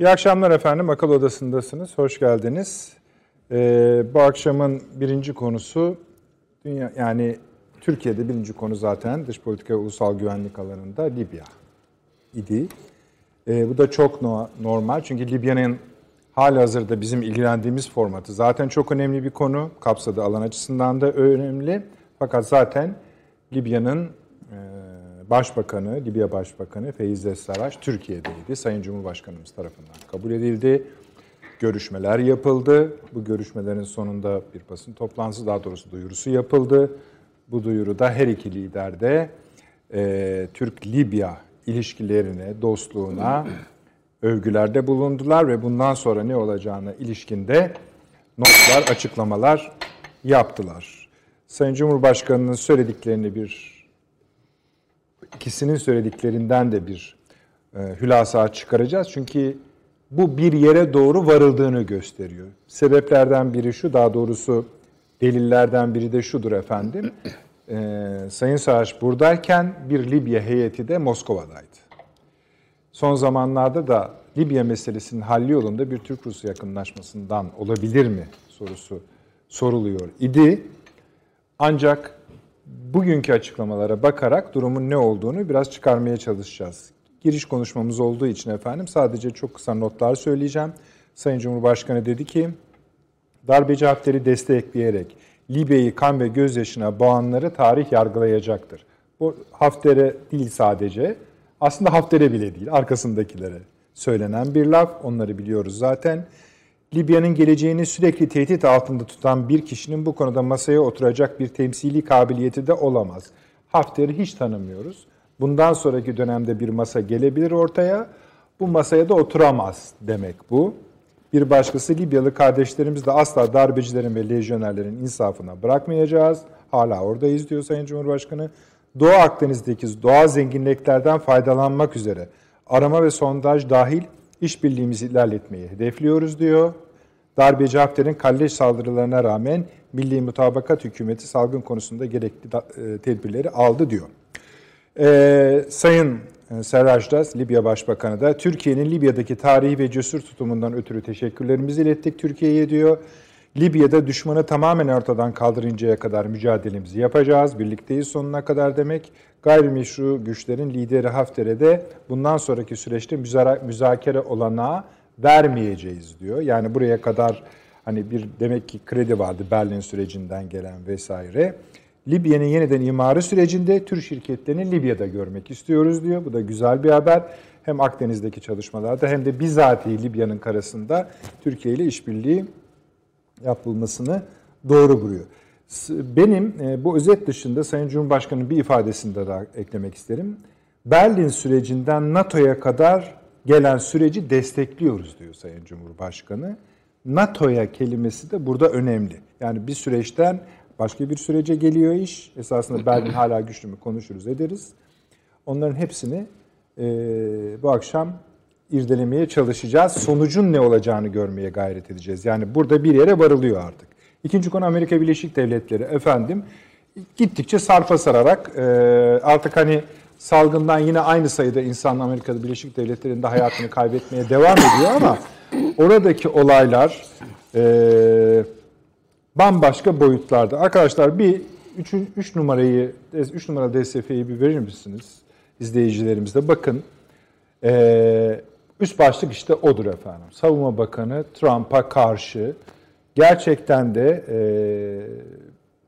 İyi akşamlar efendim. Akıl Odası'ndasınız. Hoş geldiniz. Ee, bu akşamın birinci konusu dünya yani Türkiye'de birinci konu zaten dış politika ve ulusal güvenlik alanında Libya idi. Ee, bu da çok no normal çünkü Libya'nın hali hazırda bizim ilgilendiğimiz formatı zaten çok önemli bir konu. Kapsadığı alan açısından da önemli. Fakat zaten Libya'nın e, Başbakanı, Libya Başbakanı Feyz Sarraç Türkiye'deydi. Sayın Cumhurbaşkanımız tarafından kabul edildi. Görüşmeler yapıldı. Bu görüşmelerin sonunda bir basın toplantısı, daha doğrusu duyurusu yapıldı. Bu duyuruda her iki lider de e, Türk-Libya ilişkilerine, dostluğuna övgülerde bulundular ve bundan sonra ne olacağına ilişkinde notlar, açıklamalar yaptılar. Sayın Cumhurbaşkanı'nın söylediklerini bir ikisinin söylediklerinden de bir e, hülasa çıkaracağız. Çünkü bu bir yere doğru varıldığını gösteriyor. Sebeplerden biri şu, daha doğrusu delillerden biri de şudur efendim. E, Sayın Savaş buradayken bir Libya heyeti de Moskova'daydı. Son zamanlarda da Libya meselesinin halli yolunda bir Türk-Rus yakınlaşmasından olabilir mi sorusu soruluyor idi. Ancak bugünkü açıklamalara bakarak durumun ne olduğunu biraz çıkarmaya çalışacağız. Giriş konuşmamız olduğu için efendim sadece çok kısa notlar söyleyeceğim. Sayın Cumhurbaşkanı dedi ki, darbeci Hafter'i destekleyerek Libya'yı kan ve gözyaşına boğanları tarih yargılayacaktır. Bu Hafter'e değil sadece, aslında Hafter'e bile değil, arkasındakilere söylenen bir laf. Onları biliyoruz zaten. Libya'nın geleceğini sürekli tehdit altında tutan bir kişinin bu konuda masaya oturacak bir temsili kabiliyeti de olamaz. Hafter'i hiç tanımıyoruz. Bundan sonraki dönemde bir masa gelebilir ortaya. Bu masaya da oturamaz demek bu. Bir başkası Libyalı kardeşlerimiz de asla darbecilerin ve lejyonerlerin insafına bırakmayacağız. Hala oradayız diyor Sayın Cumhurbaşkanı. Doğu Akdeniz'deki doğal zenginliklerden faydalanmak üzere arama ve sondaj dahil işbirliğimizi ilerletmeyi hedefliyoruz diyor. Darbeci Hafter'in kalleş saldırılarına rağmen Milli Mutabakat Hükümeti salgın konusunda gerekli e, tedbirleri aldı diyor. Ee, Sayın e, Serraj Das, Libya Başbakanı da Türkiye'nin Libya'daki tarihi ve cesur tutumundan ötürü teşekkürlerimizi ilettik Türkiye'ye diyor. Libya'da düşmanı tamamen ortadan kaldırıncaya kadar mücadelemizi yapacağız. Birlikteyiz sonuna kadar demek. Gayrimeşru güçlerin lideri Hafter'e de bundan sonraki süreçte müzakere olanağı vermeyeceğiz diyor. Yani buraya kadar hani bir demek ki kredi vardı Berlin sürecinden gelen vesaire. Libya'nın yeniden imarı sürecinde Türk şirketlerini Libya'da görmek istiyoruz diyor. Bu da güzel bir haber. Hem Akdeniz'deki çalışmalarda hem de bizatihi Libya'nın karasında Türkiye ile işbirliği yapılmasını doğru buluyor. Benim e, bu özet dışında Sayın Cumhurbaşkanı'nın bir ifadesini de daha eklemek isterim. Berlin sürecinden NATO'ya kadar gelen süreci destekliyoruz diyor Sayın Cumhurbaşkanı. NATO'ya kelimesi de burada önemli. Yani bir süreçten başka bir sürece geliyor iş. Esasında Berlin hala güçlü mü konuşuruz ederiz. Onların hepsini e, bu akşam irdelemeye çalışacağız. Sonucun ne olacağını görmeye gayret edeceğiz. Yani burada bir yere varılıyor artık. İkinci konu Amerika Birleşik Devletleri. Efendim gittikçe sarpa sararak e, artık hani salgından yine aynı sayıda insan Amerika Birleşik Devletleri'nde hayatını kaybetmeye devam ediyor ama oradaki olaylar e, bambaşka boyutlarda. Arkadaşlar bir 3 üç numarayı 3 numara DSF'yi bir verir misiniz izleyicilerimize? Bakın. E, Üst başlık işte odur efendim. Savunma Bakanı Trump'a karşı gerçekten de e,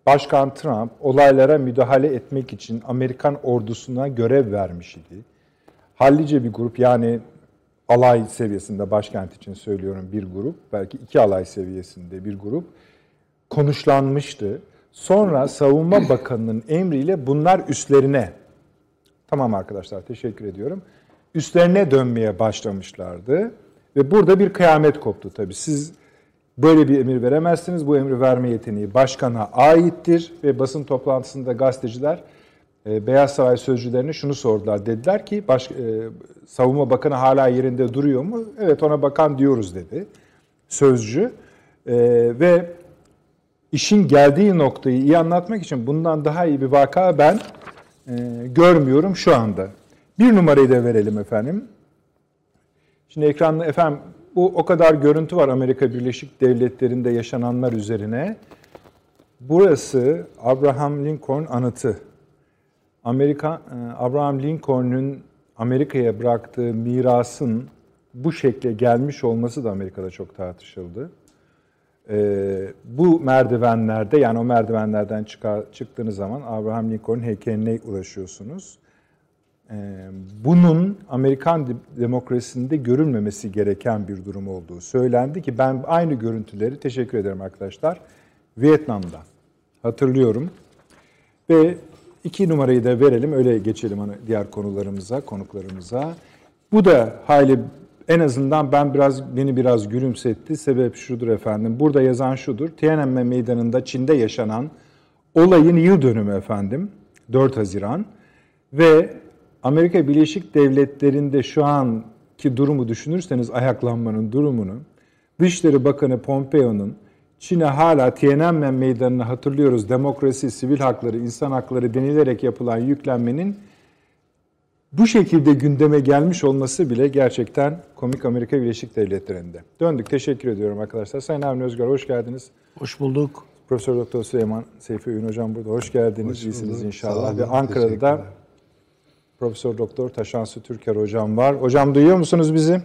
Başkan Trump olaylara müdahale etmek için Amerikan ordusuna görev vermiş idi. Hallice bir grup yani alay seviyesinde başkent için söylüyorum bir grup, belki iki alay seviyesinde bir grup konuşlanmıştı. Sonra Savunma Bakanı'nın emriyle bunlar üstlerine, tamam arkadaşlar teşekkür ediyorum, üstlerine dönmeye başlamışlardı. Ve burada bir kıyamet koptu tabii. Siz böyle bir emir veremezsiniz. Bu emri verme yeteneği başkana aittir. Ve basın toplantısında gazeteciler e, Beyaz Saray sözcülerine şunu sordular. Dediler ki baş, e, savunma bakanı hala yerinde duruyor mu? Evet ona bakan diyoruz dedi sözcü. E, ve işin geldiği noktayı iyi anlatmak için bundan daha iyi bir vaka ben e, görmüyorum şu anda. Bir numarayı da verelim efendim. Şimdi ekranda efendim bu o kadar görüntü var Amerika Birleşik Devletleri'nde yaşananlar üzerine. Burası Abraham Lincoln anıtı. Amerika e, Abraham Lincoln'un Amerika'ya bıraktığı mirasın bu şekle gelmiş olması da Amerika'da çok tartışıldı. Ee, bu merdivenlerde yani o merdivenlerden çıkar, çıktığınız zaman Abraham Lincoln heykeline ulaşıyorsunuz. Ee, bunun Amerikan demokrasisinde görülmemesi gereken bir durum olduğu söylendi ki ben aynı görüntüleri teşekkür ederim arkadaşlar Vietnam'da hatırlıyorum ve iki numarayı da verelim öyle geçelim hani diğer konularımıza konuklarımıza. Bu da hayli en azından ben biraz beni biraz gülümsetti. Sebep şudur efendim. Burada yazan şudur. Tiananmen Meydanı'nda Çin'de yaşanan olayın yıl dönümü efendim. 4 Haziran ve Amerika Birleşik Devletleri'nde şu anki durumu düşünürseniz ayaklanmanın durumunu Dışişleri Bakanı Pompeo'nun Çin'e hala Tiananmen Meydanı'nı hatırlıyoruz. Demokrasi, sivil hakları, insan hakları denilerek yapılan yüklenmenin bu şekilde gündeme gelmiş olması bile gerçekten komik Amerika Birleşik Devletleri'nde. Döndük. Teşekkür ediyorum arkadaşlar. Sayın Avni Özgür hoş geldiniz. Hoş bulduk. Profesör Doktor Süleyman Seyfi Ün hocam burada. Hoş geldiniz. Hoş İyisiniz inşallah. Ve Ankara'da da Profesör Doktor Taşansı Türker hocam var. Hocam duyuyor musunuz bizi?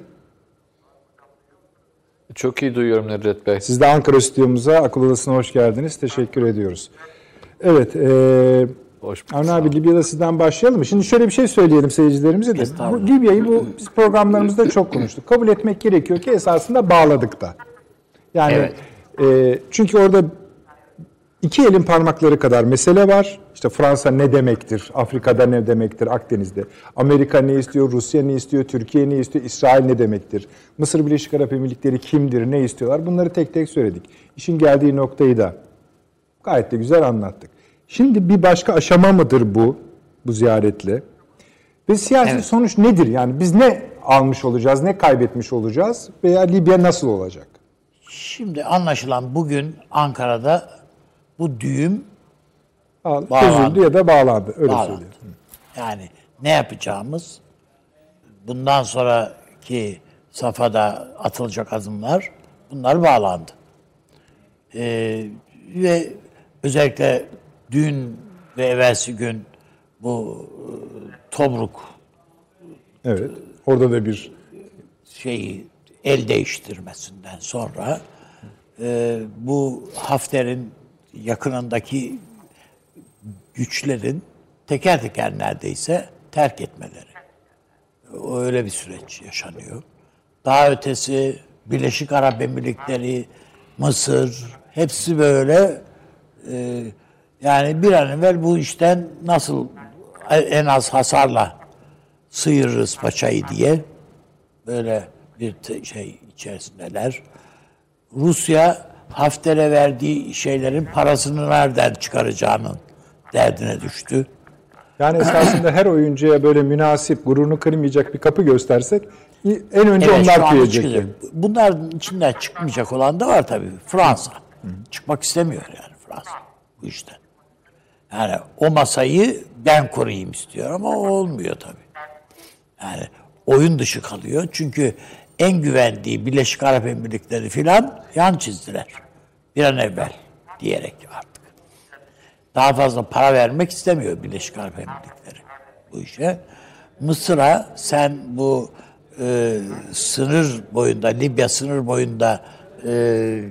Çok iyi duyuyorum Nedret Bey. Siz de Ankara stüdyomuza, akıl odasına hoş geldiniz. Teşekkür ediyoruz. Evet, e, Hoş Avni abi Libya'da sizden başlayalım mı? Şimdi şöyle bir şey söyleyelim seyircilerimize de. Bu, Libya'yı bu biz programlarımızda çok konuştuk. Kabul etmek gerekiyor ki esasında bağladık da. Yani evet. e, çünkü orada iki elin parmakları kadar mesele var. İşte Fransa ne demektir? Afrika'da ne demektir? Akdeniz'de. Amerika ne istiyor? Rusya ne istiyor? Türkiye ne istiyor? İsrail ne demektir? Mısır Birleşik Arap Emirlikleri kimdir? Ne istiyorlar? Bunları tek tek söyledik. İşin geldiği noktayı da gayet de güzel anlattık. Şimdi bir başka aşama mıdır bu, bu ziyaretle? Ve siyasi evet. sonuç nedir? Yani biz ne almış olacağız, ne kaybetmiş olacağız veya Libya nasıl olacak? Şimdi anlaşılan bugün Ankara'da bu düğüm bağlandı. ya da bağlandı. Öyle bağlandı. söyleyeyim. Yani ne yapacağımız bundan sonraki safhada atılacak adımlar bunlar bağlandı. Ee, ve özellikle dün ve evvelsi gün bu e, Tobruk Evet. Orada da bir şeyi el değiştirmesinden sonra e, bu Hafter'in yakınındaki güçlerin teker teker neredeyse terk etmeleri. Öyle bir süreç yaşanıyor. Daha ötesi Birleşik Arap Emirlikleri, Mısır hepsi böyle e, yani bir an evvel bu işten nasıl en az hasarla sıyırırız paçayı diye böyle bir şey içerisindeler. Rusya Hafter'e verdiği şeylerin parasını nereden çıkaracağının derdine düştü. Yani esasında her oyuncuya böyle münasip, gururunu kırmayacak bir kapı göstersek en önce evet, onlar tüyecek. Bunların içinden çıkmayacak olan da var tabii. Fransa. Hı. Çıkmak istemiyor yani Fransa bu işten. Yani o masayı ben koruyayım istiyor ama o olmuyor tabii. Yani oyun dışı kalıyor. Çünkü en güvendiği Birleşik Arap Emirlikleri filan yan çizdiler. Bir an evvel diyerek artık. Daha fazla para vermek istemiyor Birleşik Arap Emirlikleri bu işe. Mısır'a sen bu e, sınır boyunda, Libya sınır boyunda e,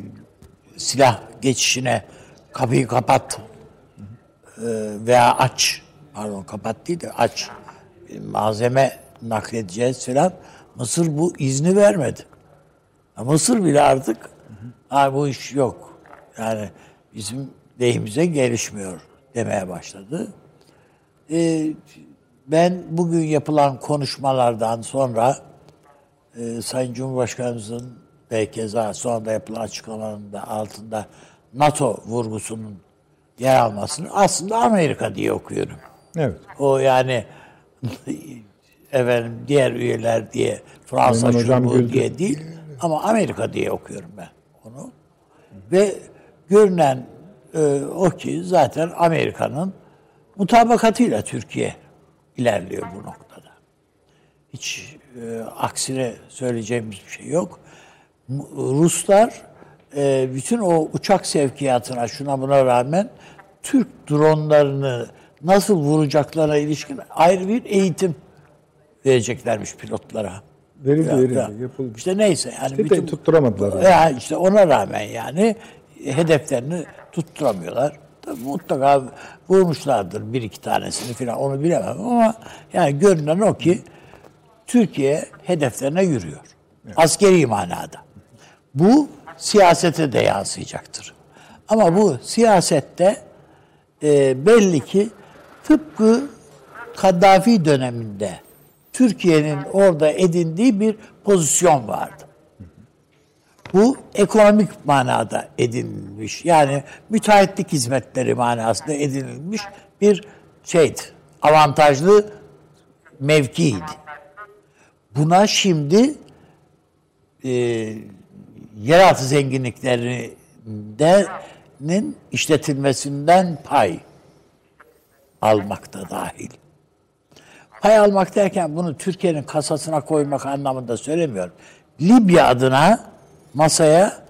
silah geçişine kapıyı kapat e, veya aç, pardon kapat değil de aç malzeme nakledeceğiz falan. Mısır bu izni vermedi. Mısır bile artık ha, bu iş yok. Yani bizim lehimize gelişmiyor demeye başladı. Ee, ben bugün yapılan konuşmalardan sonra e, Sayın Cumhurbaşkanımızın ve keza sonra da yapılan açıklamalarının da altında NATO vurgusunun yer almasını aslında Amerika diye okuyorum. Evet. O yani efendim diğer üyeler diye Fransa şu diye değil ama Amerika diye okuyorum ben onu. Ve görünen e, o ki zaten Amerika'nın mutabakatıyla Türkiye ilerliyor bu noktada. Hiç e, aksine söyleyeceğimiz bir şey yok. Ruslar e, bütün o uçak sevkiyatına şuna buna rağmen Türk dronlarını nasıl vuracaklarına ilişkin ayrı bir eğitim vereceklermiş pilotlara. Verildi, Ya, verildi, ya. yapıldı. İşte neyse yani İşte de tutturamadılar yani. Ya işte ona rağmen yani hedeflerini tutturamıyorlar. Tabii mutlaka vurmuşlardır bir iki tanesini falan onu bilemem ama yani görünen o ki Türkiye hedeflerine yürüyor. Askeri manada. Bu siyasete de yansıyacaktır. Ama bu siyasette e, belli ki tıpkı Kaddafi döneminde Türkiye'nin orada edindiği bir pozisyon vardı. Bu ekonomik manada edinilmiş. Yani müteahhitlik hizmetleri manasında edinilmiş bir şeydi. Avantajlı mevkiydi. Buna şimdi e, yeraltı zenginliklerinin işletilmesinden pay almakta dahil. Pay almak derken bunu Türkiye'nin kasasına koymak anlamında söylemiyorum. Libya adına masaya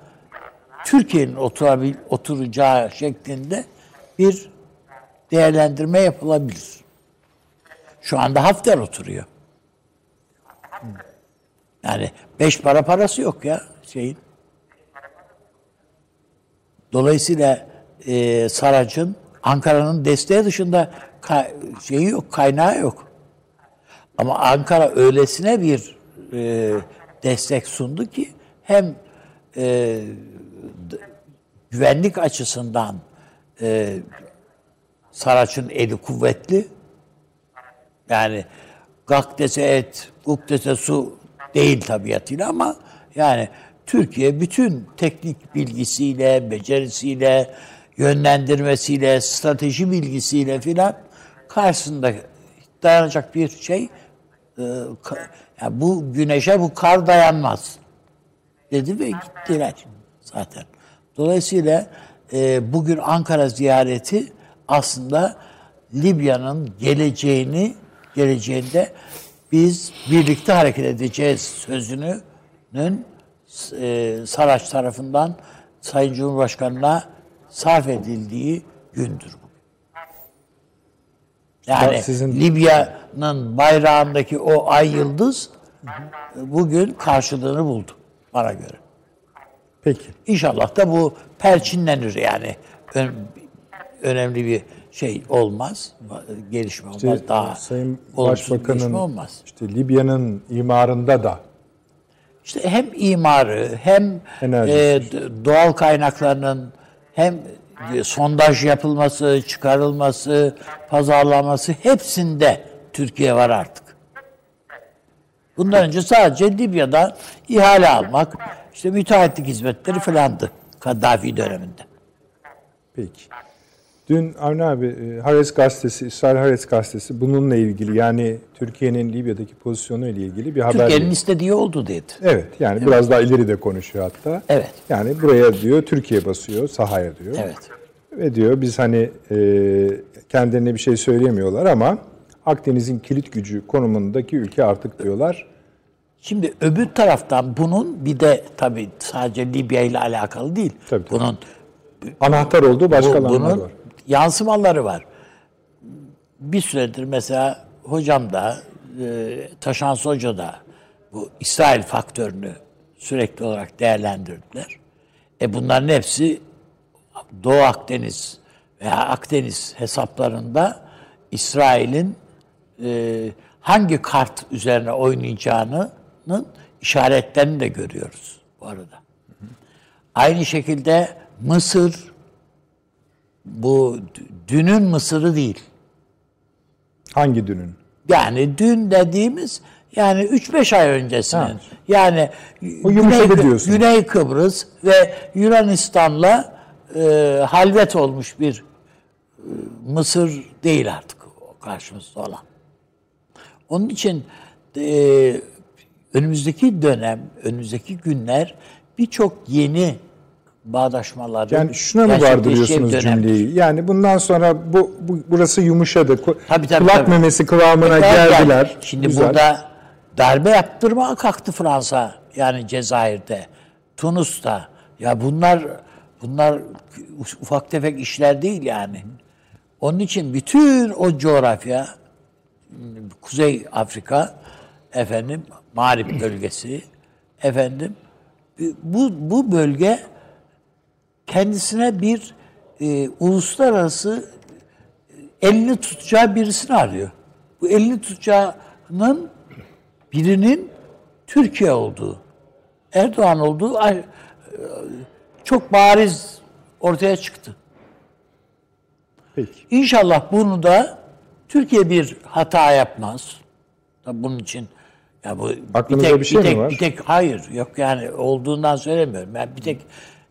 Türkiye'nin oturabil, oturacağı şeklinde bir değerlendirme yapılabilir. Şu anda Hafter oturuyor. Yani beş para parası yok ya şeyin. Dolayısıyla e, Saraç'ın Ankara'nın desteği dışında ka- şeyi yok, kaynağı yok. Ama Ankara öylesine bir e, destek sundu ki hem e, güvenlik açısından e, Saraç'ın eli kuvvetli. Yani gak dese et, guk dese su değil tabiatıyla ama yani Türkiye bütün teknik bilgisiyle, becerisiyle, yönlendirmesiyle, strateji bilgisiyle filan karşısında dayanacak bir şey e, yani bu güneşe bu kar dayanmaz dedi ve gittiler zaten. Dolayısıyla e, bugün Ankara ziyareti aslında Libya'nın geleceğini geleceğinde biz birlikte hareket edeceğiz sözünün e, Saraç tarafından Sayın Cumhurbaşkanı'na sarf edildiği gündür bu. Yani Ya sizin- Libya'nın bayrağındaki o ay yıldız bugün karşılığını buldu bana göre. Peki. İnşallah da bu perçinlenir yani. Ön- önemli bir şey olmaz. Gelişme olmaz. İşte Daha Sayın Başbakan'ın olmaz. işte Libya'nın imarında da İşte hem imarı hem e, doğal kaynaklarının hem e, sondaj yapılması, çıkarılması, pazarlaması hepsinde Türkiye var artık. Bundan önce sadece Libya'dan ihale almak, işte müteahhitlik hizmetleri falandı Kaddafi döneminde. Peki. Dün Avni abi e, Haaretz gazetesi, İsrail Haaretz gazetesi bununla ilgili yani Türkiye'nin Libya'daki pozisyonu ile ilgili bir haber. Türkiye'nin istediği oldu dedi. Evet yani biraz daha ileri de konuşuyor hatta. Evet. Yani buraya diyor Türkiye basıyor sahaya diyor. Evet. Ve diyor biz hani e, kendilerine bir şey söylemiyorlar ama Akdeniz'in kilit gücü konumundaki ülke artık diyorlar. Şimdi öbür taraftan bunun bir de tabii sadece Libya ile alakalı değil. Tabii, tabii. Bunun Anahtar olduğu başka bu- alanlar bunun var. yansımaları var. Bir süredir mesela hocam da e, Taşans Hoca da bu İsrail faktörünü sürekli olarak değerlendirdiler. E bunların hepsi Doğu Akdeniz veya Akdeniz hesaplarında İsrail'in e, hangi kart üzerine oynayacağının işaretlerini de görüyoruz bu arada. Aynı şekilde Mısır bu dünün Mısır'ı değil. Hangi dünün? Yani dün dediğimiz yani 3-5 ay öncesinin. Ha. Yani O Güney, diyorsun. Güney Kıbrıs ve Yunanistan'la e, halvet olmuş bir e, Mısır değil artık o karşımızda olan. Onun için e, önümüzdeki dönem, önümüzdeki günler birçok yeni bağdaşmaları Yani şuna mı vardırıyorsunuz cümleyi? Yani bundan sonra bu, bu burası yumuşadı. Tabii, tabii, Kulak tabii. memesi kıvamına gel. geldiler. Şimdi Güzel. burada darbe yaptırmaya kalktı Fransa. Yani Cezayir'de, Tunus'ta. Ya bunlar bunlar ufak tefek işler değil yani. Onun için bütün o coğrafya Kuzey Afrika efendim Mağrip bölgesi efendim bu bu bölge kendisine bir e, uluslararası e, elini tutacağı birisini arıyor. Bu elini tutacağının birinin Türkiye olduğu, Erdoğan olduğu e, çok bariz ortaya çıktı. Peki. İnşallah bunu da Türkiye bir hata yapmaz. Tabii bunun için ya bu Aklınızda bir tek, bir şey bir tek, mi var? Bir tek hayır yok yani olduğundan söylemiyorum. Yani bir tek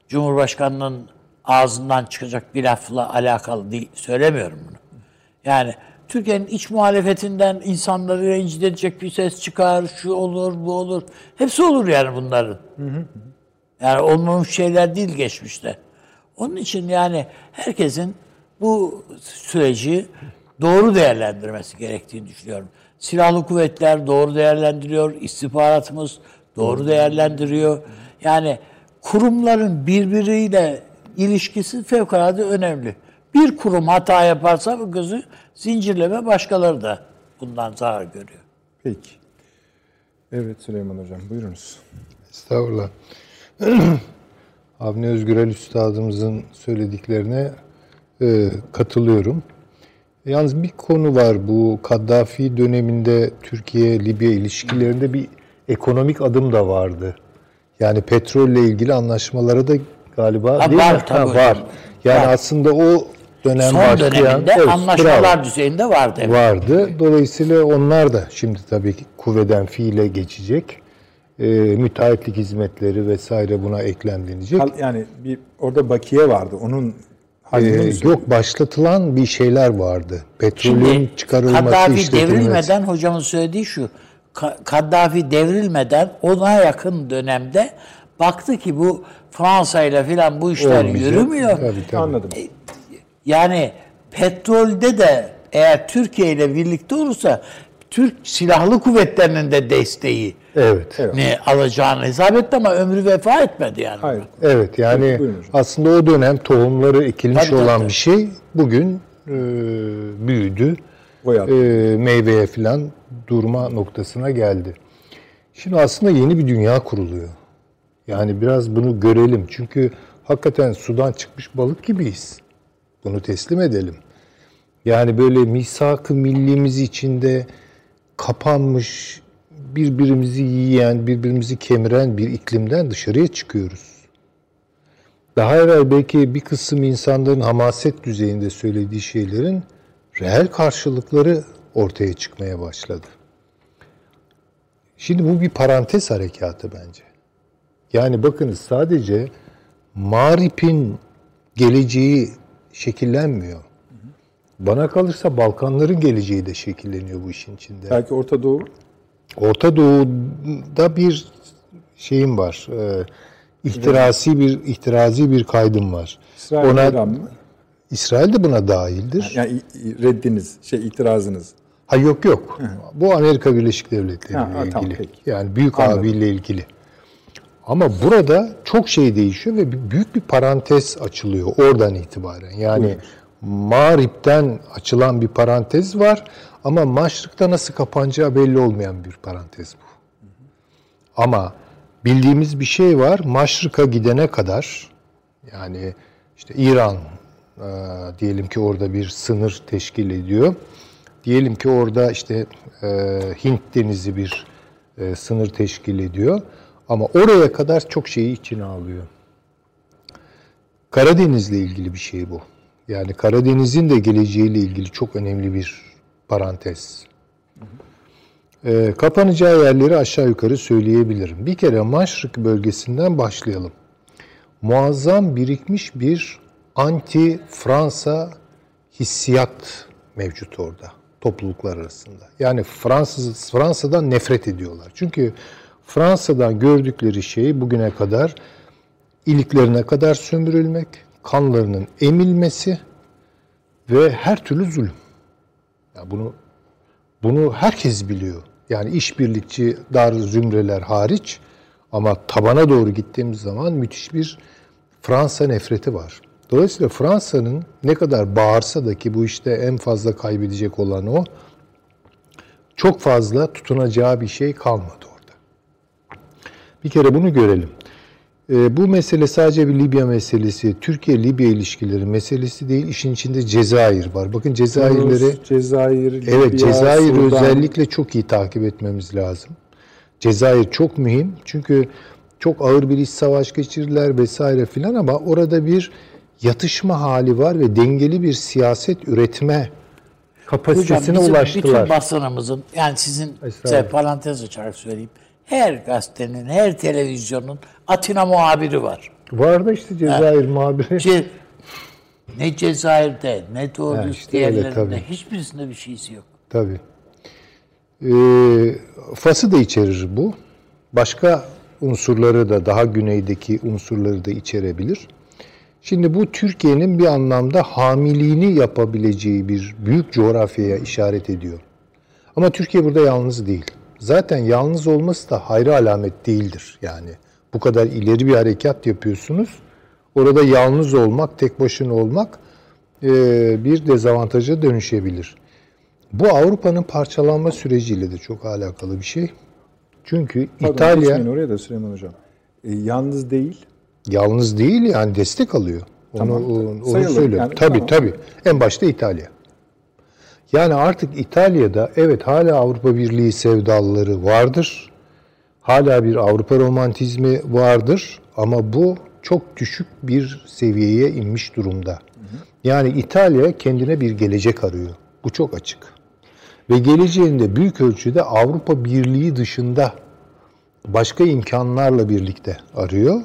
Cumhurbaşkanının ağzından çıkacak bir lafla alakalı değil söylemiyorum bunu. Yani Türkiye'nin iç muhalefetinden insanları rencide edecek bir ses çıkar, şu olur, bu olur. Hepsi olur yani bunların. Yani olmamış şeyler değil geçmişte. Onun için yani herkesin bu süreci doğru değerlendirmesi gerektiğini düşünüyorum. Silahlı kuvvetler doğru değerlendiriyor, istihbaratımız doğru değerlendiriyor. Yani kurumların birbiriyle ilişkisi fevkalade önemli. Bir kurum hata yaparsa bu gözü zincirleme başkaları da bundan zarar görüyor. Peki. Evet Süleyman Hocam buyurunuz. Estağfurullah. Avni Özgürel Üstadımızın söylediklerine e, katılıyorum. Yalnız bir konu var bu Kaddafi döneminde Türkiye-Libya ilişkilerinde bir ekonomik adım da vardı. Yani petrolle ilgili anlaşmalara da galiba Ha, değil var mi? tabii Ha, var. Yani Var. aslında o dönem Son başlayan döneminde Evet, anlaşmalar bravo düzeyinde vardı. Evet. vardı. Dolayısıyla onlar da şimdi tabii ki kuvveden fiile geçecek. Ee, müteahhitlik hizmetleri vesaire buna eklemlenecek. Yani bir orada bakiye vardı. Onun Ee, yok başlatılan bir şeyler vardı. Petrolün Şimdi çıkarılması, Kaddafi devrilmeden hocamın söylediği şu. Ka- Kaddafi devrilmeden ona yakın dönemde baktı ki bu Fransa ile filan bu işler Olmayacak. yürümüyor. Tabii, tabii. Anladım. Yani petrolde de eğer Türkiye ile birlikte olursa Türk Silahlı Kuvvetleri'nin de desteği Evet. Evet. ne alacağını hesap etti ama ömrü vefa etmedi yani. Hayır. Evet yani Buyurun aslında o dönem tohumları ekilmiş Tabii, olan tabii. bir şey bugün e, büyüdü. E, meyveye falan durma noktasına geldi. Şimdi aslında yeni bir dünya kuruluyor. Yani biraz bunu görelim. Çünkü hakikaten sudan çıkmış balık gibiyiz. Bunu teslim edelim. Yani böyle misak-ı millimiz içinde kapanmış, birbirimizi yiyen, birbirimizi kemiren bir iklimden dışarıya çıkıyoruz. Daha evvel belki bir kısım insanların hamaset düzeyinde söylediği şeylerin reel karşılıkları ortaya çıkmaya başladı. Şimdi bu bir parantez harekatı bence. Yani bakınız sadece Marip'in geleceği şekillenmiyor. Bana kalırsa Balkanların geleceği de şekilleniyor bu işin içinde. Belki Orta Doğu Orta Doğu'da bir şeyim var. E, ihtirasi bir ihtirazi bir kaydım var. İsrail Ona İran mı? İsrail de buna dahildir. Yani reddiniz, şey itirazınız. Ha yok yok. Bu Amerika Birleşik Devletleri ile ha, ilgili. tamam, peki. Yani büyük Anladım. abiyle ilgili. Ama burada çok şey değişiyor ve büyük bir parantez açılıyor oradan itibaren. Yani Mağrip'ten açılan bir parantez var ama Maşrık'ta nasıl kapanacağı belli olmayan bir parantez bu. Ama bildiğimiz bir şey var. Maşrık'a gidene kadar yani işte İran e, diyelim ki orada bir sınır teşkil ediyor. Diyelim ki orada işte e, Hint denizi bir e, sınır teşkil ediyor. Ama oraya kadar çok şeyi içine alıyor. Karadeniz'le ilgili bir şey bu. Yani Karadeniz'in de geleceğiyle ilgili çok önemli bir parantez. E, kapanacağı yerleri aşağı yukarı söyleyebilirim. Bir kere Maşrık bölgesinden başlayalım. Muazzam birikmiş bir anti-Fransa hissiyat mevcut orada topluluklar arasında. Yani Fransız Fransa'dan nefret ediyorlar. Çünkü Fransa'dan gördükleri şey bugüne kadar iliklerine kadar sömürülmek, kanlarının emilmesi ve her türlü zulüm. Ya bunu bunu herkes biliyor. Yani işbirlikçi dar zümreler hariç ama tabana doğru gittiğimiz zaman müthiş bir Fransa nefreti var. Dolayısıyla Fransa'nın ne kadar bağırsa da ki bu işte en fazla kaybedecek olan o, çok fazla tutunacağı bir şey kalmadı orada. Bir kere bunu görelim. E, bu mesele sadece bir Libya meselesi, Türkiye-Libya ilişkileri meselesi değil. İşin içinde Cezayir var. Bakın Cezayirleri... Tunus, Cezayir, Libya, Evet, Cezayir'i Sudan. özellikle çok iyi takip etmemiz lazım. Cezayir çok mühim. Çünkü çok ağır bir iç savaş geçirdiler vesaire filan ama orada bir yatışma hali var ve dengeli bir siyaset üretme kapasitesine Hocam bizim ulaştılar. bütün basınımızın yani sizin size parantez açarak söyleyeyim. Her gazetenin, her televizyonun Atina muhabiri var. Var da işte Cezayir muhabiri. Ce- ne Cezayir'de, ne doğru Ha, işte öyle diğerlerinde tabii. hiçbirisinde bir şeysi yok. Tabii. Ee, Fas'ı da içerir bu. Başka unsurları da daha güneydeki unsurları da içerebilir. Şimdi bu Türkiye'nin bir anlamda hamiliğini yapabileceği bir büyük coğrafyaya işaret ediyor. Ama Türkiye burada yalnız değil. Zaten yalnız olması da hayra alamet değildir. Yani bu kadar ileri bir harekat yapıyorsunuz. Orada yalnız olmak, tek başına olmak e, bir dezavantaja dönüşebilir. Bu Avrupa'nın parçalanma süreciyle de çok alakalı bir şey. Çünkü Pardon, İtalya oraya da Süleyman Hocam. E, yalnız değil. yalnız değil yani destek alıyor. Onu, Tamam. onu, onu söylüyorum. yani, tabii tamam. tabii. En başta İtalya. Yani artık İtalya'da evet hala Avrupa Birliği sevdalıları vardır. Hala bir Avrupa romantizmi vardır ama bu çok düşük bir seviyeye inmiş durumda. Yani İtalya kendine bir gelecek arıyor. Bu çok açık. Ve geleceğinde büyük ölçüde Avrupa Birliği dışında başka imkanlarla birlikte arıyor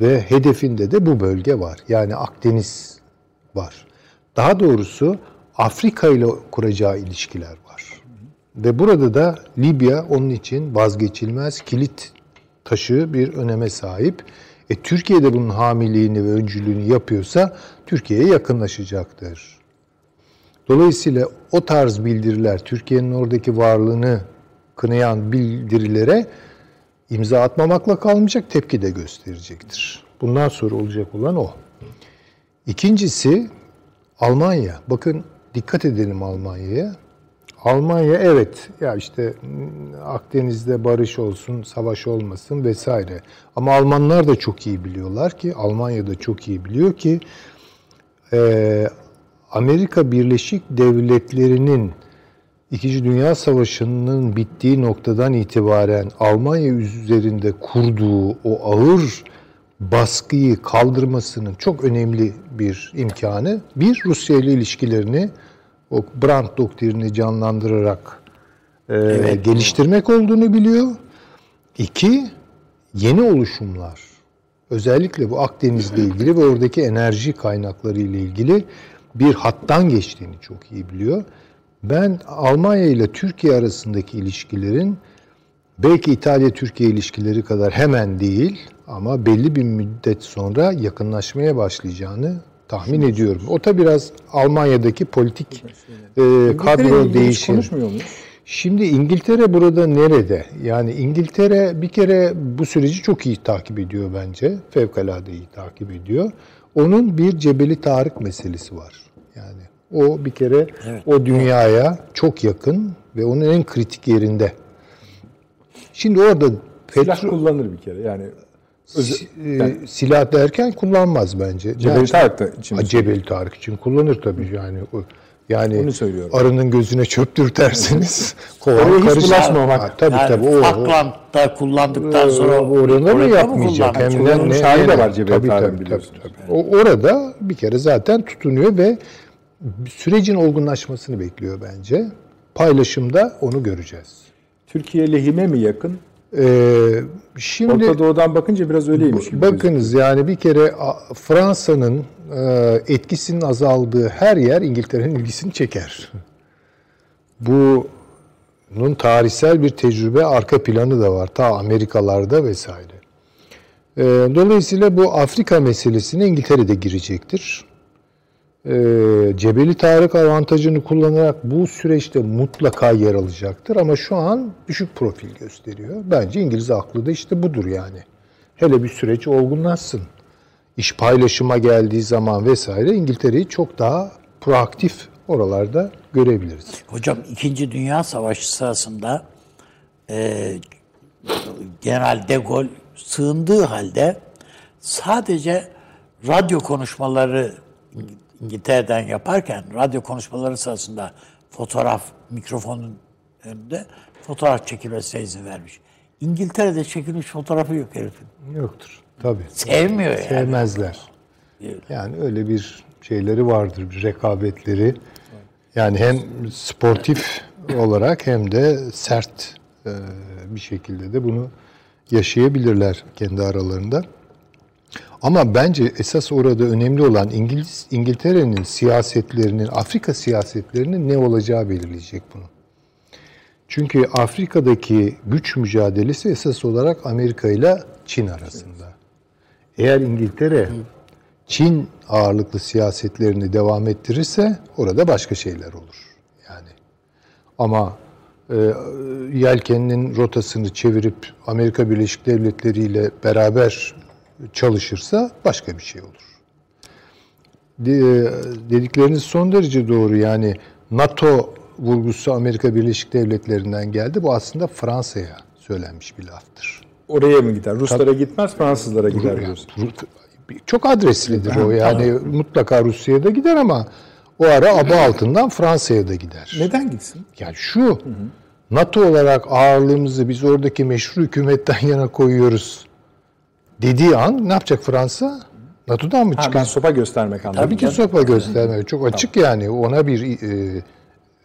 ve hedefinde de bu bölge var. Yani Akdeniz var. Daha doğrusu Afrika ile kuracağı ilişkiler var. Ve burada da Libya onun için vazgeçilmez kilit taşı bir öneme sahip. E, Türkiye de bunun hamiliğini ve öncülüğünü yapıyorsa Türkiye'ye yakınlaşacaktır. Dolayısıyla o tarz bildiriler, Türkiye'nin oradaki varlığını kınayan bildirilere imza atmamakla kalmayacak, tepki de gösterecektir. Bundan sonra olacak olan o. İkincisi Almanya. Bakın dikkat edelim Almanya'ya. Almanya evet ya işte mm, Akdeniz'de barış olsun, savaş olmasın vesaire. Ama Almanlar da çok iyi biliyorlar ki, Almanya da çok iyi biliyor ki e, Amerika Birleşik Devletleri'nin İkinci Dünya Savaşı'nın bittiği noktadan itibaren Almanya üzerinde kurduğu o ağır baskıyı kaldırmasının çok önemli bir imkanı. Bir, Rusya ile ilişkilerini o Brandt doktrinini canlandırarak e, geliştirmek olduğunu biliyor. İki, yeni oluşumlar. Özellikle bu Akdeniz'le ilgili ve oradaki enerji kaynakları ile ilgili bir hattan geçtiğini çok iyi biliyor. Ben Almanya ile Türkiye arasındaki ilişkilerin belki İtalya-Türkiye ilişkileri kadar hemen değil ama belli bir müddet sonra yakınlaşmaya başlayacağını tahmin ediyorum. O da biraz Almanya'daki politik e, kadro değişimi. Şimdi İngiltere burada nerede? Yani İngiltere bir kere bu süreci çok iyi takip ediyor bence. Fevkalade iyi takip ediyor. Onun bir Cebeli Tarık meselesi var. Yani o bir kere o dünyaya çok yakın ve onun en kritik yerinde. Şimdi orada Silah petrol kullanır bir kere. Yani özel, e, silah derken kullanmaz bence. Cebeli Yani- Tarık da için. Ha, Cebeli Tarık için kullanır tabii yani. Yani Onu söylüyorum. arının gözüne çöptür derseniz Oraya kovan karışır. bulaşmamak. Ha, tabii yani tabii. O, Falkland'da kullandıktan sonra o orada mı yapmayacak? Hem de ne, de ne- var Cebeli tabii, tabii, biliyorsunuz. tabii, tabii. O, orada bir kere zaten tutunuyor ve sürecin olgunlaşmasını bekliyor bence. Paylaşımda onu göreceğiz. Türkiye lehime mi yakın? Ee, şimdi Orta Doğu'dan bakınca biraz öyleymiş gibi. Bakınız yani bir kere Fransa'nın e, etkisinin azaldığı her yer İngiltere'nin ilgisini çeker. Bunun tarihsel bir tecrübe arka planı da var. Ta Amerikalarda vesaire. E, Dolayısıyla bu Afrika meselesine İngiltere de girecektir. Cebeli Tarık avantajını kullanarak bu süreçte mutlaka yer alacaktır ama şu an düşük profil gösteriyor. Bence İngiliz aklı da işte budur yani. Hele bir süreç olgunlaşsın. İş paylaşıma geldiği zaman vesaire İngiltere'yi çok daha proaktif oralarda görebiliriz. Hocam İkinci Dünya Savaşı sırasında e, General de Gaulle sığındığı halde sadece radyo konuşmaları İngiltere'den yaparken radyo konuşmaları sırasında fotoğraf mikrofonun önünde fotoğraf çekilmesine izin vermiş. İngiltere'de çekilmiş fotoğrafı yok herifin. Yoktur. Tabii. Sevmiyor yani. Sevmezler. Yani öyle bir şeyleri vardır, bir rekabetleri. Yani hem sportif olarak hem de sert e, bir şekilde de bunu yaşayabilirler kendi aralarında. Ama bence esas orada önemli olan İngiliz İngiltere'nin siyasetlerinin, Afrika siyasetlerinin ne olacağı belirleyecek bunu. Çünkü Afrika'daki güç mücadelesi esas olarak Amerika ile Çin arasında. Eğer İngiltere Çin ağırlıklı siyasetlerini devam ettirirse orada başka şeyler olur. Yani ama e, yelkeninin rotasını çevirip Amerika Birleşik Devletleri ile beraber çalışırsa başka bir şey olur. De, dedikleriniz son derece doğru. Yani NATO vurgusu Amerika Birleşik Devletleri'nden geldi. Bu aslında Fransa'ya söylenmiş bir laftır. Oraya mı gider? Ruslara gitmez, Fransızlara gider diyorsun. Çok adreslidir o. Yani mutlaka Rusya'ya da gider ama o ara aba altından Fransa'ya da gider. Neden gitsin? Yani şu, NATO olarak ağırlığımızı biz oradaki meşru hükümetten yana koyuyoruz dediği an ne yapacak Fransa? NATO'dan mı Ha, çıkar? ben sopa göstermek anlamında. Tabii ki sopa göstermek. Çok açık yani. Ona bir e,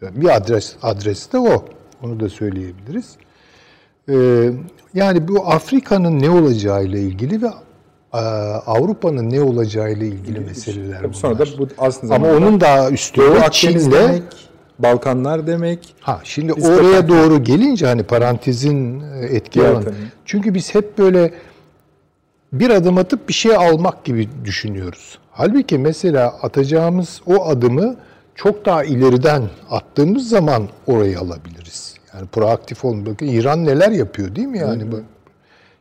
bir adres adres de o. Onu da söyleyebiliriz. E, yani bu Afrika'nın ne olacağıyla ilgili ve e, Avrupa'nın ne olacağıyla ilgili meseleler Tabii bunlar. sonra da bu aslında Ama onun daha üstü Doğu de Akdeniz Çin'le demek, Balkanlar demek. Ha şimdi Biz oraya de- doğru gelince hani parantezin etki alanı. Çünkü biz hep böyle bir adım atıp bir şey almak gibi düşünüyoruz. Halbuki mesela atacağımız o adımı çok daha ileriden attığımız zaman orayı alabiliriz. Yani proaktif olun. Bakın İran neler yapıyor değil mi yani? bu?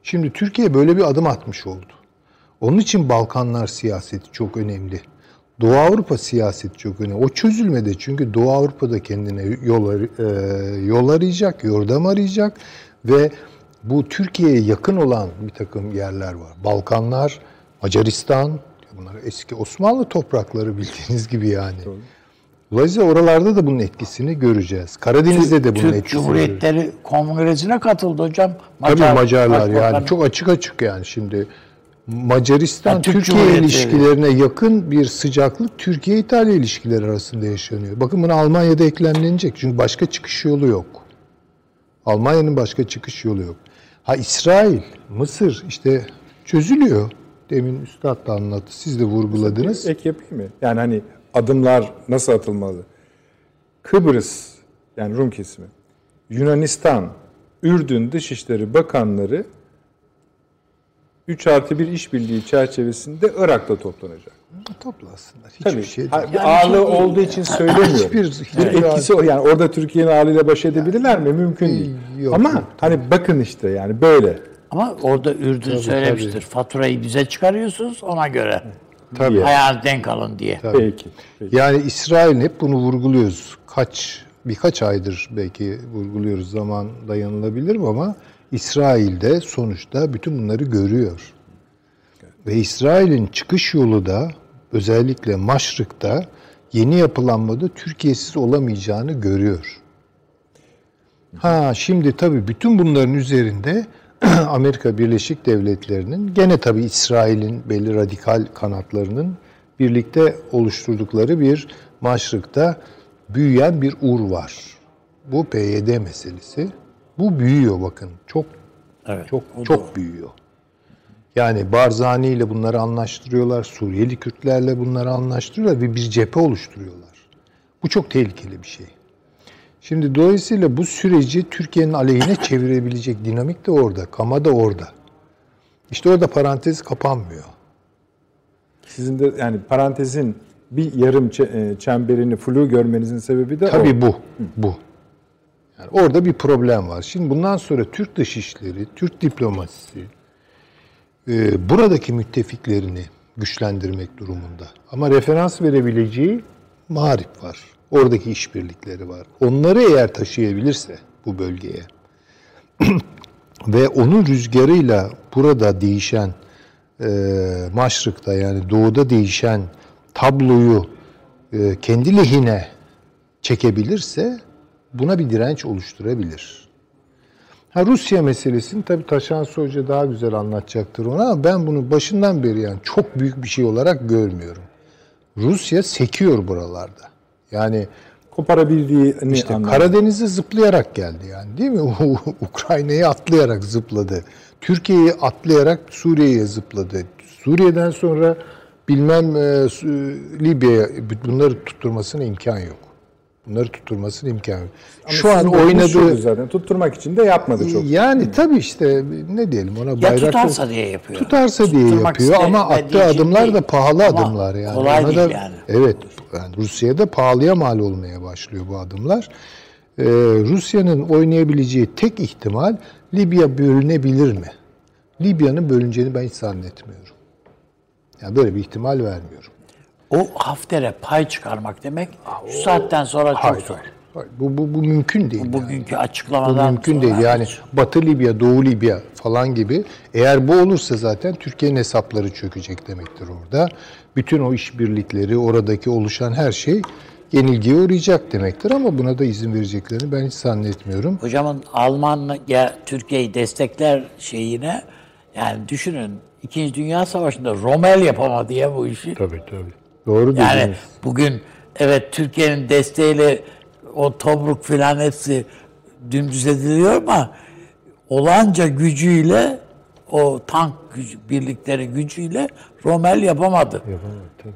Şimdi Türkiye böyle bir adım atmış oldu. Onun için Balkanlar siyaseti çok önemli. Doğu Avrupa siyaseti çok önemli. O çözülmedi çünkü Doğu Avrupa'da kendine yol, e, yol arayacak, yordam arayacak ve bu Türkiye'ye yakın olan bir takım yerler var. Balkanlar, Macaristan, bunlar eski Osmanlı toprakları bildiğiniz gibi yani. Dolayısıyla oralarda da bunun etkisini göreceğiz. Karadeniz'de de bunun Türk etkisini Cumhuriyetleri Kongresine katıldı hocam. Tabii Macarlar yani çok açık açık yani şimdi Macaristan Ha, Türk Türkiye Cumhuriyetleri. ilişkilerine yakın bir sıcaklık Türkiye İtalya ilişkileri arasında yaşanıyor. Bakın buna Almanya'da eklemlenecek çünkü başka çıkış yolu yok. Almanya'nın başka çıkış yolu yok. Ha İsrail, Mısır işte çözülüyor. Demin Üstad da anlattı. Siz de vurguladınız. Ek yapayım mı? Yani hani adımlar nasıl atılmalı? Kıbrıs, yani Rum kesimi, Yunanistan, Ürdün Dışişleri Bakanları 3 artı 1 işbirliği çerçevesinde Irak'ta toplanacak. Toplasınlar. Hiçbir Tabii. şey değil. bir ağırlığı olduğu için söylemiyorum. Hiçbir- bir hiçbir- etkisi o. Yani orada Türkiye'nin ağırlığıyla baş edebilirler mi? Mümkün değil. Yok, Ama yok, hani bakın işte yani böyle. Ama orada Ürdün söylemiştir. Faturayı bize çıkarıyorsunuz ona göre. Tabii. Ayağınız denk alın diye. Peki. Peki. Yani İsrail'in hep bunu vurguluyoruz. Kaç birkaç aydır belki vurguluyoruz zaman dayanılabilir mi ama İsrail'de sonuçta bütün bunları görüyor. Ve İsrail'in çıkış yolu da özellikle Maşrık'ta yeni yapılanmada Türkiye'siz olamayacağını görüyor. Ha şimdi tabii bütün bunların üzerinde Amerika Birleşik Devletleri'nin gene tabii İsrail'in belli radikal kanatlarının birlikte oluşturdukları bir maşrıkta büyüyen bir ur var. Bu PYD meselesi. Bu büyüyor bakın. Çok Evet. çok çok büyüyor. Yani Barzani ile bunları anlaştırıyorlar, Suriyeli Kürtlerle bunları anlaştırıyorlar ve bir cephe oluşturuyorlar. Bu çok tehlikeli bir şey. Şimdi dolayısıyla bu süreci Türkiye'nin aleyhine çevirebilecek dinamik de orada, kama da orada. İşte orada parantez kapanmıyor. Sizin de yani parantezin bir yarım e, çemberini flu görmenizin sebebi de o. Tabii bu. Bu. Yani orada bir problem var. Şimdi bundan sonra Türk dışişleri, Türk diplomasisi e, buradaki müttefiklerini güçlendirmek durumunda. Ama referans verebileceği Mağrip var. Oradaki işbirlikleri var. Onları eğer taşıyabilirse bu bölgeye ve onun rüzgarıyla burada değişen e, Maşrık'ta yani doğuda değişen tabloyu e, kendi lehine çekebilirse buna bir direnç oluşturabilir. Ha Rusya meselesini tabii Taşan Hoca daha güzel anlatacaktır ona ama ben bunu başından beri yani çok büyük bir şey olarak görmüyorum. Rusya sekiyor buralarda. Yani koparabildiğini işte anladım. Karadeniz'e zıplayarak geldi yani değil mi? Ukrayna'yı atlayarak zıpladı. Türkiye'yi atlayarak Suriye'ye zıpladı. Suriye'den sonra bilmem e, Libya'ya bunları tutturmasına imkan yok. Bunları tutturmasına imkan yok. Ama Şu an oynadığı zaten. Tutturmak için de yapmadı çok. yani tabii işte ne diyelim ona Ya bayrak tutarsa diye yapıyor. tutarsa diye Tutturmak yapıyor ama attığı adımlar değil. da pahalı Ama adımlar yani. Kolay Ona değil da, yani. Evet. Yani Rusya'da pahalıya mal olmaya başlıyor bu adımlar. Ee, Rusya'nın oynayabileceği tek ihtimal Libya bölünebilir mi? Libya'nın bölüneceğini ben hiç zannetmiyorum. Yani böyle bir ihtimal vermiyorum. O Hafter'e pay çıkarmak demek şu saatten sonra çok Hayır, zor. hayır. Bu, bu, bu mümkün değil. yani. Bugünkü Bu açıklamadan mümkün sonra değil. Yani Batı Libya, Doğu Libya falan gibi eğer bu olursa zaten Türkiye'nin hesapları çökecek demektir orada. Bütün o işbirlikleri, oradaki oluşan her şey yenilgiye uğrayacak demektir ama buna da izin vereceklerini ben hiç zannetmiyorum. Hocamın Alman ya Türkiye'yi destekler şeyine yani düşünün İkinci Dünya Savaşı'nda Rommel yapamadı ya bu işi. Tabii tabii. Doğru Yani dediniz. bugün evet Türkiye'nin desteğiyle o Tobruk filan hepsi dümdüz ediliyor ama olanca gücüyle o tank gücü, birlikleri gücüyle Rommel yapamadı. Yapamadı, tabii.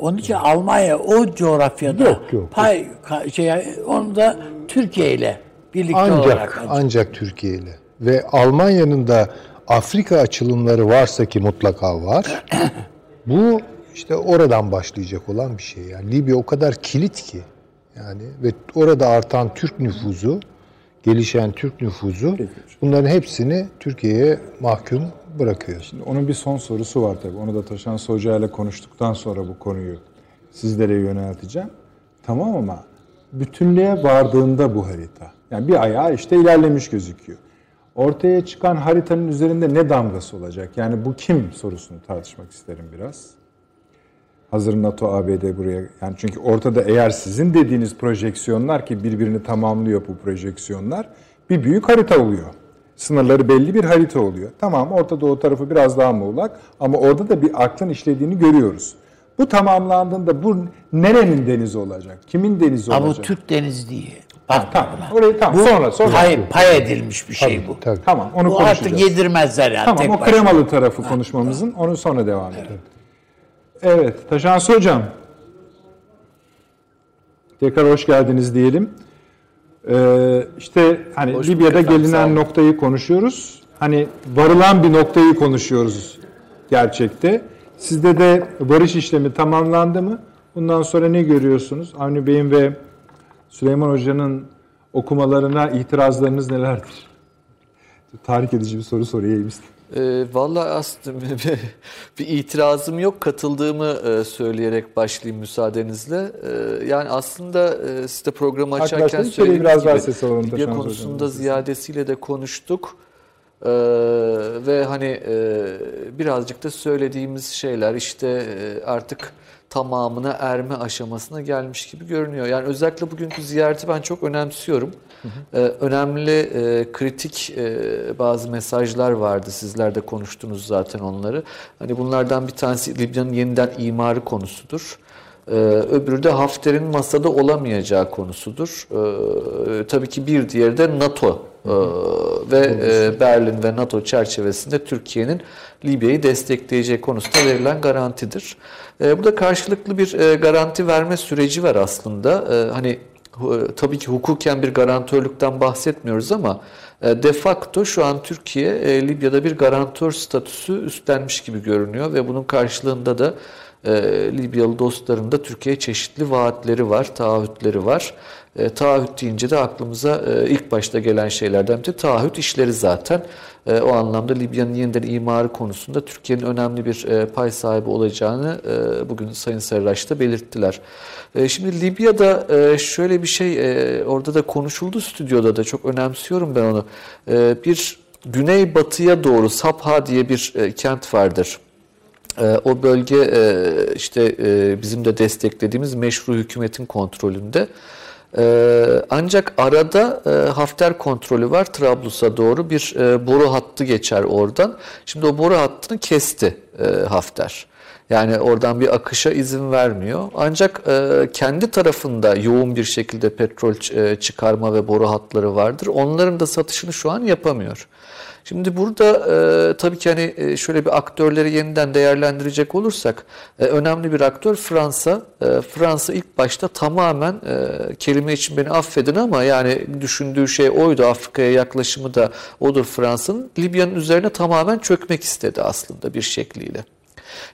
Onun için Almanya o coğrafyada Yok, yok. pay ka- şey onu da Türkiye ile birlikte olarak Ancak ancak Türkiye ile ve Almanya'nın da Afrika açılımları varsa ki mutlaka var. bu işte oradan başlayacak olan bir şey. Yani Libya o kadar kilit ki yani ve orada artan Türk nüfuzu, gelişen Türk nüfuzu bunların hepsini Türkiye'ye mahkum bırakıyor. Şimdi onun bir son sorusu var tabii. Onu da Taşan Hoca ile konuştuktan sonra bu konuyu sizlere yönelteceğim. Tamam ama bütünlüğe vardığında bu harita. Yani bir ayağı işte ilerlemiş gözüküyor. Ortaya çıkan haritanın üzerinde ne damgası olacak? Yani bu kim sorusunu tartışmak isterim biraz. Hazır NATO, ABD buraya yani çünkü ortada eğer sizin dediğiniz projeksiyonlar ki birbirini tamamlıyor bu projeksiyonlar bir büyük harita oluyor. Sınırları belli bir harita oluyor. Tamam Orta Doğu tarafı biraz daha muğlak ama orada da bir aklın işlediğini görüyoruz. Bu tamamlandığında bu nerenin denizi olacak? Kimin denizi Ama bu olacak? Türk denizi diye. Bak Tamam. Orayı tamam. sonra sonra. pay, pay edilmiş bir şey bu. Tabii. Tamam onu Bu konuşacağız. artık yedirmezler yani. Tamam tek o başına. kremalı tarafı konuşmamızın onu sonra devam edelim. Evet Taşansı Hocam. Tekrar hoş geldiniz diyelim. Ee, işte hani Hoş Libya'da efendim, gelinen noktayı konuşuyoruz. Hani varılan bir noktayı konuşuyoruz gerçekte. Sizde de barış işlemi tamamlandı mı? Bundan sonra ne görüyorsunuz? Avni Bey'in ve Süleyman Hoca'nın okumalarına itirazlarınız nelerdir? Tahrik edici bir soru sorayım istedim. E, Valla aslında bir, bir itirazım yok. Katıldığımı e, söyleyerek başlayayım müsaadenizle. E, yani aslında e, siz de programı açarken söylediğiniz biraz gibi Libya konusunda Hocam. ziyadesiyle de konuştuk. E, ve hani e, birazcık da söylediğimiz şeyler işte e, artık tamamına erme aşamasına gelmiş gibi görünüyor. Yani özellikle bugünkü ziyareti ben çok önemsiyorum. Ee, önemli e, kritik e, bazı mesajlar vardı. Sizler de konuştunuz zaten onları. Hani bunlardan bir tanesi Libya'nın yeniden imarı konusudur. Ee, öbürü de Hafter'in masada olamayacağı konusudur. Ee, tabii ki bir diğeri de NATO Ee, ve e, Berlin ve NATO çerçevesinde Türkiye'nin Libya'yı destekleyeceği konusunda verilen garantidir. Ee, burada karşılıklı bir e, garanti verme süreci var aslında. Ee, hani hu- tabii ki hukuken bir garantörlükten bahsetmiyoruz ama e, de facto şu an Türkiye e, Libya'da bir garantör statüsü üstlenmiş gibi görünüyor ve bunun karşılığında da e, Libyalı dostların da Türkiye'ye çeşitli vaatleri var, taahhütleri var. E, taahhüt deyince de aklımıza e, ilk başta gelen şeylerden biri taahhüt işleri zaten. E, o anlamda Libya'nın yeniden imarı konusunda Türkiye'nin önemli bir e, pay sahibi olacağını e, bugün Sayın Sarıraş da belirttiler. E, şimdi Libya'da e, şöyle bir şey e, orada da konuşuldu stüdyoda da çok önemsiyorum ben onu. E, bir güneybatıya doğru Sabha diye bir e, kent vardır. E, o bölge e, işte e, bizim de desteklediğimiz meşru hükümetin kontrolünde. Ee, ancak arada e, Hafter kontrolü var Trablus'a doğru bir boru hattı geçer oradan. Şimdi o boru hattını kesti Hafter. Yani oradan bir akışa izin vermiyor. Ancak kendi tarafında yoğun bir şekilde petrol çıkarma ve boru hatları vardır. Onların da satışını şu an yapamıyor. Şimdi burada e, tabii ki hani e, şöyle bir aktörleri yeniden değerlendirecek olursak e, önemli bir aktör Fransa. E, Fransa ilk başta tamamen e, kelime için beni affedin ama yani düşündüğü şey oydu. Afrika'ya yaklaşımı da odur Fransa'nın. Libya'nın üzerine tamamen çökmek istedi aslında bir şekliyle.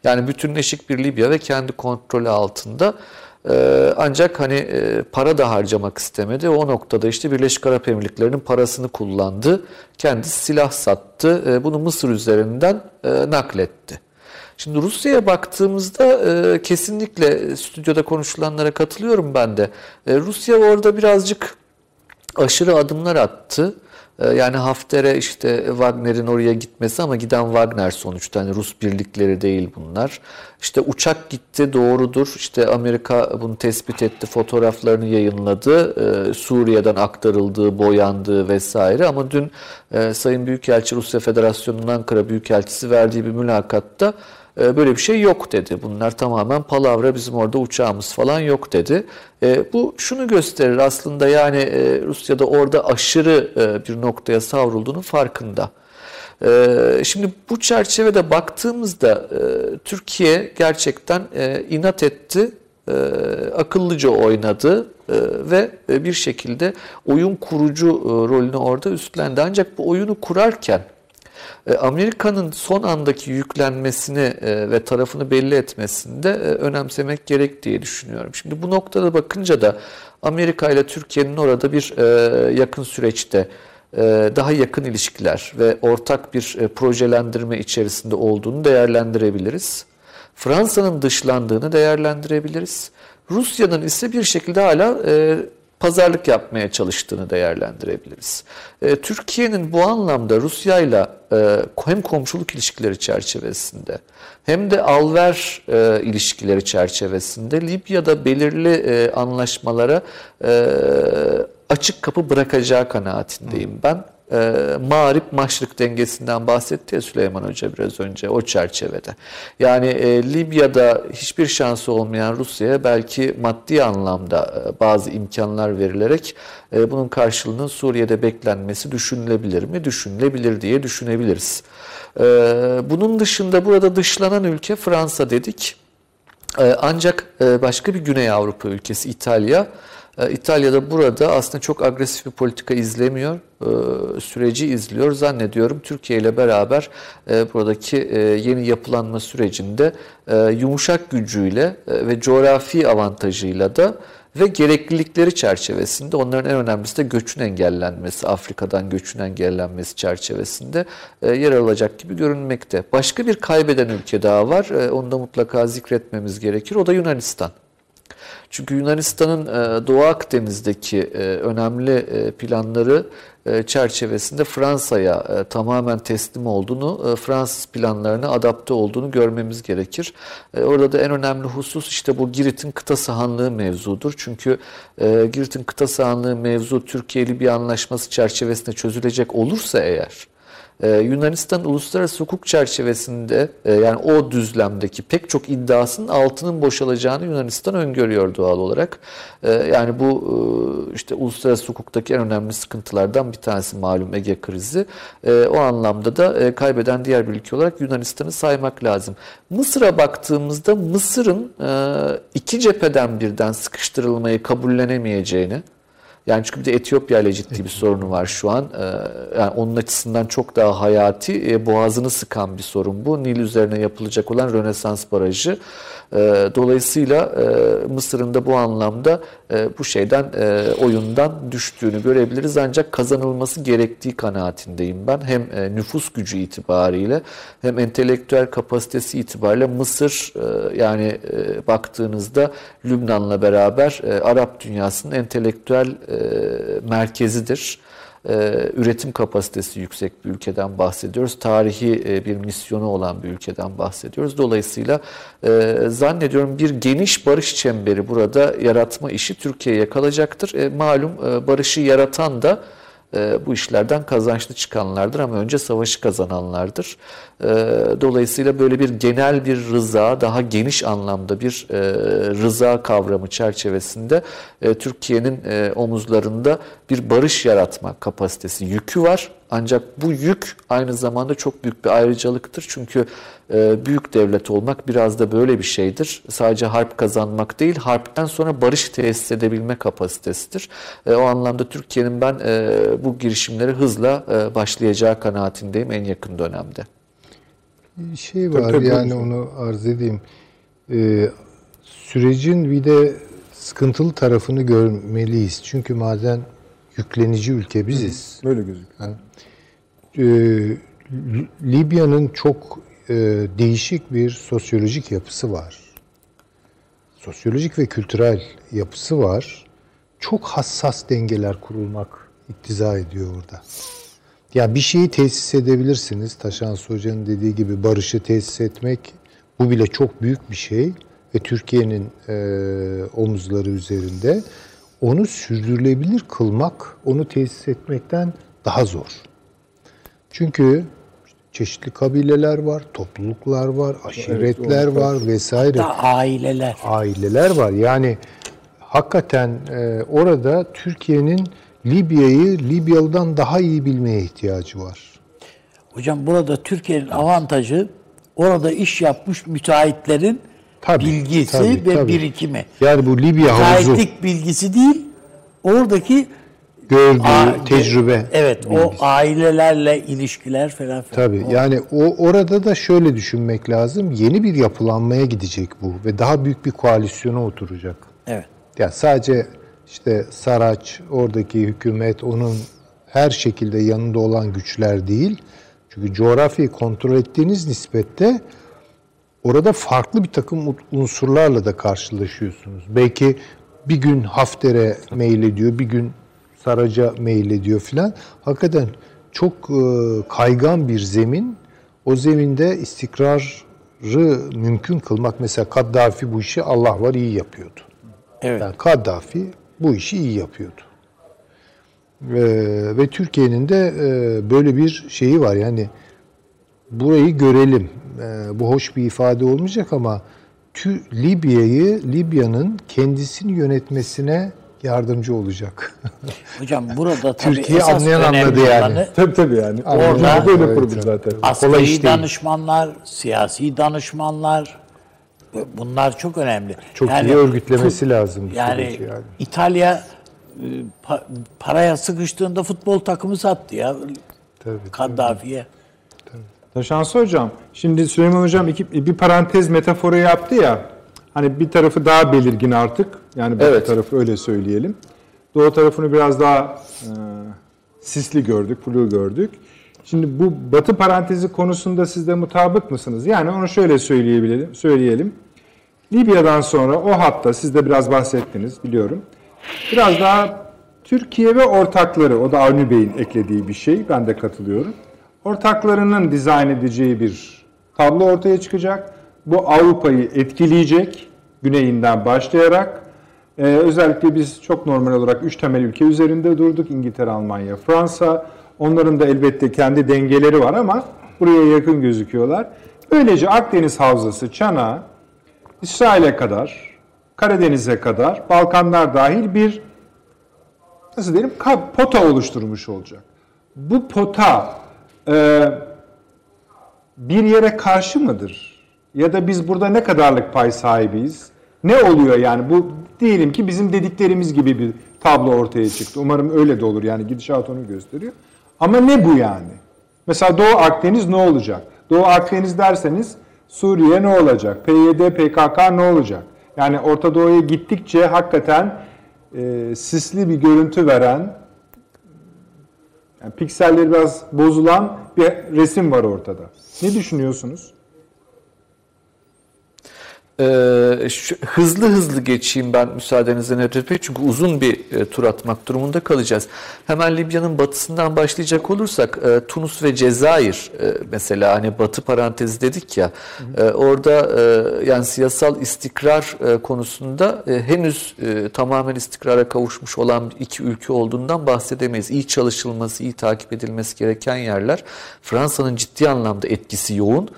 Yani bütünleşik bir Libya ve kendi kontrolü altında ee, ancak hani e, para da harcamak istemedi. O noktada işte Birleşik Arap Emirlikleri'nin parasını kullandı. Kendisi silah sattı. E, bunu Mısır üzerinden e, nakletti. Şimdi Rusya'ya baktığımızda e, kesinlikle stüdyoda konuşulanlara katılıyorum ben de. Rusya orada birazcık aşırı adımlar attı. Ee, yani Hafter'e işte Wagner'in oraya gitmesi ama giden Wagner sonuçta. Yani Rus birlikleri değil bunlar. İşte uçak gitti doğrudur. İşte Amerika bunu tespit etti. Fotoğraflarını yayınladı. Ee, Suriye'den aktarıldığı, boyandığı vesaire. Ama dün e, Sayın Büyükelçi Rusya Federasyonu'nun Ankara Büyükelçisi verdiği bir mülakatta böyle bir şey yok dedi. Bunlar tamamen palavra bizim orada uçağımız falan yok dedi. E, bu şunu gösterir aslında yani e, Rusya'da orada aşırı bir noktaya savrulduğunun farkında. Şimdi bu çerçevede baktığımızda Türkiye gerçekten inat etti, akıllıca oynadı ve bir şekilde oyun kurucu rolünü orada üstlendi. Ancak bu oyunu kurarken e, Amerika'nın son andaki yüklenmesini e, ve tarafını belli etmesini de e, önemsemek gerek diye düşünüyorum. Şimdi bu noktada bakınca da Amerika ile Türkiye'nin orada bir yakın süreçte daha yakın ilişkiler ve ortak bir projelendirme içerisinde olduğunu değerlendirebiliriz. Fransa'nın dışlandığını değerlendirebiliriz. Rusya'nın ise bir şekilde hala pazarlık yapmaya çalıştığını değerlendirebiliriz. E, Türkiye'nin bu anlamda Rusya ile hem komşuluk ilişkileri çerçevesinde hem de alver e, ilişkileri çerçevesinde Libya'da belirli e, anlaşmalara e, açık kapı bırakacağı kanaatindeyim ben e, mağrip maşrık dengesinden bahsetti ya Süleyman Hoca biraz önce o çerçevede. Yani e, Libya'da hiçbir şansı olmayan Rusya'ya belki maddi anlamda e, bazı imkanlar verilerek e, bunun karşılığının Suriye'de beklenmesi düşünülebilir mi? Düşünülebilir diye düşünebiliriz. E, bunun dışında burada dışlanan ülke Fransa dedik. E, ancak e, başka bir Güney Avrupa ülkesi İtalya İtalya'da burada aslında çok agresif bir politika izlemiyor. E, süreci izliyor. Zannediyorum Türkiye ile beraber e, buradaki yeni yapılanma sürecinde yumuşak gücüyle ve coğrafi avantajıyla da ve gereklilikleri çerçevesinde onların en önemlisi de göçün engellenmesi, Afrika'dan göçün engellenmesi çerçevesinde yer alacak gibi görünmekte. Başka bir kaybeden ülke daha var. Onu da mutlaka zikretmemiz gerekir. O da Yunanistan. Çünkü Yunanistan'ın e, Doğu Akdeniz'deki e, önemli e, planları çerçevesinde Fransa'ya tamamen teslim olduğunu, Fransız planlarına adapte olduğunu görmemiz gerekir. Orada da en önemli husus işte bu Girit'in kıta sahanlığı mevzudur. Çünkü Girit'in kıta sahanlığı mevzu Türkiye-Libya anlaşması çerçevesinde çözülecek olursa eğer, ee, Yunanistan uluslararası hukuk çerçevesinde e, yani o düzlemdeki pek çok iddiasının altının boşalacağını Yunanistan öngörüyor doğal olarak. Ee, yani bu e, işte uluslararası hukuktaki en önemli sıkıntılardan bir tanesi malum Ege krizi. Ee, o anlamda da e, kaybeden diğer bir ülke olarak Yunanistan'ı saymak lazım. Mısır'a baktığımızda Mısır'ın iki cepheden birden sıkıştırılmayı kabullenemeyeceğini Yani çünkü bir de Etiyopya ile ciddi bir sorunu var şu an. Ee, yani onun açısından çok daha hayati, e, boğazını sıkan bir sorun bu. Nil üzerine yapılacak olan Rönesans Barajı. Ee, dolayısıyla e, Mısır'ın da bu anlamda e, bu şeyden, e, oyundan düştüğünü görebiliriz. Ancak kazanılması gerektiği kanaatindeyim ben. Hem nüfus gücü itibariyle hem entelektüel kapasitesi itibariyle Mısır yani baktığınızda Lübnan'la beraber Arap dünyasının entelektüel merkezidir. E, üretim kapasitesi yüksek bir ülkeden bahsediyoruz. Tarihi e, bir misyonu olan bir ülkeden bahsediyoruz. Dolayısıyla e, zannediyorum bir geniş barış çemberi burada yaratma işi Türkiye'ye kalacaktır. E, malum barışı yaratan da e, bu işlerden kazançlı çıkanlardır ama önce savaşı kazananlardır. E, dolayısıyla böyle bir genel bir rıza, daha geniş anlamda bir e, rıza kavramı çerçevesinde e, Türkiye'nin e, omuzlarında bir barış yaratma kapasitesi, yükü var. Ancak bu yük aynı zamanda çok büyük bir ayrıcalıktır. Çünkü e, büyük devlet olmak biraz da böyle bir şeydir. Sadece harp kazanmak değil, harpten sonra barış tesis edebilme kapasitesidir. E, o anlamda Türkiye'nin ben e, bu girişimleri hızla e, başlayacağı kanaatindeyim en yakın dönemde. Şey var tabii, yani tabii. onu arz edeyim. Ee, sürecin bir de sıkıntılı tarafını görmeliyiz. Çünkü maden yüklenici ülke biziz. Böyle gözüküyor. Yani, e, Libya'nın çok e, değişik bir sosyolojik yapısı var. Sosyolojik ve kültürel yapısı var. Çok hassas dengeler kurulmak iktiza ediyor orada. Ya bir şeyi tesis edebilirsiniz. Taşan Hoca'nın dediği gibi barışı tesis etmek bu bile çok büyük bir şey ve Türkiye'nin e, omuzları üzerinde onu sürdürülebilir kılmak, onu tesis etmekten daha zor. Çünkü çeşitli kabileler var, topluluklar var, aşiretler evet, var vesaire. Hatta aileler. Aileler var. Yani hakikaten e, orada Türkiye'nin Libya'yı Libyalı'dan daha iyi bilmeye ihtiyacı var. Hocam burada Türkiye'nin avantajı orada iş yapmış müteahhitlerin tabii, bilgisi tabii, ve tabii. birikimi. Yani bu Libya havuzu. Müteahhitlik bilgisi değil, oradaki gördüğü A, tecrübe. Evet, bilgisi. o ailelerle ilişkiler falan filan. Tabii. O. Yani o orada da şöyle düşünmek lazım. Yeni bir yapılanmaya gidecek bu ve daha büyük bir koalisyona oturacak. Evet. Ya yani sadece işte Saraç, oradaki hükümet, onun her şekilde yanında olan güçler değil. Çünkü coğrafyayı kontrol ettiğiniz nispette orada farklı bir takım unsurlarla da karşılaşıyorsunuz. Belki bir gün Hafter'e ediyor, bir gün Saraç'a ediyor filan. Hakikaten çok e, kaygan bir zemin. O zeminde istikrarı mümkün kılmak. Mesela Kaddafi bu işi Allah var iyi yapıyordu. Evet. Yani Kaddafi bu işi iyi yapıyordu. Ee, ve Türkiye'nin de e, böyle bir şeyi var yani burayı görelim. E, bu hoş bir ifade olmayacak ama Libya'yı, Libya'nın kendisini yönetmesine yardımcı olacak. Hocam burada tabii Türkiye esas anlayan anladı yani. Tabii tabii yani. Orada böyle evet, zaten. Askeri danışmanlar, siyasi danışmanlar, Bunlar çok önemli. Çok yani, iyi örgütlemesi lazım. Yani, yani İtalya e, pa, paraya sıkıştığında futbol takımı sattı ya. Tabii, Kaddafi'ye. Taşansı hocam, şimdi Süleyman hocam iki, bir parantez metaforu yaptı ya. Hani bir tarafı daha belirgin artık. Yani bir evet. tarafı öyle söyleyelim. Doğu tarafını biraz daha e, sisli gördük, flu gördük. Şimdi bu batı parantezi konusunda siz de mutabık mısınız? Yani onu şöyle söyleyebilirim, söyleyelim. Libya'dan sonra o hatta siz de biraz bahsettiniz biliyorum. Biraz daha Türkiye ve ortakları, o da Avni Bey'in eklediği bir şey, ben de katılıyorum. Ortaklarının dizayn edeceği bir tablo ortaya çıkacak. Bu Avrupa'yı etkileyecek, güneyinden başlayarak. Ee, özellikle biz çok normal olarak üç temel ülke üzerinde durduk. İngiltere, Almanya, Fransa. Onların da elbette kendi dengeleri var ama buraya yakın gözüküyorlar. Böylece Akdeniz Havzası, Çanağı, İsrail'e kadar, Karadeniz'e kadar, Balkanlar dahil bir nasıl diyelim pota oluşturmuş olacak. Bu pota bir yere karşı mıdır? Ya da biz burada ne kadarlık pay sahibiyiz? Ne oluyor yani bu diyelim ki bizim dediklerimiz gibi bir tablo ortaya çıktı. Umarım öyle de olur yani gidişat onu gösteriyor. Ama ne bu yani? Mesela Doğu Akdeniz ne olacak? Doğu Akdeniz derseniz Suriye ne olacak? PYD, PKK ne olacak? Yani Orta Doğu'ya gittikçe hakikaten e, sisli bir görüntü veren, yani pikselleri biraz bozulan bir resim var ortada. Ne düşünüyorsunuz? Ee, şu, hızlı hızlı geçeyim ben müsaadenizle Nedret Bey çünkü uzun bir e, tur atmak durumunda kalacağız. Hemen Libya'nın batısından başlayacak olursak e, Tunus ve Cezayir e, mesela hani batı parantezi dedik ya e, orada e, yani siyasal istikrar e, konusunda e, henüz e, tamamen istikrara kavuşmuş olan iki ülke olduğundan bahsedemeyiz. İyi çalışılması, iyi takip edilmesi gereken yerler. Fransa'nın ciddi anlamda etkisi yoğun.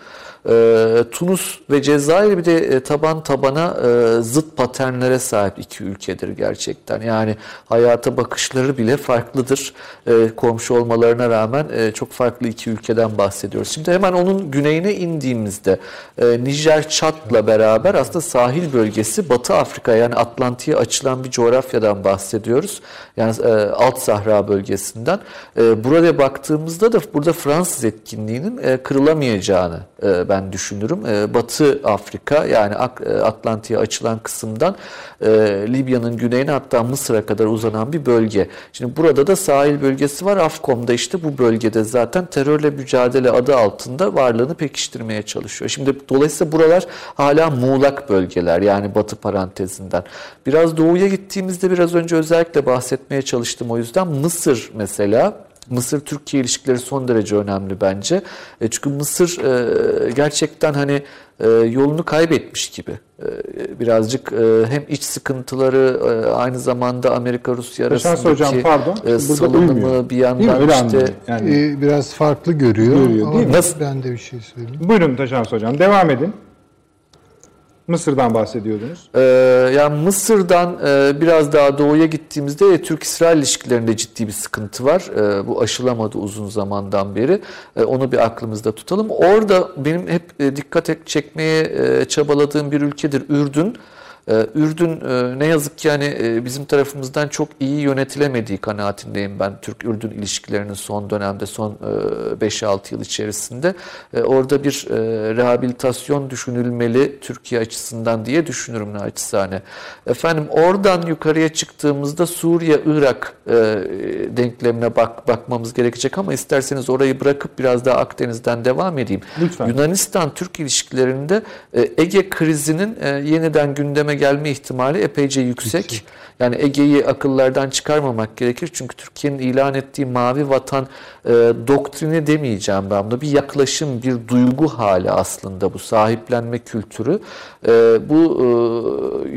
E, Tunus ve Cezayir bir de e, taban tabana e, zıt paternlere sahip iki ülkedir gerçekten. Yani hayata bakışları bile farklıdır. E, komşu olmalarına rağmen e, çok farklı iki ülkeden bahsediyoruz. Şimdi hemen onun güneyine indiğimizde e, Nijer Çat'la beraber aslında sahil bölgesi Batı Afrika yani Atlantik'e açılan bir coğrafyadan bahsediyoruz. Yani e, Alt Sahra bölgesinden. E, burada baktığımızda da burada Fransız etkinliğinin e, kırılamayacağını e, ben düşünürüm. E, Batı Afrika yani e, Atlantik'e açılan kısımdan e, Libya'nın güneyine hatta Mısır'a kadar uzanan bir bölge. Şimdi burada da sahil bölgesi var. Afkom'da işte bu bölgede zaten terörle mücadele adı altında varlığını pekiştirmeye çalışıyor. Şimdi dolayısıyla buralar hala muğlak bölgeler yani batı parantezinden. Biraz doğuya gittiğimizde biraz önce özellikle bahsetmeye çalıştım o yüzden Mısır mesela Mısır-Türkiye ilişkileri son derece önemli bence. E, çünkü Mısır e, gerçekten hani e, yolunu kaybetmiş gibi. E, birazcık e, hem iç sıkıntıları e, aynı zamanda Amerika-Rusya arasındaki hocam, pardon. E, salınımı bir yandan Öyle işte yani. Ee, biraz farklı görüyor. Görüyor, ama değil mi? Nasıl? Ben de bir şey söyleyeyim. Buyurun Taşans Hocam devam edin. Mısır'dan bahsediyordunuz. Ee, yani Mısır'dan e, biraz daha doğuya gittiğimizde e, Türk-İsrail ilişkilerinde ciddi bir sıkıntı var. E, bu aşılamadı uzun zamandan beri. E, onu bir aklımızda tutalım. Orada benim hep e, dikkat çekmeye e, çabaladığım bir ülkedir Ürdün. Ee, Ürdün e, ne yazık ki yani e, bizim tarafımızdan çok iyi yönetilemediği kanaatindeyim ben Türk-Ürdün ilişkilerinin son dönemde son e, 5-6 yıl içerisinde. E, Orada bir e, rehabilitasyon düşünülmeli Türkiye açısından diye düşünürüm naçizane. Efendim oradan yukarıya çıktığımızda Suriye-Irak e, denklemine bak, bakmamız gerekecek ama isterseniz orayı bırakıp biraz daha Akdeniz'den devam edeyim. Lütfen. Yunanistan-Türk ilişkilerinde e, Ege krizinin e, yeniden gündeme gelme ihtimali epeyce yüksek. Yani Ege'yi akıllardan çıkarmamak gerekir. Çünkü Türkiye'nin ilan ettiği mavi vatan e, doktrini demeyeceğim ben buna. Bir yaklaşım, bir duygu hali aslında bu sahiplenme kültürü. E, bu e,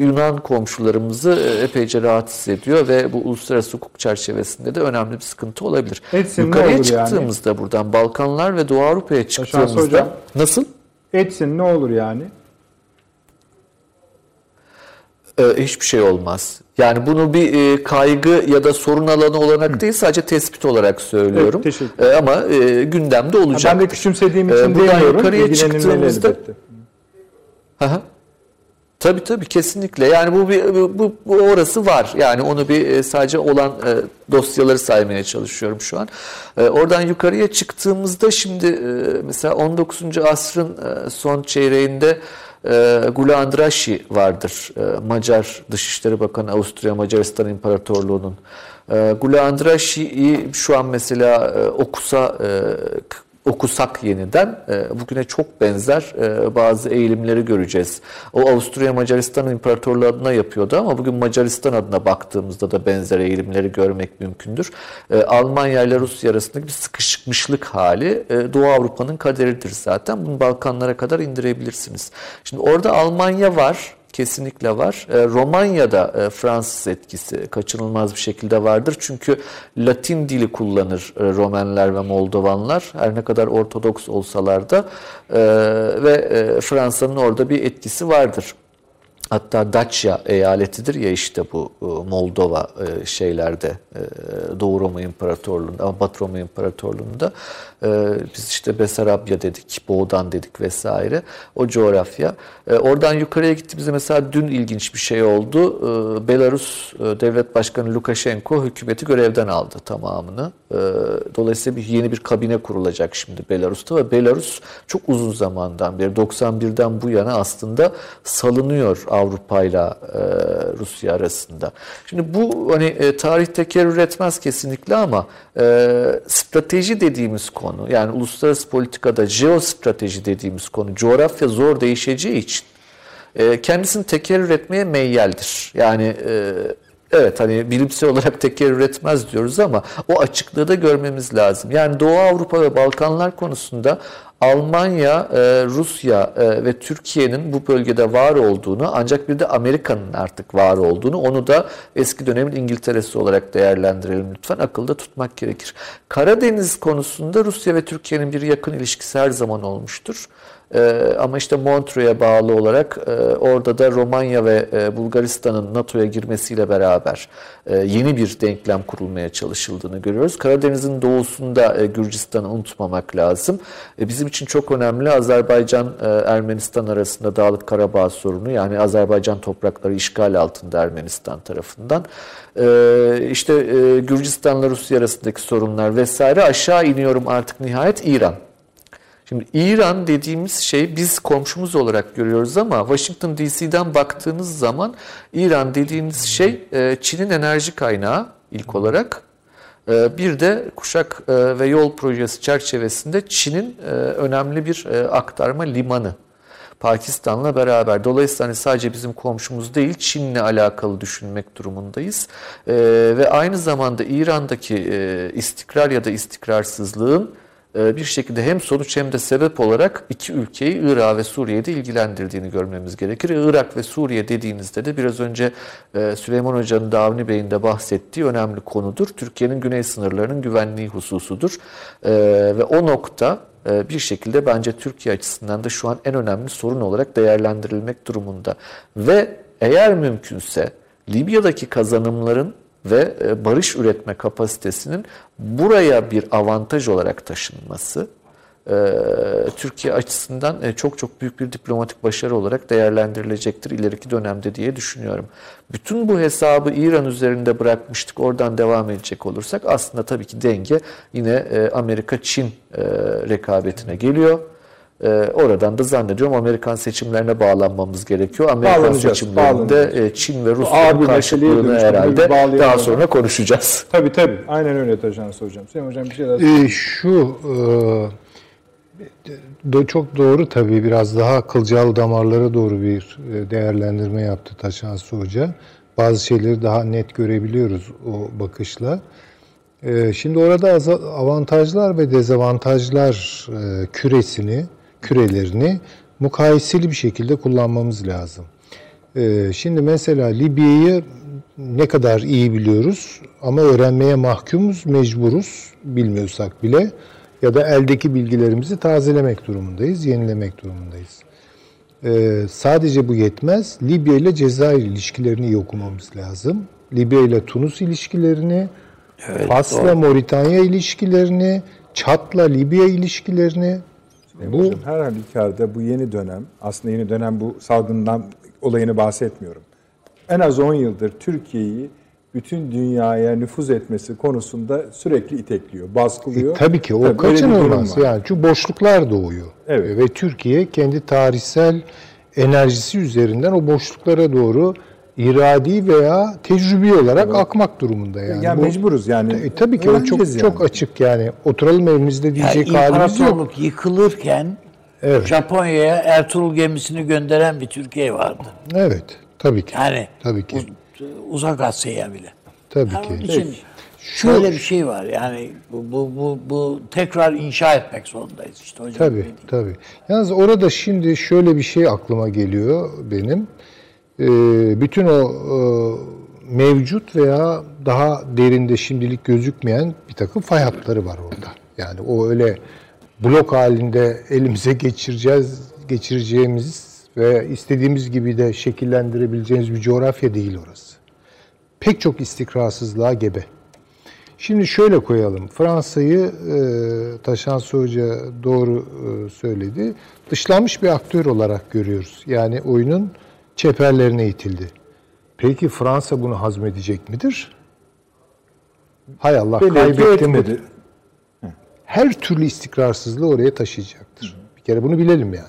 Yunan komşularımızı e, epeyce rahatsız ediyor ve bu uluslararası hukuk çerçevesinde de önemli bir sıkıntı olabilir. Etsin, Yukarıya olur yani? çıktığımızda buradan Balkanlar ve Doğu Avrupa'ya hocam. çıktığımızda nasıl? Etsin ne olur yani? Ee, hiçbir şey olmaz. Yani bunu bir e, kaygı ya da sorun alanı olarak değil sadece tespit olarak söylüyorum. Evet, teşekkür Ee, ama e, gündemde olacak. ben de küçümsediğim için demiyorum. yukarıya çıktığımızda-. Aha. Tabii tabii kesinlikle. Yani bu bir bu, bu orası var. Yani onu bir e, sadece olan e, dosyaları saymaya çalışıyorum şu an. E, oradan yukarıya çıktığımızda şimdi e, mesela 19. asrın e, son çeyreğinde e, Gula Andrashi vardır. E, Macar Dışişleri Bakanı Avusturya Macaristan İmparatorluğu'nun. E, Gula Andrashi'yi şu an mesela e, okusa e, okusak yeniden e, bugüne çok benzer e, bazı eğilimleri göreceğiz. O Avusturya Macaristan İmparatorluğu adına yapıyordu ama bugün Macaristan adına baktığımızda da benzer eğilimleri görmek mümkündür. E, Almanya ile Rusya arasındaki bir sıkışmışlık hali Doğu Avrupa'nın kaderidir zaten. Bunu Balkanlara kadar indirebilirsiniz. Şimdi orada Almanya var. Kesinlikle var. E, Romanya'da e, Fransız etkisi kaçınılmaz bir şekilde vardır. Çünkü Latin dili kullanır e, Romenler ve Moldovanlar. Her ne kadar Ortodoks olsalar da e, ve e, Fransa'nın orada bir etkisi vardır. Hatta Dacia eyaletidir ya işte bu e, Moldova e, şeylerde e, Doğu Roma İmparatorluğu'nda ama Batı Roma İmparatorluğu'nda biz işte Besarabya dedik, Boğdan dedik vesaire o coğrafya. Oradan yukarıya gittiğimizde mesela dün ilginç bir şey oldu. Belarus Devlet Başkanı Lukashenko hükümeti görevden aldı tamamını. Dolayısıyla bir yeni bir kabine kurulacak şimdi Belarus'ta ve Belarus çok uzun zamandan beri 91'den bu yana aslında salınıyor Avrupa ile Rusya arasında. Şimdi bu hani e, tarih tekerrür etmez kesinlikle ama e, strateji dediğimiz konu yani uluslararası politikada jeostrateji dediğimiz konu coğrafya zor değişeceği için e, kendisini tekerrür etmeye meyyeldir. Yani e, Evet hani bilimsel olarak tekerrür etmez diyoruz ama o açıklığı da görmemiz lazım. Yani Doğu Avrupa ve Balkanlar konusunda Almanya, e, Rusya e, ve Türkiye'nin bu bölgede var olduğunu ancak bir de Amerika'nın artık var olduğunu onu da eski dönemin İngiltere'si olarak değerlendirelim lütfen akılda tutmak gerekir. Karadeniz konusunda Rusya ve Türkiye'nin bir yakın ilişkisi her zaman olmuştur. Ee, ama işte Montreux'e bağlı olarak e, orada da Romanya ve e, Bulgaristan'ın NATO'ya girmesiyle beraber e, yeni bir denklem kurulmaya çalışıldığını görüyoruz. Karadeniz'in doğusunda Gürcistan'ı unutmamak lazım. Bizim için çok önemli Azerbaycan-Ermenistan arasında Dağlık Karabağ sorunu yani Azerbaycan toprakları işgal altında Ermenistan tarafından. E, işte e, Gürcistan'la Rusya arasındaki sorunlar vesaire aşağı iniyorum artık nihayet İran. Şimdi İran dediğimiz şey biz komşumuz olarak görüyoruz ama Washington DC'den baktığınız zaman İran dediğiniz şey e, Çin'in enerji kaynağı ilk olarak. E, bir de kuşak e, ve yol projesi çerçevesinde Çin'in önemli bir aktarma limanı. Pakistan'la beraber. Dolayısıyla hani sadece bizim komşumuz değil, Çin'le alakalı düşünmek durumundayız. ve aynı zamanda İran'daki istikrar ya da istikrarsızlığın bir şekilde hem sonuç hem de sebep olarak iki ülkeyi Irak ve Suriye'de ilgilendirdiğini görmemiz gerekir. Irak ve Suriye dediğinizde de biraz önce e, Süleyman Hoca'nın da Avni Bey'in de bahsettiği önemli konudur. Türkiye'nin güney sınırlarının güvenliği hususudur. E, ve o nokta bir şekilde bence Türkiye açısından da şu an en önemli sorun olarak değerlendirilmek durumunda. Ve eğer mümkünse Libya'daki kazanımların ve e, barış üretme kapasitesinin buraya bir avantaj olarak taşınması e, Türkiye açısından e, çok çok büyük bir diplomatik başarı olarak değerlendirilecektir ileriki dönemde diye düşünüyorum. Bütün bu hesabı İran üzerinde bırakmıştık. Oradan devam edecek olursak aslında tabii ki denge yine Amerika-Çin rekabetine geliyor. Ee, oradan da zannediyorum Amerikan seçimlerine bağlanmamız gerekiyor. Amerikan seçimlerinde e, Çin ve Rusya'nın karşıtlığını herhalde daha sonra konuşacağız. Tabii tabii. Aynen öyle Tajans Hocam. Sayın Hocam bir şey daha ee, Şu e, çok doğru tabii. Biraz daha kılcal damarlara doğru bir e, değerlendirme yaptı Taşansı Hoca. Bazı şeyleri daha net görebiliyoruz o bakışla. E, şimdi orada avantajlar ve dezavantajlar e, küresini kürelerini mukayeseli bir şekilde kullanmamız lazım. Ee, şimdi mesela Libya'yı ne kadar iyi biliyoruz ama öğrenmeye mahkumuz, mecburuz bilmiyorsak bile ya da eldeki bilgilerimizi tazelemek durumundayız, yenilemek durumundayız. Ee, sadece bu yetmez. Libya ile Cezayir ilişkilerini iyi okumamız lazım. Libya ile Tunus ilişkilerini, evet, Fas'la Moritanya ilişkilerini, Çat'la Libya ilişkilerini bu hocam, her halükarda bu yeni dönem, aslında yeni dönem bu salgından olayını bahsetmiyorum. En az 10 yıldır Türkiye'yi bütün dünyaya nüfuz etmesi konusunda sürekli itekliyor, baskılıyor. E, tabii ki o tabii kaçınılmaz. Yani çünkü boşluklar doğuyor. Evet. Ve Türkiye kendi tarihsel enerjisi üzerinden o boşluklara doğru iradi veya tecrübi olarak evet. akmak durumunda yani. Yani Bu, mecburuz yani. E, tabii ki o çok yani. çok açık yani. Oturalım evimizde diyecek yani halimiz yok. yıkılırken evet. Japonya'ya Ertuğrul gemisini gönderen bir Türkiye vardı. Evet, tabii ki. Yani tabii ki. uzak Asya'ya bile. Tabii yani ki. için şöyle bir şey var. Yani bu, bu bu bu tekrar inşa etmek zorundayız işte hocam. Tabii, tabii. Yalnız orada şimdi şöyle bir şey aklıma geliyor benim. Ee, bütün o e, mevcut veya daha derinde şimdilik gözükmeyen bir takım fay hatları var orada. Yani o öyle blok halinde elimize geçireceğiz, geçireceğimiz ve istediğimiz gibi de şekillendirebileceğimiz bir coğrafya değil orası. Pek çok istikrarsızlığa gebe. Şimdi şöyle koyalım. Fransa'yı e, Taşan Hoca doğru e, söyledi. Dışlanmış bir aktör olarak görüyoruz. Yani oyunun çeperlerine itildi. Peki Fransa bunu hazmedecek midir? Hay Allah kaybettim. bu. Her türlü istikrarsızlığı oraya taşıyacaktır. Bir kere bunu bilelim yani.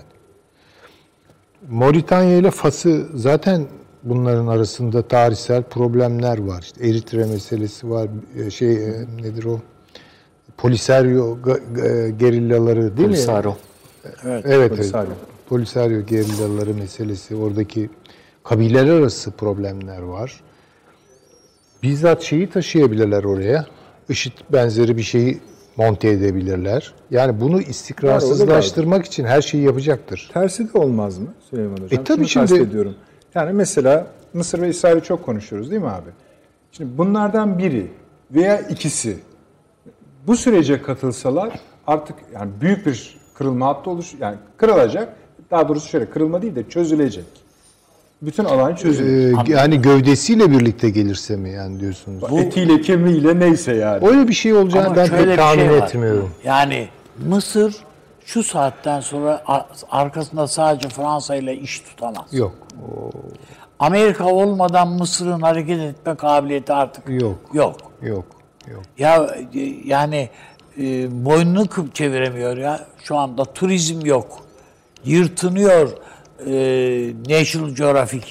Moritanya ile Fas'ı zaten bunların arasında tarihsel problemler var. İşte Eritre meselesi var. e, Şey e, nedir o? Polisario e, gerillaları değil mi? Polisario. Evet, evet. Polisario. Polisario gerillaları meselesi, oradaki kabileler arası problemler var. Bizzat şeyi taşıyabilirler oraya. IŞİD benzeri bir şeyi monte edebilirler. Yani bunu istikrarsızlaştırmak için her şeyi yapacaktır. Tersi de olmaz mı Süleyman Hocam? E tabii Şunu şimdi- kastediyorum. Yani mesela Mısır ve İsrail'i çok konuşuyoruz değil mi abi? Şimdi bunlardan biri veya ikisi bu sürece katılsalar artık yani büyük bir kırılma hattı oluş yani kırılacak. Daha doğrusu şöyle kırılma değil de çözülecek. Bütün alan çözülecek. Ee, yani gövdesiyle birlikte gelirse mi yani diyorsunuz? Etiyle kemiğiyle neyse yani. Öyle bir şey olacağını Ama ben pek bir tahmin şey var. etmiyorum. Yani Mısır şu saatten sonra arkasında sadece Fransa ile iş tutamaz. Yok. Amerika olmadan Mısır'ın hareket etme kabiliyeti artık Yok. Yok. Yok. Yok. Ya e, yani e, boynunu kıp çeviremiyor ya. Şu anda turizm yok. Yırtınıyor e, National Geographic.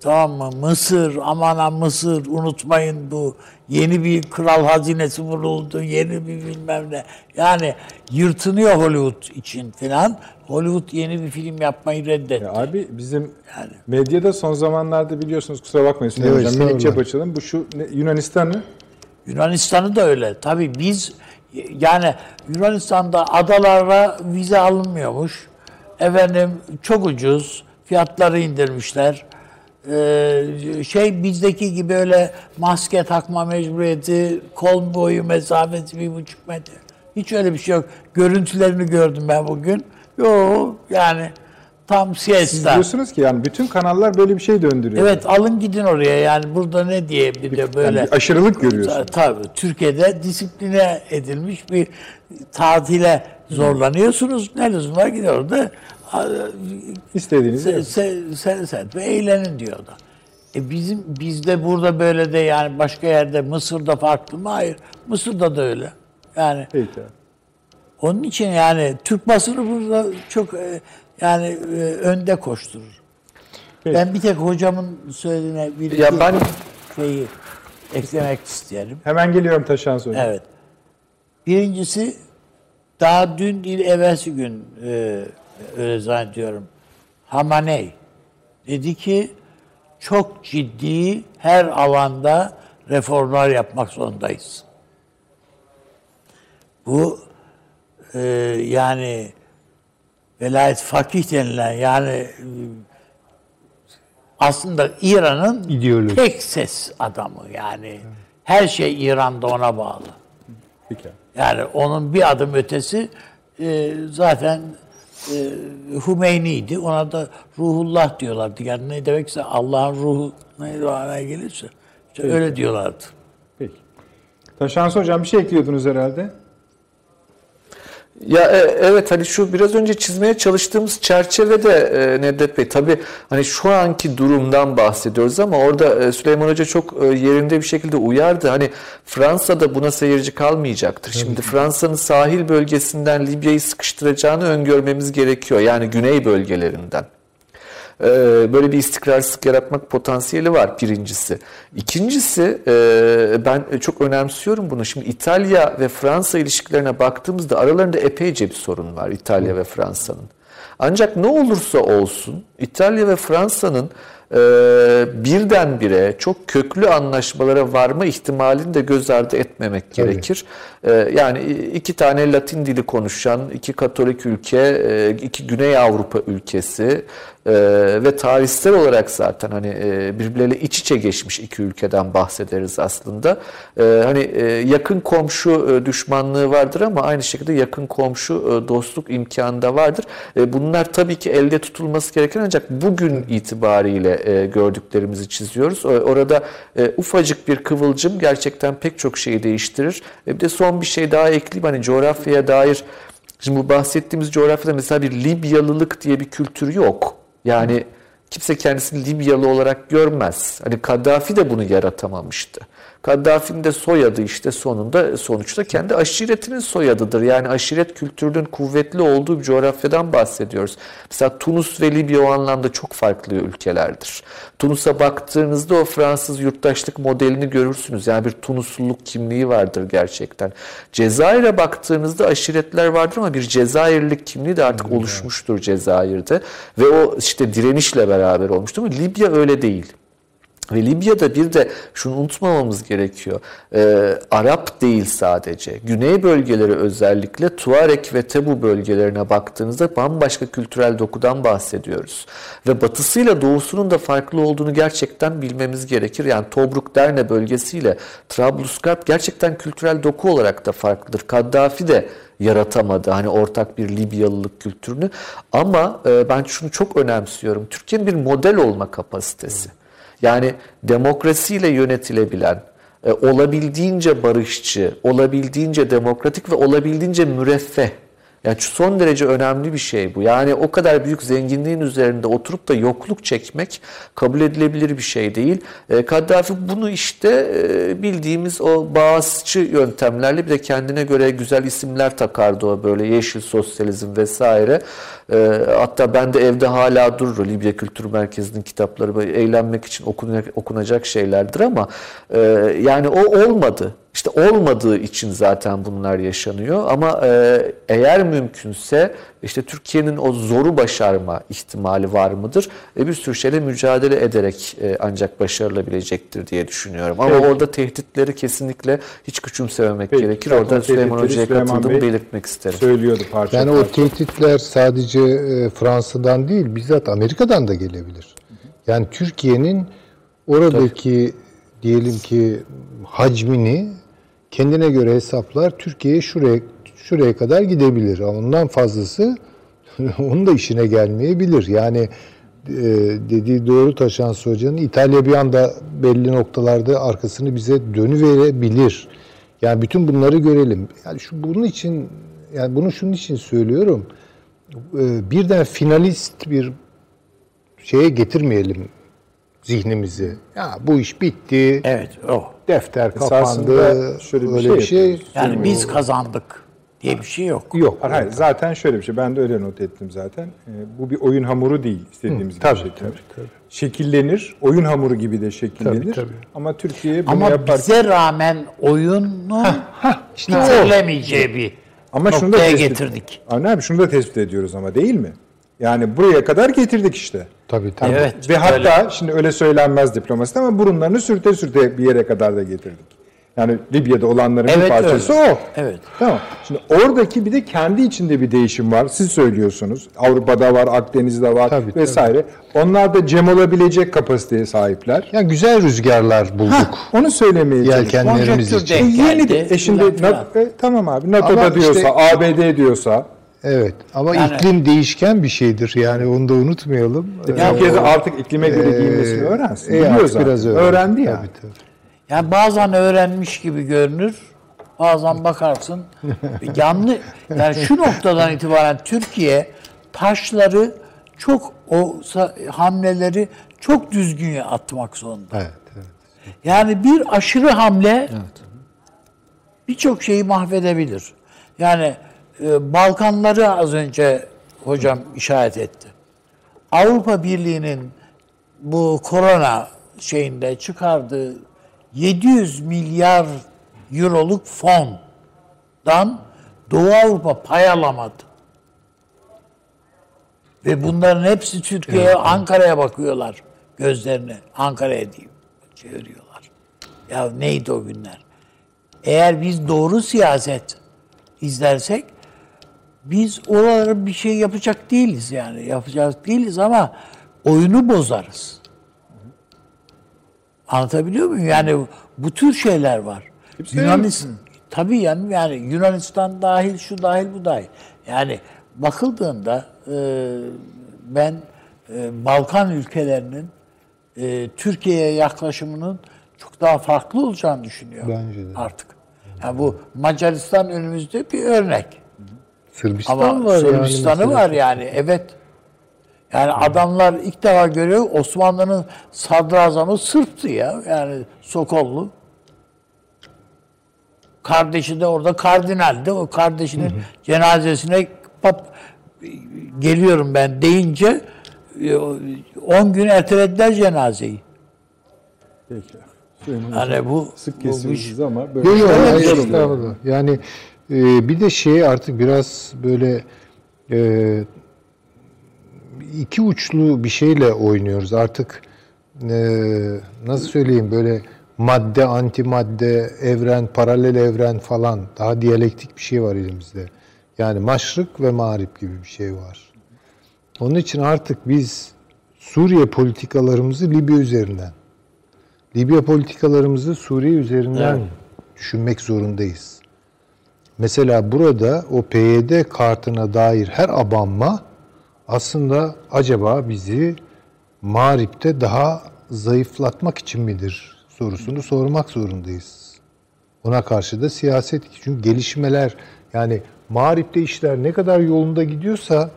Tamam mı? Mısır, aman ha Mısır unutmayın bu yeni bir kral hazinesi vuruldu, yeni bir bilmem ne. Yani yırtınıyor Hollywood için filan. Hollywood yeni bir film yapmayı reddetti. Ya abi bizim medyada son zamanlarda biliyorsunuz kusura bakmayın Süleyman Evet, Hocam minik cep açalım. Bu şu ne- Yunanistan'ı Yunanistan'ı da öyle. Tabii biz yani Yunanistan'da adalara vize alınmıyormuş. Efendim çok ucuz. Fiyatları indirmişler. Ee, şey bizdeki gibi öyle maske takma mecburiyeti, kol boyu mesafesi bir buçuk metre. Hiç öyle bir şey yok. Görüntülerini gördüm ben bugün. Yok yani tam siz siesta. diyorsunuz ki yani bütün kanallar böyle bir şey döndürüyor. Evet alın gidin oraya yani burada ne diye bir de böyle. Yani bir aşırılık görüyorsun. Ta- Tabii Türkiye'de disipline edilmiş bir tatile zorlanıyorsunuz. Ne lüzum var gidin orada İstediğinizi se, yapın. se, se, se- ve eğlenin diyor da. E bizim bizde burada böyle de yani başka yerde Mısır'da farklı mı? Hayır. Mısır'da da öyle. Yani Peki. onun için yani Türk basını burada çok e, yani e, önde koşturur. Peki. Ben bir tek hocamın söylediğine bir Ya ben- şeyi eklemek isterim. Hemen geliyorum Taşan Hocam. Evet. Birincisi daha dün değil evvelsi gün e, öyle zannediyorum. Hamaney dedi ki çok ciddi her alanda reformlar yapmak zorundayız. Bu e, yani velayet fakih denilen yani e, aslında İran'ın İdeoloji. tek ses adamı yani. Her şey İran'da ona bağlı. Peki. Yani onun bir adım ötesi e, zaten e, Hümeyni'ydi. Ona da ruhullah diyorlardı. Yani ne demekse Allah'ın ruhu ne anaya gelirse. işte öyle diyorlardı. Peki. Taşan Hocam bir şey ekliyordunuz herhalde. Ya e, evet hani şu biraz önce çizmeye çalıştığımız çerçevede e, Nedret Bey tabii hani şu anki durumdan bahsediyoruz ama orada e, Süleyman Hoca çok e, yerinde bir şekilde uyardı. Hani Fransa da buna seyirci kalmayacaktır. Şimdi Fransa'nın sahil bölgesinden Libya'yı sıkıştıracağını öngörmemiz gerekiyor. Yani güney bölgelerinden. Ee, böyle bir istikrarsızlık yaratmak potansiyeli var birincisi. İkincisi e, ben çok önemsiyorum bunu. Şimdi İtalya ve Fransa ilişkilerine baktığımızda aralarında epeyce bir sorun var İtalya ve Fransa'nın. Ancak ne olursa olsun İtalya ve Fransa'nın e, birdenbire çok köklü anlaşmalara varma ihtimalini de göz ardı etmemek gerekir. E, yani iki tane Latin dili konuşan, iki Katolik ülke, e, iki Güney Avrupa ülkesi e, ve tarihsel olarak zaten hani e, birbirleriyle iç içe geçmiş iki ülkeden bahsederiz aslında. E, hani e, yakın komşu e, düşmanlığı vardır ama aynı şekilde yakın komşu e, dostluk imkanı da vardır. E, bunlar tabii ki elde tutulması gereken ancak bugün itibariyle e, gördüklerimizi çiziyoruz. O- Orada e, ufacık bir kıvılcım gerçekten pek çok şeyi değiştirir. E, bir de son bir şey daha ekleyeyim hani coğrafyaya dair Şimdi bu bahsettiğimiz coğrafyada mesela bir Libyalılık diye bir kültür yok. Yani kimse kendisini Libyalı olarak görmez. Hani Kaddafi de bunu yaratamamıştı. Kaddafi'nin de soyadı işte sonunda sonuçta kendi aşiretinin soyadıdır. Yani aşiret kültürünün kuvvetli olduğu bir coğrafyadan bahsediyoruz. Mesela Tunus ve Libya o anlamda çok farklı ülkelerdir. Tunus'a baktığınızda o Fransız yurttaşlık modelini görürsünüz. Yani bir Tunusluluk kimliği vardır gerçekten. Cezayir'e baktığınızda aşiretler vardır ama bir Cezayirlik kimliği de artık oluşmuştur Cezayir'de. Ve o işte direnişle beraber olmuştur ama Libya öyle değil. Ve Libya'da bir de şunu unutmamamız gerekiyor. Ee, Arap değil sadece. Güney bölgeleri özellikle Tuareg ve Tebu bölgelerine baktığınızda bambaşka kültürel dokudan bahsediyoruz. Ve batısıyla doğusunun da farklı olduğunu gerçekten bilmemiz gerekir. Yani Tobruk Derne bölgesiyle Trablusgarp gerçekten kültürel doku olarak da farklıdır. Kaddafi de yaratamadı hani ortak bir Libyalılık kültürünü. Ama e, ben şunu çok önemsiyorum. Türkiye'nin bir model olma kapasitesi. Yani demokrasiyle yönetilebilen, e, olabildiğince barışçı, olabildiğince demokratik ve olabildiğince müreffeh. Yani son derece önemli bir şey bu. Yani o kadar büyük zenginliğin üzerinde oturup da yokluk çekmek kabul edilebilir bir şey değil. E, Kaddafi bunu işte e, bildiğimiz o bağızçı yöntemlerle bir de kendine göre güzel isimler takardı o böyle yeşil sosyalizm vesaire. E, hatta ben de evde hala durur Libya Kültür Merkezi'nin kitapları eğlenmek için okunacak, okunacak şeylerdir ama e, yani o olmadı. İşte olmadığı için zaten bunlar yaşanıyor ama e, eğer mümkünse işte Türkiye'nin o zoru başarma ihtimali var mıdır? E, bir sürü şeyle mücadele ederek e, ancak başarılabilecektir diye düşünüyorum. Ama Peki. orada tehditleri kesinlikle hiç küçümsememek Peki, gerekir. zaten Orada Süleyman Hoca'ya katıldığımı belirtmek isterim. Söylüyordu parça Yani o parça. tehditler sadece e, Fransa'dan değil, bizzat Amerika'dan da gelebilir. Yani Türkiye'nin oradaki diyelim ki hacmini kendine göre hesaplar. Türkiye şuraya şuraya kadar gidebilir. Ondan fazlası onun da işine gelmeyebilir. Yani e, dediği doğru Taşan Hoca'nın İtalya bir anda belli noktalarda arkasını bize dönüverebilir. Yani bütün bunları görelim. Yani şu bunun için yani bunu şunun için söylüyorum. E, birden finalist bir şeye getirmeyelim zihnimizi. Ya bu iş bitti. Evet o. Defter kapandı. şöyle bir öyle şey bir şey. yapıyoruz. Yani biz kazandık diye bir şey yok. Yok. Hayır, hayır, zaten şöyle bir şey. Ben de öyle not ettim zaten. Ee, bu bir oyun hamuru değil istediğimiz gibi tabii, şekillenir. tabii, tabii. Şekillenir. Oyun hamuru gibi de şekillenir. Tabii, tabii. Ama Türkiye bunu Ama yaparken bize rağmen oyunun işte bitirilemeyeceği bir ama şunu da tespit, getirdik. Avni abi şunu da tespit ediyoruz ama değil mi? Yani buraya kadar getirdik işte. Tabii tabii. Evet. Ve hatta öyle. şimdi öyle söylenmez diplomaside ama burunlarını sürte sürte bir yere kadar da getirdik. Yani Libya'da olanların bir Evet, parçası öyle. o. Evet. Tamam. Şimdi oradaki bir de kendi içinde bir değişim var. Siz söylüyorsunuz. Avrupa'da var, Akdeniz'de var Tabii, vesaire. Onlar da cem olabilecek kapasiteye sahipler. Yani güzel rüzgarlar bulduk. Onu söylemeye. Yelkenlerimiz için. E, yeni geldi. de, e şimdi. Na- e, tamam abi NATO'da Ama diyorsa, işte- ABD diyorsa Evet. Ama Yani- iklim değişken bir şeydir. Yani onu da unutmayalım. Türkiye'de artık iklime göre giyinmesini öğrensin. e, Biliyor zaten. biraz öğrendi. Öğrendi ya. Tabii, tabii. Yani bazen öğrenmiş gibi görünür. Bazen bakarsın yanlı. Yani şu noktadan itibaren Türkiye taşları çok o hamleleri çok düzgün atmak zorunda. Evet, evet. Yani bir aşırı hamle birçok şeyi mahvedebilir. Yani e, Balkanları az önce hocam işaret etti. Avrupa Birliği'nin bu korona şeyinde çıkardığı 700 milyar euroluk fondan Doğu Avrupa pay alamadı. Ve bunların hepsi Türkiye'ye, Ankara'ya bakıyorlar. Gözlerini Ankara'ya diyeyim çeviriyorlar. Ya neydi o günler? Eğer biz doğru siyaset izlersek biz oralara bir şey yapacak değiliz yani. Yapacak değiliz ama oyunu bozarız. Anlatabiliyor muyum? Yani bu tür şeyler var. Yunanistan tabii yani yani Yunanistan dahil şu dahil bu dahil. Yani bakıldığında e, ben e, Balkan ülkelerinin e, Türkiye'ye yaklaşımının çok daha farklı olacağını düşünüyorum. Bence de. Artık. Yani bu Macaristan önümüzde bir örnek. Sırbistan Ama var yani Sırbistan'ı mesela. var yani evet. Yani adamlar ilk defa görüyor Osmanlı'nın sadrazamı Sırp'tı ya. Yani Sokollu. Kardeşi de orada kardinaldi. O kardeşinin cenazesine pap geliyorum ben deyince e, 10 gün ertelediler cenazeyi. Peki. Süleyman Yani bu, sık bu kesiyoruz iş- ama böyle Yok yok estağfurullah. Yani e, bir de şey artık biraz böyle e, iki uçlu bir şeyle oynuyoruz. Artık e, nasıl söyleyeyim böyle madde, antimadde, evren, paralel evren falan daha diyalektik bir şey var elimizde. Yani maşrık ve mağrip gibi bir şey var. Onun için artık biz Suriye politikalarımızı Libya üzerinden, Libya politikalarımızı Suriye üzerinden düşünmek zorundayız. Mesela burada o PYD kartına dair her abanma aslında acaba bizi Mağrip'te daha zayıflatmak için midir sorusunu sormak zorundayız. Ona karşı da siyaset çünkü gelişmeler yani Mağrip'te işler ne kadar yolunda gidiyorsa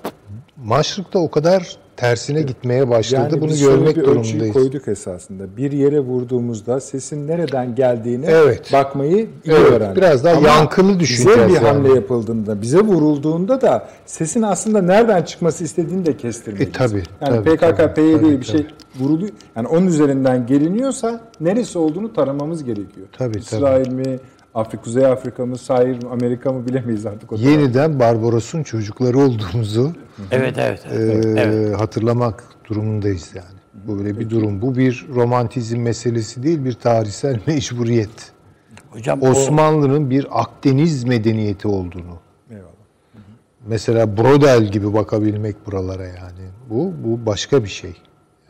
Maşrık'ta o kadar tersine gitmeye başladı. Yani Bunu biz görmek bir durumundayız. koyduk esasında. Bir yere vurduğumuzda sesin nereden geldiğini Evet. bakmayı iyi Evet, öğrendik. biraz daha yankılı düşüneceğiz Bize bir yani. hamle yapıldığında, bize vurulduğunda da sesin aslında nereden çıkması istediğini de kestirmeliyiz. E, tabii, Yani tabii, PKK, tabii, PYD tabii, bir şey vuruluyor. Yani onun üzerinden geliniyorsa neresi olduğunu taramamız gerekiyor. Tabii, İsrail mi, Afrika, Kuzey Afrika mı, Sahil mi, Amerika mı bilemeyiz artık. O. Yeniden Barbaros'un çocukları olduğumuzu Evet evet. e, evet. evet. hatırlamak durumundayız yani. Bu böyle bir durum. Bu bir romantizm meselesi değil, bir tarihsel mecburiyet. Hocam o- Osmanlı'nın bir Akdeniz medeniyeti olduğunu. Eyvallah. Mesela Brodel gibi bakabilmek buralara yani. Bu bu başka bir şey.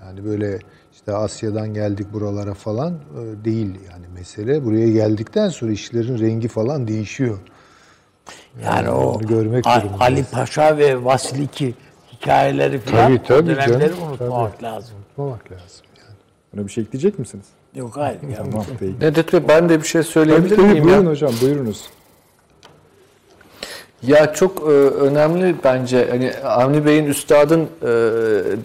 Yani böyle işte Asya'dan geldik buralara falan e, değil yani mesele. Buraya geldikten sonra işlerin rengi falan değişiyor. Yani o onu görmek A- durumundayız. Ali Paşa ve Vasiliki hikayeleri falan Tabii, tabii o dönemleri canım, unutmamak lazım. Unutmamak lazım yani. Buna bir şey ekleyecek misiniz? Yok hayır. Tamam, peki. Nedet Bey ben de bir şey Tabii, söyleyebilir tabii, miyim buyurun ya? hocam, buyurunuz. Ya çok e, önemli bence hani Avni Bey'in üstadın e,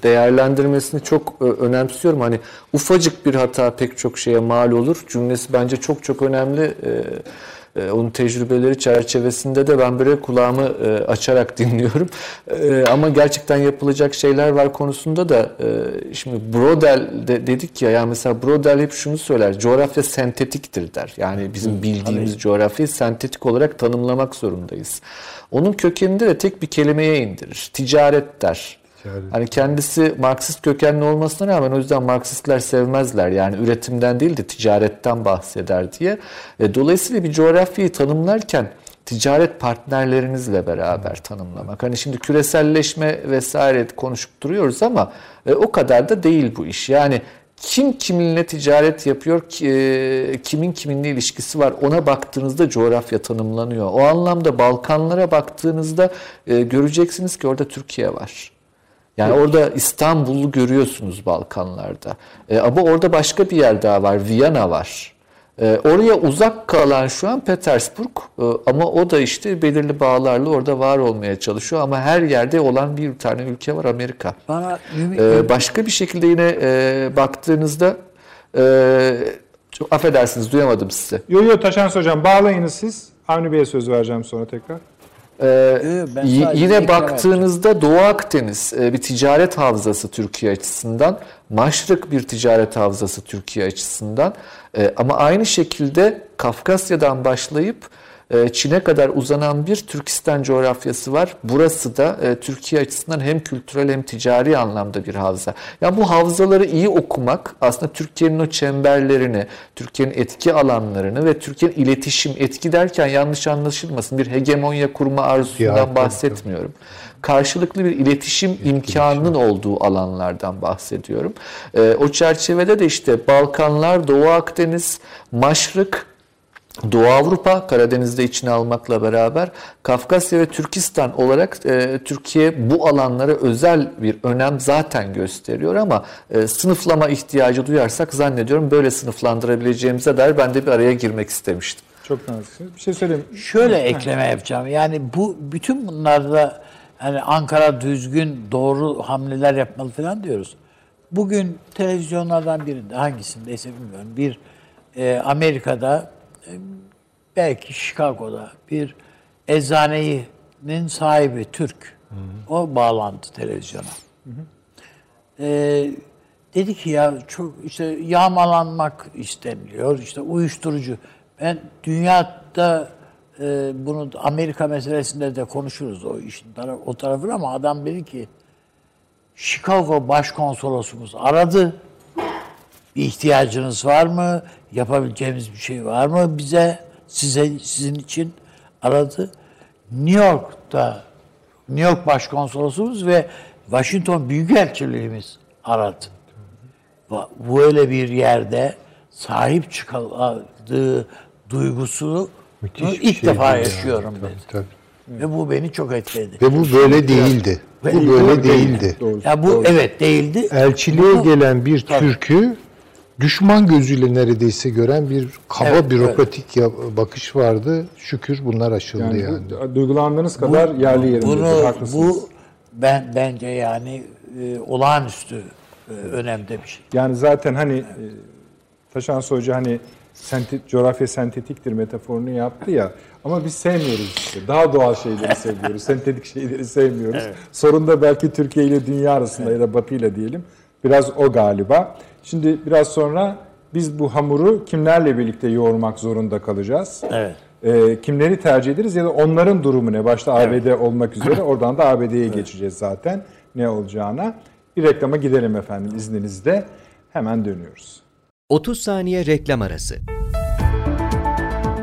değerlendirmesini çok e, önemsiyorum. Hani ufacık bir hata pek çok şeye mal olur. Cümlesi bence çok çok önemli. E, e, onun tecrübeleri çerçevesinde de ben böyle kulağımı e, açarak dinliyorum. E, ama gerçekten yapılacak şeyler var konusunda da e, şimdi Brodel de dedik ya yani mesela Brodel hep şunu söyler. Coğrafya sentetiktir der. Yani bizim bildiğimiz coğrafyayı sentetik olarak tanımlamak zorundayız. Onun kökeninde de tek bir kelimeye indirir. Ticaret der. Ticaret. Hani kendisi Marksist kökenli olmasına rağmen o yüzden Marksistler sevmezler. Yani üretimden değil de ticaretten bahseder diye. E, dolayısıyla bir coğrafyayı tanımlarken ticaret partnerlerinizle beraber tanımlamak. Hani şimdi küreselleşme vesaire konuşup duruyoruz ama e, o kadar da değil bu iş. Yani kim kiminle ticaret yapıyor, e, kimin kiminle ilişkisi var ona baktığınızda coğrafya tanımlanıyor. O anlamda Balkanlara baktığınızda e, göreceksiniz ki orada Türkiye var. Yani orada İstanbul'u görüyorsunuz Balkanlarda. E, ama orada başka bir yer daha var. Viyana var. E, oraya uzak kalan şu an Petersburg E, ama o da işte belirli bağlarla orada var olmaya çalışıyor. Ama her yerde olan bir tane ülke var Amerika. Bana E, başka bir şekilde yine e, baktığınızda e, çok affedersiniz duyamadım sizi. Yo yo Taşans hocam bağlayınız siz. Avni Bey'e söz vereceğim sonra tekrar. Ee, ben yine baktığınızda Doğu Akdeniz e, bir ticaret havzası Türkiye açısından, Maşrık bir ticaret havzası Türkiye açısından. E, ama aynı şekilde Kafkasya'dan başlayıp Çin'e kadar uzanan bir Türkistan coğrafyası var. Burası da e, Türkiye açısından hem kültürel hem ticari anlamda bir havza. Ya bu havzaları iyi okumak aslında Türkiye'nin o çemberlerini, Türkiye'nin etki alanlarını ve Türkiye'nin iletişim, etki derken yanlış anlaşılmasın bir hegemonya kurma arzusundan Ya, bahsetmiyorum. Karşılıklı bir iletişim imkanının olduğu alanlardan bahsediyorum. E, o çerçevede de işte Balkanlar, Doğu Akdeniz, Maşrık, Doğu Avrupa, Karadeniz'de içine almakla beraber Kafkasya ve Türkistan olarak e, Türkiye bu alanlara özel bir önem zaten gösteriyor ama e, sınıflama ihtiyacı duyarsak zannediyorum böyle sınıflandırabileceğimize dair ben de bir araya girmek istemiştim. Çok naziksiniz. Bir şey söyleyeyim. Şöyle ekleme yapacağım. Yani bu bütün bunlarda hani Ankara düzgün doğru hamleler yapmalı falan diyoruz. Bugün televizyonlardan birinde hangisindeyse bilmiyorum bir e, Amerika'da belki Chicago'da bir eczanenin sahibi Türk. O bağlandı televizyona. E, dedi ki ya çok işte yağmalanmak isteniliyor. işte uyuşturucu. Ben dünyada e, bunu Amerika meselesinde de konuşuruz o işin taraf, o tarafını ama adam dedi ki Chicago başkonsolosumuz aradı. Bir ihtiyacınız var mı? Yapabileceğimiz bir şey var mı bize? Size sizin için aradı. New York'ta New York başkonsolosumuz ve Washington Büyükelçiliğimiz aradı. Bu- Böyle bir yerde sahip çıkıldığı duygusunu Müthiş ilk şey defa yaşıyorum Tabii, dedi. tabii. Ve bu beni çok etkiledi. Ve bu böyle değildi. Bu böyle değildi. Doğru. Ya bu evet değildi. Elçiliğe Bu- gelen bir Tabii. Türk'ü düşman gözüyle neredeyse gören bir kaba Evet, bürokratik ya- bakış vardı. Şükür bunlar aşıldı Yani, yani. bu, duygulandığınız kadar yerli yerinde. Bunu Haklısınız. bu ben bence yani e, olağanüstü e, önemde bir şey. Yani zaten hani e, Taşan Hoca hani sente, coğrafya sentetiktir metaforunu yaptı ya. Ama biz sevmiyoruz işte. Daha doğal şeyleri seviyoruz. Sentetik şeyleri sevmiyoruz. Sorun da belki Türkiye ile dünya arasında ya da Batı ile diyelim. Biraz o galiba. Şimdi biraz sonra biz bu hamuru kimlerle birlikte yoğurmak zorunda kalacağız? Evet. E, kimleri tercih ederiz ya da onların durumu ne? Başta ABD olmak üzere oradan da ABD'ye geçeceğiz zaten ne olacağına. Bir reklama gidelim efendim izninizle. Hemen dönüyoruz. 30 saniye reklam arası.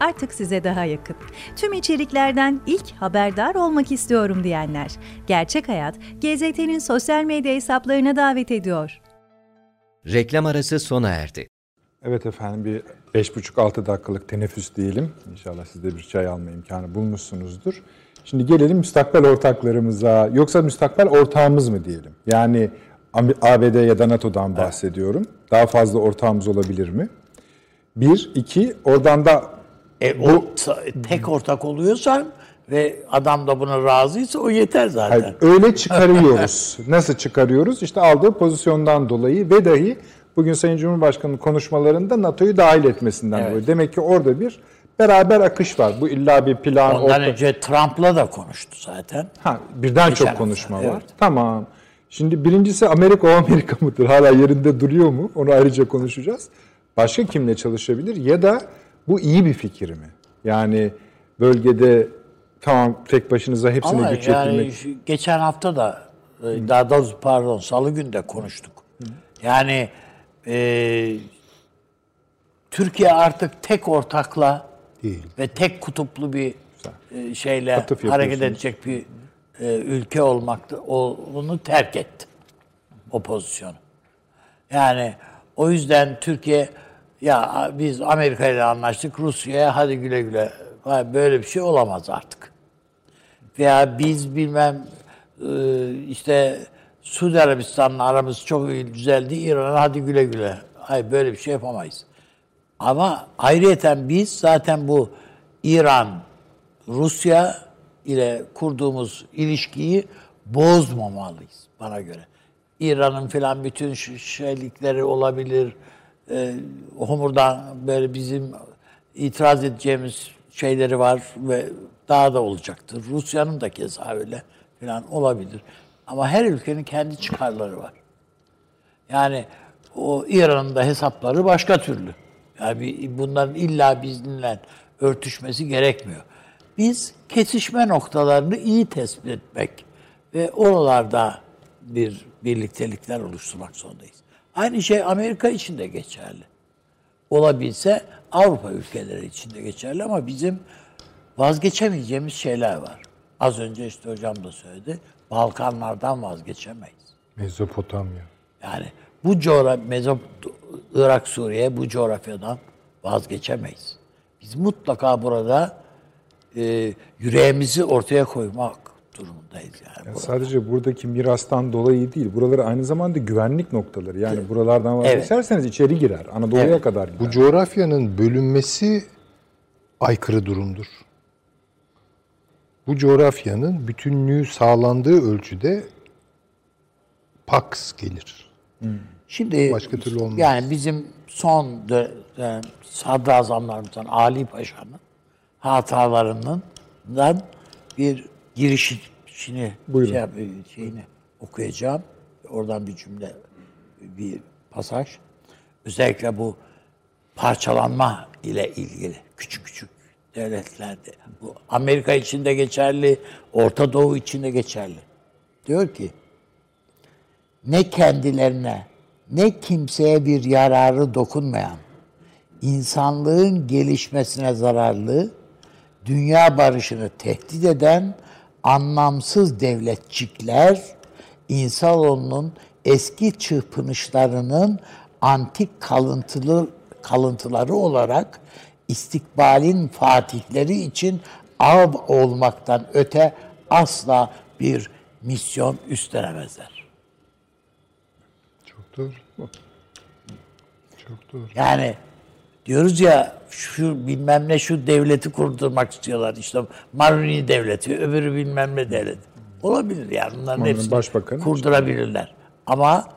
artık size daha yakın. Tüm içeriklerden ilk haberdar olmak istiyorum diyenler. Gerçek Hayat, GZT'nin sosyal medya hesaplarına davet ediyor. Reklam arası sona erdi. Evet efendim bir 5,5-6 dakikalık teneffüs diyelim. İnşallah siz de bir çay alma imkanı bulmuşsunuzdur. Şimdi gelelim müstakbel ortaklarımıza. Yoksa müstakbel ortağımız mı diyelim? Yani ABD ya da NATO'dan bahsediyorum. Daha fazla ortağımız olabilir mi? Bir, iki, oradan da E, o ta- tek ortak oluyorsan ve adam da buna razıysa o yeter zaten. Hayır, öyle çıkarıyoruz. Nasıl çıkarıyoruz? İşte aldığı pozisyondan dolayı ve dahi bugün Sayın Cumhurbaşkanı'nın konuşmalarında NATO'yu dahil etmesinden Evet. dolayı. Demek ki orada bir beraber akış var. Bu illa bir plan. Ondan orta- önce Trump'la da konuştu zaten. Ha, birden Geçen çok konuşma hafta, var. evet. Tamam. Şimdi birincisi Amerika o Amerika mıdır? Hala yerinde duruyor mu? Onu ayrıca konuşacağız. Başka kimle çalışabilir? Ya da bu iyi bir fikir mi? Yani bölgede tamam tek başınıza hepsine Ama güç yani yetirmek. şu- geçen hafta da e, daha doğrusu pardon salı günü de konuştuk. Yani e, Türkiye artık tek ortakla Değil. ve tek kutuplu bir e, şeyle Atıf hareket yapıyorsunuz. edecek bir e, ülke olmakta onu terk etti. O pozisyonu. Yani o yüzden Türkiye ya biz Amerika ile anlaştık Rusya'ya hadi güle güle. Böyle bir şey olamaz artık. Veya biz bilmem e, işte Suudi Arabistan'la aramız çok iyi düzeldi. İran'a hadi güle güle. Hayır böyle bir şey yapamayız. Ama ayrıyeten biz zaten bu İran, Rusya ile kurduğumuz ilişkiyi bozmamalıyız bana göre. İran'ın filan bütün şeylikleri olabilir. Ee, homurdan böyle bizim itiraz edeceğimiz şeyleri var ve daha da olacaktır. Rusya'nın da keza öyle filan olabilir. Ama her ülkenin kendi çıkarları var. Yani o İran'ın da hesapları başka türlü. Yani bunların illa bizimle örtüşmesi gerekmiyor. Biz kesişme noktalarını iyi tespit etmek ve oralarda bir birliktelikler oluşturmak zorundayız. Aynı şey Amerika için de geçerli. Olabilse Avrupa ülkeleri için de geçerli ama bizim vazgeçemeyeceğimiz şeyler var. Az önce işte hocam da söyledi. Balkanlardan vazgeçemeyiz. Mezopotamya. Yani bu coğrafya, Mezop, Irak, Suriye bu coğrafyadan vazgeçemeyiz. Biz mutlaka burada e, yüreğimizi ortaya koymak durumundayız yani. Yani burada. sadece buradaki mirastan dolayı değil, buraları aynı zamanda güvenlik noktaları. Yani buralardan vazgeçerseniz içeri girer. Anadolu'ya Evet. kadar gider. Bu coğrafyanın bölünmesi aykırı durumdur. Bu coğrafyanın bütünlüğü sağlandığı ölçüde Pax gelir. Şimdi Başka türlü olmaz. Yani bizim son dönem sadrazamlarımızdan Ali Paşa'nın hatalarından bir girişini Buyurun. şey, yap- şeyini okuyacağım. Oradan bir cümle, bir pasaj. Özellikle bu parçalanma ile ilgili küçük küçük devletlerde. Bu Amerika için de geçerli, Orta Doğu için de geçerli. Diyor ki ne kendilerine ne kimseye bir yararı dokunmayan, insanlığın gelişmesine zararlı, dünya barışını tehdit eden anlamsız devletçikler, insanoğlunun eski çırpınışlarının antik kalıntılı kalıntıları olarak istikbalin fatihleri için av olmaktan öte asla bir misyon üstlenemezler. Çok doğru. Çok doğru. Yani diyoruz ya şu bilmem ne şu devleti kurdurmak istiyorlar. İşte Maruni devleti, öbürü bilmem ne devleti. Olabilir yani bunların Onların hepsini başbakanı kurdurabilirler. Ama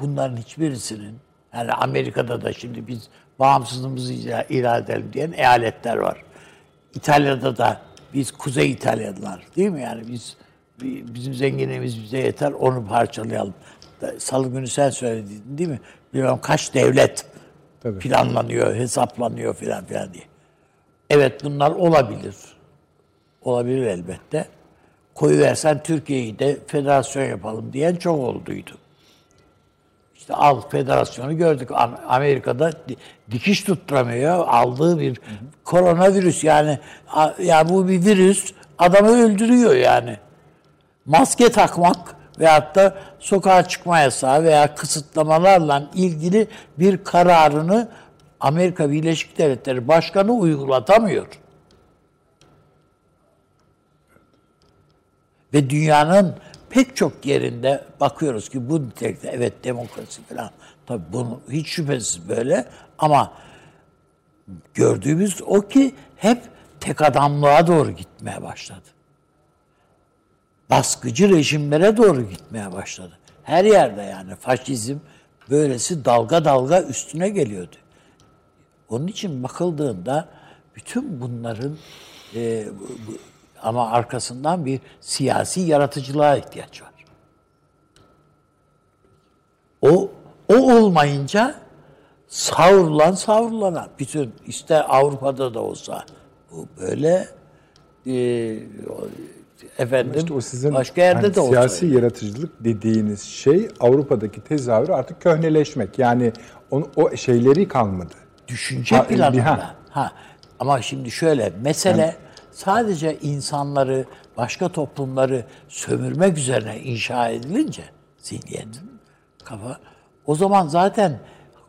bunların hiçbirisinin yani Amerika'da da şimdi biz bağımsızlığımızı ilan edelim diyen eyaletler var. İtalya'da da biz Kuzey İtalyanlar değil mi? Yani biz bi- bizim zenginliğimiz bize yeter onu parçalayalım. Salı günü sen söyledin değil mi? Bilmem kaç devlet Tabii. planlanıyor, hesaplanıyor filan filan diye. Evet bunlar olabilir. Olabilir elbette. Koyuversen Türkiye'yi de federasyon yapalım diyen çok olduydu. İşte al federasyonu gördük. Am- Amerika'da di- dikiş tutturamıyor. Aldığı bir koronavirüs yani ya bu bir virüs adamı öldürüyor yani. Maske takmak veyahut da sokağa çıkma yasağı veya kısıtlamalarla ilgili bir kararını Amerika Birleşik Devletleri Başkanı uygulatamıyor. Ve dünyanın pek çok yerinde bakıyoruz ki bu nitelikte evet demokrasi falan tabii bunu hiç şüphesiz böyle ama gördüğümüz o ki hep tek adamlığa doğru gitmeye başladı. Baskıcı rejimlere doğru gitmeye başladı. Her yerde yani faşizm böylesi dalga dalga üstüne geliyordu. Onun için bakıldığında bütün bunların e, bu- ama arkasından bir siyasi yaratıcılığa ihtiyaç var. O o olmayınca savrulan savrulana bütün ister Avrupa'da da olsa bu böyle e, efendim İşte o sizin başka yerde hani de olsa. siyasi yaratıcılık dediğiniz şey Avrupa'daki tezahürü artık köhneleşmek. Yani onu, o şeyleri kalmadı. düşünce Ha, planında. ha. Ha. Ama şimdi şöyle mesele sadece insanları, başka toplumları sömürmek üzerine inşa edilince zihniyet, kafa o zaman zaten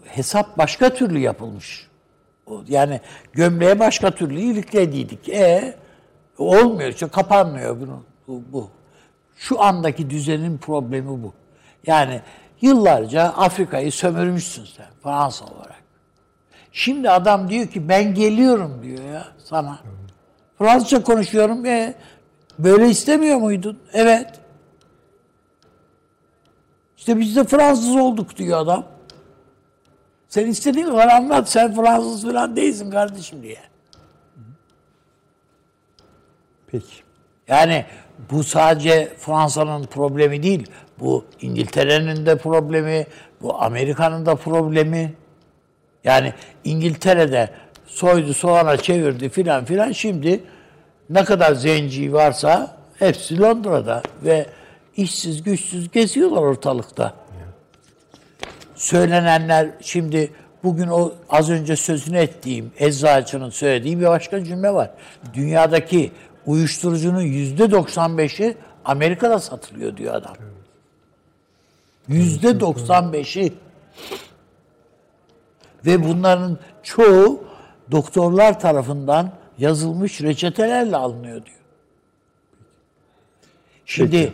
hesap başka türlü yapılmış. Yani gömleğe başka türlü iliklediydik. E olmuyor işte kapanmıyor bunu. Bu, bu. Şu andaki düzenin problemi bu. Yani yıllarca Afrika'yı sömürmüşsün sen Fransa olarak. Şimdi adam diyor ki ben geliyorum diyor ya sana. Fransızca konuşuyorum. E, böyle istemiyor muydun? Evet. İşte biz de Fransız olduk diyor adam. Sen istediğin kadar anlat. Sen Fransız falan değilsin kardeşim diye. Peki. Yani bu sadece Fransa'nın problemi değil. Bu İngiltere'nin de problemi, bu Amerika'nın da problemi. Yani İngiltere'de soydu soğana çevirdi filan filan şimdi ne kadar zenci varsa hepsi Londra'da ve işsiz güçsüz geziyorlar ortalıkta. Söylenenler şimdi bugün o az önce sözünü ettiğim eczacının söylediği bir başka cümle var. Dünyadaki uyuşturucunun yüzde 95'i Amerika'da satılıyor diyor adam. Yüzde 95'i ve bunların çoğu doktorlar tarafından yazılmış reçetelerle alınıyor diyor. Şimdi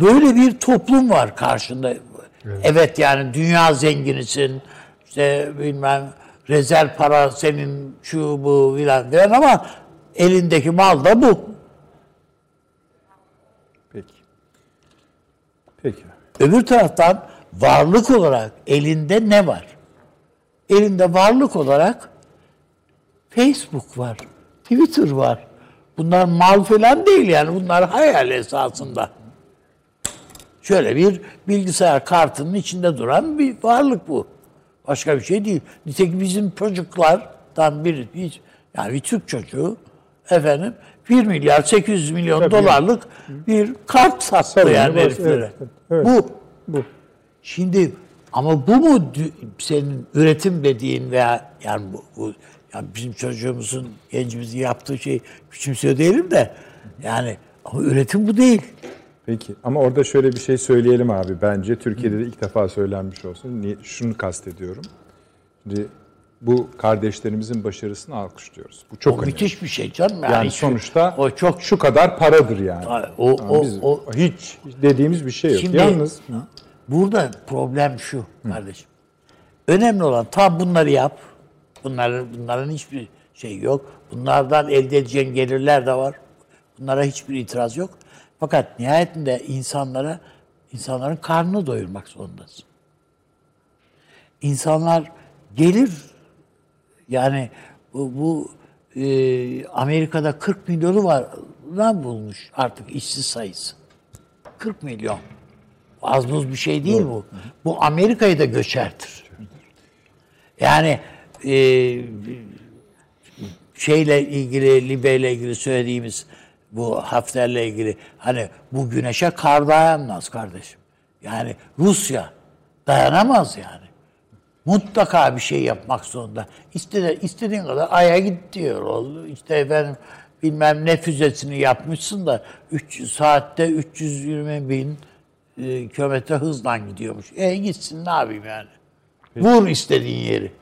böyle bir toplum var karşında. Evet. yani dünya zenginisin. işte bilmem rezerv para senin şu bu filan filan ama elindeki mal da bu. Peki. Peki. Öbür taraftan varlık olarak elinde ne var? Elinde varlık olarak Facebook var, Twitter var. Bunlar mal falan değil yani bunlar hayal esasında. Şöyle bir bilgisayar kartının içinde duran bir varlık bu. Başka bir şey değil. Nitekim bizim çocuklardan biri, bir, yani bir Türk çocuğu efendim 1 milyar 800 milyon Tabii. dolarlık bir kart sattı Sarı yani heriflere. evet, evet. Bu. Bu. Şimdi ama bu mu senin üretim dediğin veya yani bu, bu yani bizim çocuğumuzun gencimizin yaptığı şey küçümsüyor değilim de yani ama üretim bu değil. Peki ama orada şöyle bir şey söyleyelim abi. Bence Türkiye'de de ilk defa söylenmiş olsun. Şunu kastediyorum. Şimdi bu kardeşlerimizin başarısını alkışlıyoruz. Bu çok o önemli. müthiş bir şey canım. Yani, Yani sonuçta o çok şu kadar paradır yani. o, Yani o, biz o, hiç dediğimiz bir şey yok. Şimdi Yalnız burada problem şu kardeşim. Önemli olan tam bunları yap. Bunların bunların hiçbir şey yok. Bunlardan elde edeceğin gelirler de var. Bunlara hiçbir itiraz yok. Fakat nihayetinde insanlara insanların karnını doyurmak zorundasın. İnsanlar gelir yani bu, bu e, Amerika'da 40 milyonu var lan bulmuş artık işsiz sayısı. 40 milyon. Az buz bir şey değil bu. Bu Amerika'yı da göçertir. Yani e, şeyle ilgili, Libya ile ilgili söylediğimiz bu Hafter'le ilgili hani bu güneşe kar dayanmaz kardeşim. Yani Rusya dayanamaz yani. Mutlaka bir şey yapmak zorunda. İstedi, istediğin kadar aya git diyor. Oldu. İşte efendim bilmem ne füzesini yapmışsın da 300 saatte 320 bin e, kilometre hızla gidiyormuş. E gitsin ne yapayım yani. Vur istediğin yeri.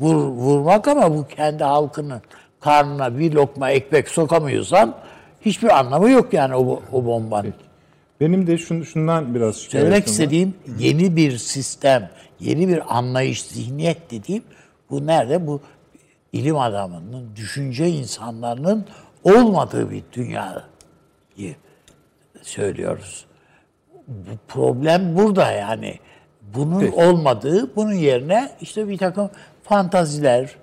Vur, vurmak ama bu kendi halkının karnına bir lokma ekmek sokamıyorsan hiçbir anlamı yok yani o, o bombanın. benim de şun, şundan biraz Söylemek şikayetim var. istediğim yeni bir sistem, yeni bir anlayış, zihniyet dediğim bu nerede? Bu ilim adamının, düşünce insanlarının olmadığı bir dünyayı söylüyoruz. Bu problem burada yani. Bunun olmadığı, bunun yerine işte bir takım fantaziler,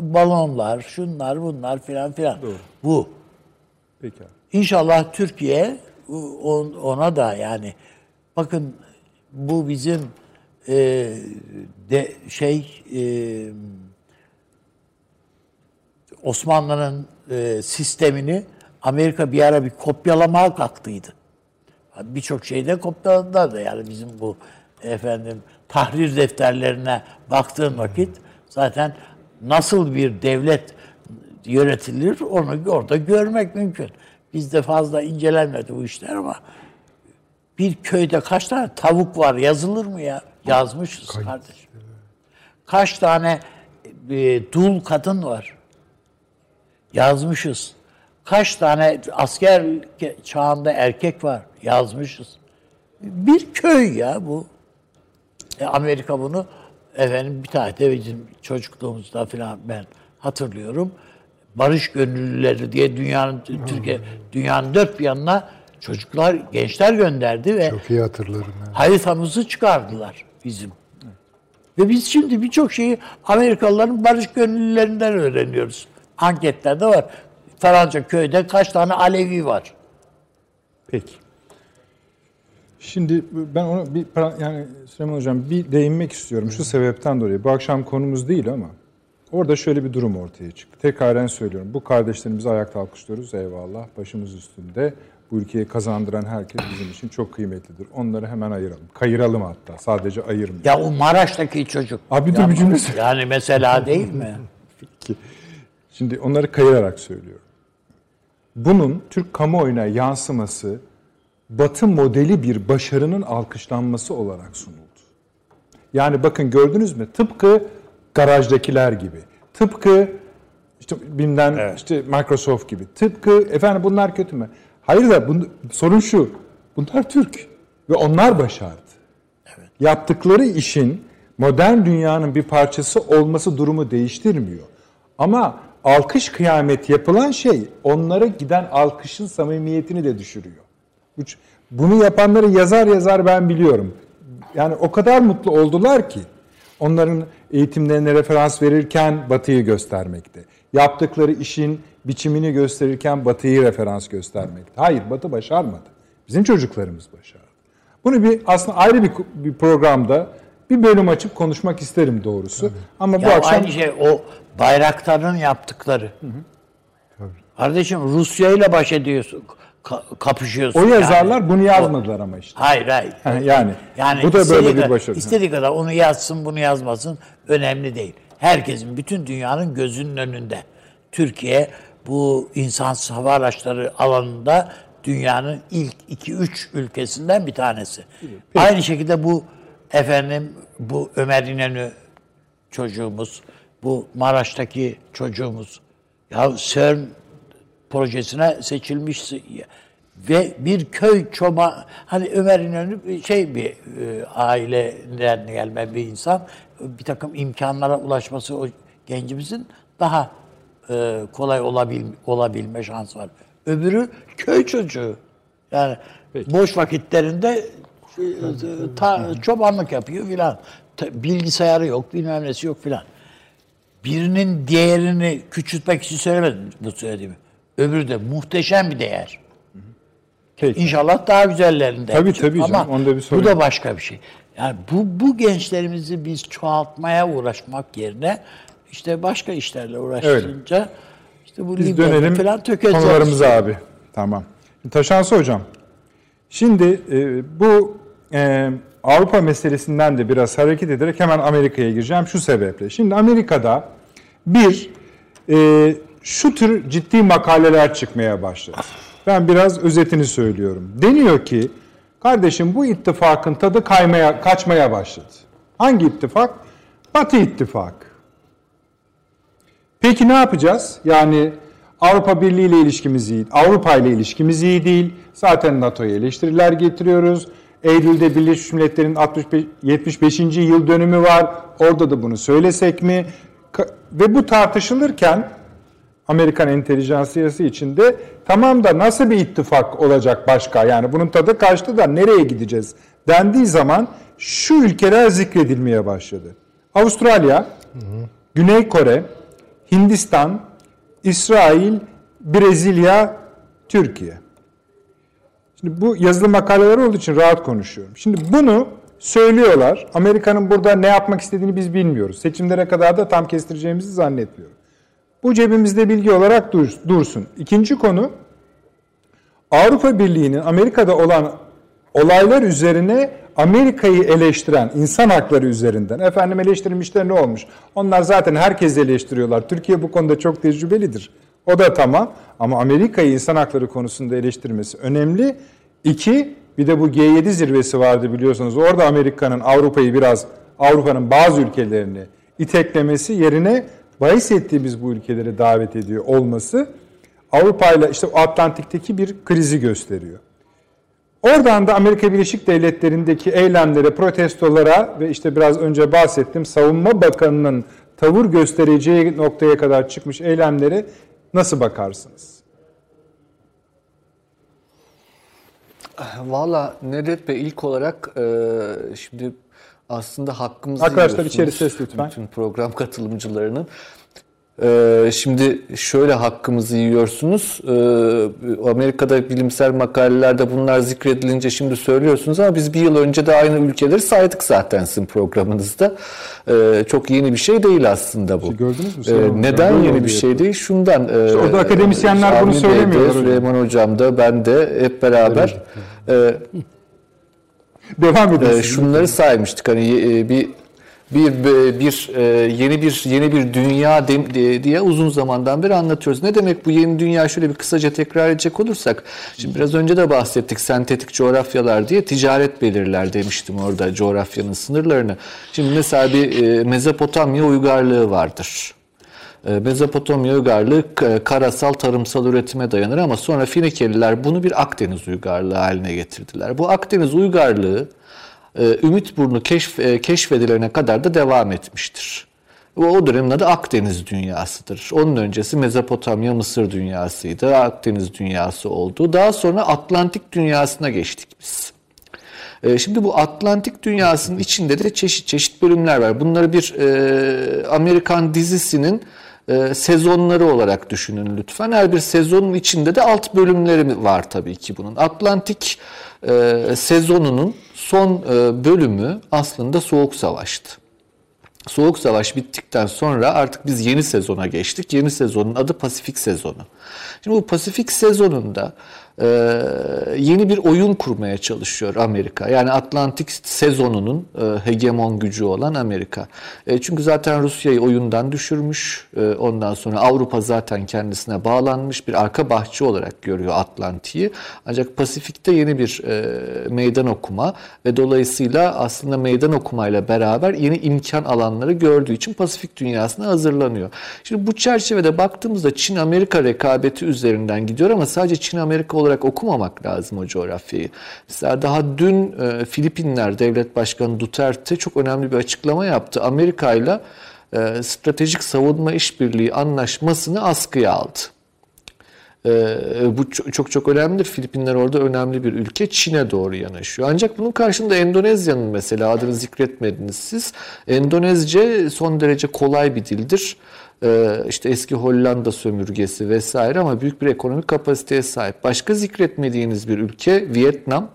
balonlar, şunlar bunlar filan filan. Bu. Peki. İnşallah Türkiye on- ona da yani bakın bu bizim e, de şey e, Osmanlı'nın e, sistemini Amerika bir ara bir kopyalamaya kalktıydı. Birçok şeyde kopyaladılar da yani bizim bu efendim tahrir defterlerine baktığın vakit zaten nasıl bir devlet yönetilir onu orada görmek mümkün. Bizde fazla incelenmedi bu işler ama bir köyde kaç tane tavuk var yazılır mı ya? Yazmışız kardeşim. Kaç tane e, dul kadın var? Yazmışız. Kaç tane asker çağında erkek var? Yazmışız. Bir köy ya bu. E, Amerika bunu efendim bir tane de bizim çocukluğumuzda falan ben hatırlıyorum. Barış gönüllüleri diye dünyanın Türkiye dünyanın dört bir yanına Çocuklar, gençler gönderdi ve Çok iyi hatırlarım. yani. haritamızı çıkardılar bizim. Ve biz şimdi birçok şeyi Amerikalıların barış gönüllülerinden öğreniyoruz. Anketlerde var. Falanca köyde kaç tane Alevi var. Peki. Şimdi ben onu bir yani Süleyman Hocam bir değinmek istiyorum şu sebepten dolayı. Bu akşam konumuz değil ama orada şöyle bir durum ortaya çıktı. Tekraren söylüyorum. Bu kardeşlerimizi ayakta alkışlıyoruz. Eyvallah. Başımız üstünde. Bu ülkeyi kazandıran herkes bizim için çok kıymetlidir. Onları hemen ayıralım. Kayıralım hatta. Sadece ayırmayalım. Ya o Maraş'taki çocuk. Abi dur Ya bir cümle söyle. Yani mesela değil mi? Ki, şimdi onları kayırarak söylüyorum. Bunun Türk kamuoyuna yansıması Batı modeli bir başarının alkışlanması olarak sunuldu. Yani bakın gördünüz mü? Tıpkı garajdakiler gibi. Tıpkı işte bilmem işte Microsoft gibi. Tıpkı efendim bunlar kötü mü? Hayır da bunu, sorun şu. Bunlar Türk ve onlar başardı. Yaptıkları işin modern dünyanın bir parçası olması durumu değiştirmiyor. Ama alkış kıyamet yapılan şey onlara giden alkışın samimiyetini de düşürüyor. Bu- Bunu yapanları yazar yazar ben biliyorum. Yani o kadar mutlu oldular ki onların eğitimlerine referans verirken Batı'yı göstermekte. Yaptıkları işin biçimini gösterirken Batı'yı referans göstermekte. Hayır Batı başarmadı. Bizim çocuklarımız başardı. Bunu bir aslında ayrı bir, bir programda bir bölüm açıp konuşmak isterim doğrusu. Ama bu ya akşam aynı şey o Bayraktar'ın yaptıkları. Kardeşim Rusya ile baş ediyorsun. ka- kapışıyorsun. o yani. yazarlar bunu yazmadılar ama işte. Hayır hayır. Ha, yani Yani bu da böyle bir başarı. İstediği kadar onu yazsın bunu yazmasın önemli değil. Herkesin bütün dünyanın gözünün önünde. Türkiye bu insan hava araçları alanında dünyanın ilk 2-3 ülkesinden bir tanesi. Aynı şekilde bu efendim bu Ömer İnönü çocuğumuz, bu Maraş'taki çocuğumuz. Ya CERN projesine seçilmiş ve bir köy çoma hani Ömer İnönü şey bir e, aileden gelme bir insan. Bir takım imkanlara ulaşması o gencimizin daha e, kolay olabil, olabilme şansı var. Öbürü köy çocuğu. Yani boş vakitlerinde e, ta, çobanlık yapıyor filan. Bilgisayarı yok, bilmem nesi yok filan. Birinin değerini küçültmek için söylemedim bu söylediğimi. Öbürü de muhteşem bir değer. Peki. İnşallah daha güzellerinde. Tabii, yapacak. tabii canım, Ama onda bir sorun bu da başka bir şey. Yani bu, bu gençlerimizi biz çoğaltmaya uğraşmak yerine işte başka işlerle uğraşınca işte bu Biz dönelim falan konularımıza abi. Tamam. Taşansı hocam. Şimdi e, bu e, Avrupa meselesinden de biraz hareket ederek hemen Amerika'ya gireceğim şu sebeple. Şimdi Amerika'da bir e, şu tür ciddi makaleler çıkmaya başladı. Ben biraz özetini söylüyorum. Deniyor ki kardeşim bu ittifakın tadı kaymaya kaçmaya başladı. Hangi ittifak? Batı ittifakı. Peki ne yapacağız? Yani Avrupa Birliği ile ilişkimiz iyi, Avrupa ile ilişkimiz iyi değil. Zaten NATO'ya eleştiriler getiriyoruz. Eylül'de Birleşmiş Milletler'in 65, 75. yıl dönümü var. Orada da bunu söylesek mi? Ve bu tartışılırken Amerikan entelijansiyası içinde tamam da nasıl bir ittifak olacak başka? Yani bunun tadı kaçtı da nereye gideceğiz? Dendiği zaman şu ülkeler zikredilmeye başladı. Avustralya, Güney Kore, Hindistan, İsrail, Brezilya, Türkiye. Şimdi bu yazılı makaleler olduğu için rahat konuşuyorum. Şimdi bunu söylüyorlar. Amerika'nın burada ne yapmak istediğini biz bilmiyoruz. Seçimlere kadar da tam kestireceğimizi zannetmiyorum. Bu cebimizde bilgi olarak dur- dursun. İkinci konu Avrupa Birliği'nin Amerika'da olan olaylar üzerine Amerika'yı eleştiren insan hakları üzerinden efendim eleştirilmişler ne olmuş? Onlar zaten herkes eleştiriyorlar. Türkiye bu konuda çok tecrübelidir. O da tamam ama Amerika'yı insan hakları konusunda eleştirmesi önemli. İki, bir de bu G7 zirvesi vardı biliyorsunuz. Orada Amerika'nın Avrupa'yı biraz Avrupa'nın bazı ülkelerini iteklemesi yerine bahis ettiğimiz bu ülkeleri davet ediyor olması Avrupa ile işte Atlantik'teki bir krizi gösteriyor. Oradan da Amerika Birleşik Devletleri'ndeki eylemlere, protestolara ve işte biraz önce bahsettim Savunma Bakanı'nın tavır göstereceği noktaya kadar çıkmış eylemlere nasıl bakarsınız? Valla Nedret Bey ilk olarak e, şimdi aslında hakkımızı Arkadaşlar içeri ses lütfen. Bütün program katılımcılarının. E, şimdi şöyle hakkımızı yiyorsunuz. E, Amerika'da bilimsel makalelerde bunlar zikredilince şimdi söylüyorsunuz ama biz bir yıl önce de aynı ülkeleri saydık zaten sizin programınızda. E, çok yeni bir şey değil aslında bu. İşte gördünüz mü? E, Süleyman neden Hocam? yeni bir şey değil? Şundan. e, orada akademisyenler bunu Bey de, söylemiyorlar. Süleyman Hocam da ben de hep beraber e, Devam edin. ee, siz. şunları saymıştık hani e, bir bir bir e, yeni bir yeni bir dünya diye- uzun zamandan beri anlatıyoruz. Ne demek bu yeni dünya şöyle bir kısaca tekrar edecek olursak. Şimdi biraz önce de bahsettik sentetik coğrafyalar diye ticaret belirler demiştim orada coğrafyanın sınırlarını. Şimdi mesela bir e, Mezopotamya uygarlığı vardır. E, Mezopotamya uygarlığı karasal tarımsal üretime dayanır ama sonra Finikeliler bunu bir Akdeniz uygarlığı haline getirdiler. Bu Akdeniz uygarlığı e, Ümitburnu keşf, e, keşfedilene kadar da devam etmiştir. O dönemin adı Akdeniz dünyasıdır. Onun öncesi Mezopotamya Mısır dünyasıydı. Akdeniz dünyası oldu. Daha sonra Atlantik dünyasına geçtik biz. E, Şimdi bu Atlantik dünyasının içinde de çeşit çeşit bölümler var. Bunları bir e, Amerikan dizisinin e, sezonları olarak düşünün lütfen. Her bir sezonun içinde de alt bölümleri var tabii ki bunun. Atlantik e, sezonunun son e, bölümü aslında Soğuk Savaş'tı. Soğuk Savaş bittikten sonra artık biz yeni sezona geçtik. Yeni sezonun adı Pasifik sezonu. Şimdi bu Pasifik sezonunda yeni bir oyun kurmaya çalışıyor Amerika. Yani Atlantik sezonunun e, hegemon gücü olan Amerika. E, çünkü zaten Rusya'yı oyundan düşürmüş. E, ondan sonra Avrupa zaten kendisine bağlanmış bir arka bahçe olarak görüyor Atlantik'i. Ancak Pasifik'te yeni bir meydan okuma ve dolayısıyla aslında meydan okumayla beraber yeni imkan alanları gördüğü için Pasifik dünyasına hazırlanıyor. Şimdi bu çerçevede baktığımızda Çin-Amerika rekabeti üzerinden gidiyor ama sadece Çin-Amerika olarak okumamak lazım o coğrafyayı. Mesela daha dün e, Filipinler Devlet Başkanı Duterte çok önemli bir açıklama yaptı. Amerika ile e, stratejik savunma işbirliği anlaşmasını askıya aldı. Ee, bu çok, çok çok önemlidir. Filipinler orada önemli bir ülke. Çin'e doğru yanaşıyor. Ancak bunun karşında Endonezya'nın mesela adını zikretmediniz siz. Endonezce son derece kolay bir dildir. Ee, işte eski Hollanda sömürgesi vesaire ama büyük bir ekonomik kapasiteye sahip. Başka zikretmediğiniz bir ülke Vietnam.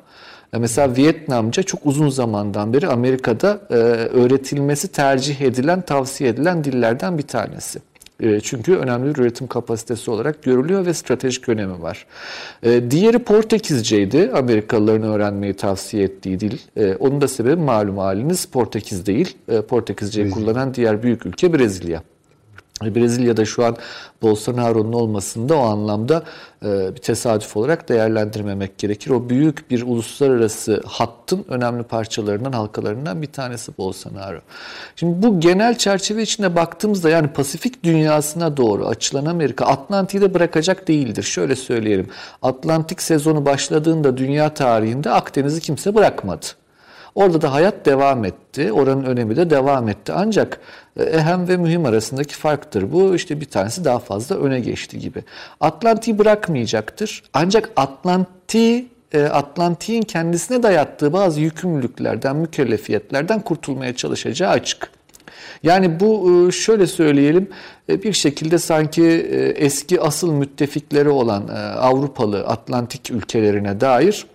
E, Mesela Vietnamca çok uzun zamandan beri Amerika'da e, öğretilmesi tercih edilen, tavsiye edilen dillerden bir tanesi. E, Çünkü önemli bir üretim kapasitesi olarak görülüyor ve stratejik önemi var. Diğeri Portekizceydi. Amerikalıların öğrenmeyi tavsiye ettiği dil. Onun da sebebi malum haliniz Portekiz değil. Portekizceyi kullanan diğer büyük ülke Brezilya. Brezilya'da şu an Bolsonaro'nun olmasında o anlamda e, bir tesadüf olarak değerlendirmemek gerekir. O büyük bir uluslararası hattın önemli parçalarından, halkalarından bir tanesi Bolsonaro. Şimdi bu genel çerçeve içinde baktığımızda yani Pasifik dünyasına doğru açılan Amerika Atlantik'i de bırakacak değildir. Şöyle söyleyelim. Atlantik sezonu başladığında dünya tarihinde Akdeniz'i kimse bırakmadı. Orada da hayat devam etti. Oranın önemi de devam etti. Ancak e, ehem ve mühim arasındaki farktır. Bu işte bir tanesi daha fazla öne geçti gibi. Atlantik'i bırakmayacaktır. Ancak Atlantik'i e, Atlantik'in kendisine dayattığı bazı yükümlülüklerden, mükellefiyetlerden kurtulmaya çalışacağı açık. Yani bu e, şöyle söyleyelim bir şekilde sanki eski asıl müttefikleri olan Avrupalı Atlantik ülkelerine dair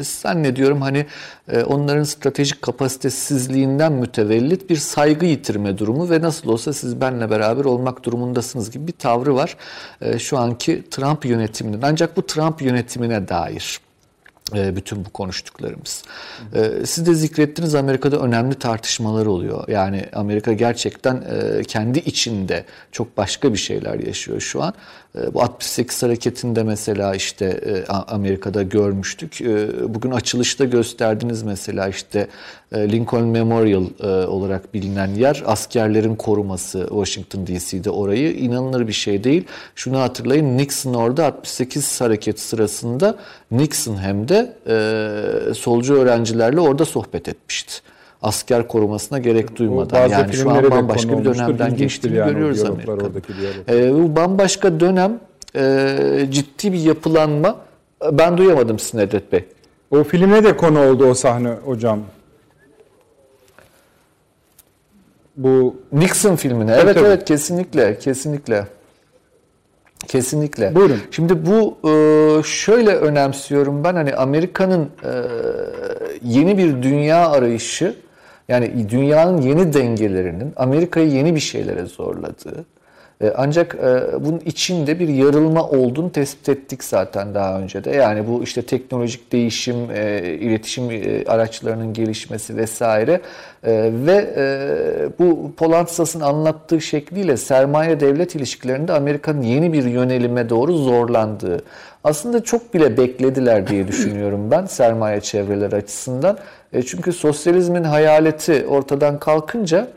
zannediyorum hani e, onların stratejik kapasitesizliğinden mütevellit bir saygı yitirme durumu ve nasıl olsa siz benle beraber olmak durumundasınız gibi bir tavrı var e, şu anki Trump yönetiminin. Ancak bu Trump yönetimine dair bütün bu konuştuklarımız. E, Siz de zikrettiniz Amerika'da önemli tartışmalar oluyor. Yani Amerika gerçekten e, kendi içinde çok başka bir şeyler yaşıyor şu an. E, Bu 68 hareketinde mesela işte e, Amerika'da görmüştük. Bugün açılışta gösterdiniz mesela işte Lincoln Memorial e, olarak bilinen yer askerlerin koruması Washington DC'de orayı inanılır bir şey değil. Şunu hatırlayın Nixon orada 68 hareketi sırasında Nixon hem de e, solcu öğrencilerle orada sohbet etmişti. Asker korumasına gerek duymadan. bazı Yani şu an bambaşka bir dönemden geçtiğini yani görüyoruz Amerika'da. E, bu bambaşka dönem e, ciddi bir yapılanma Ben duyamadım sizin Nedret Bey. O filme de konu oldu o sahne hocam. Bu Nixon filmine. Tabii, evet tabii. evet kesinlikle kesinlikle. Kesinlikle. Buyurun. Şimdi bu e, şöyle önemsiyorum ben hani Amerika'nın e, yeni bir dünya arayışı yani dünyanın yeni dengelerinin Amerika'yı yeni bir şeylere zorladığı ancak e, bunun içinde bir yarılma olduğunu tespit ettik zaten daha önce de. Yani bu işte teknolojik değişim, e, iletişim e, araçlarının gelişmesi vesaire e, ve e, bu Polantzas'ın anlattığı şekliyle sermaye devlet ilişkilerinde Amerika'nın yeni bir yönelime doğru zorlandığı. Aslında çok bile beklediler diye düşünüyorum ben sermaye çevreleri açısından. E, çünkü sosyalizmin hayaleti ortadan kalkınca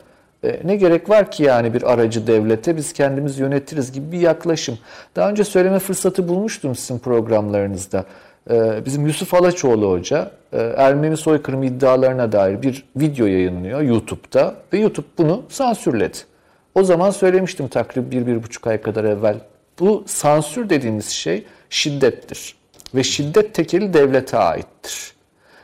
e, ne gerek var ki yani bir aracı devlete biz kendimiz yönetiriz gibi bir yaklaşım. Daha önce söyleme fırsatı bulmuştum sizin programlarınızda. E, Bizim Yusuf Alaçoğlu Hoca e, Ermeni soykırım iddialarına dair bir video yayınlıyor YouTube'da ve YouTube bunu sansürledi. O zaman söylemiştim takribi bir, bir buçuk ay kadar evvel. Bu sansür dediğimiz şey şiddettir. Ve şiddet tekeli devlete aittir.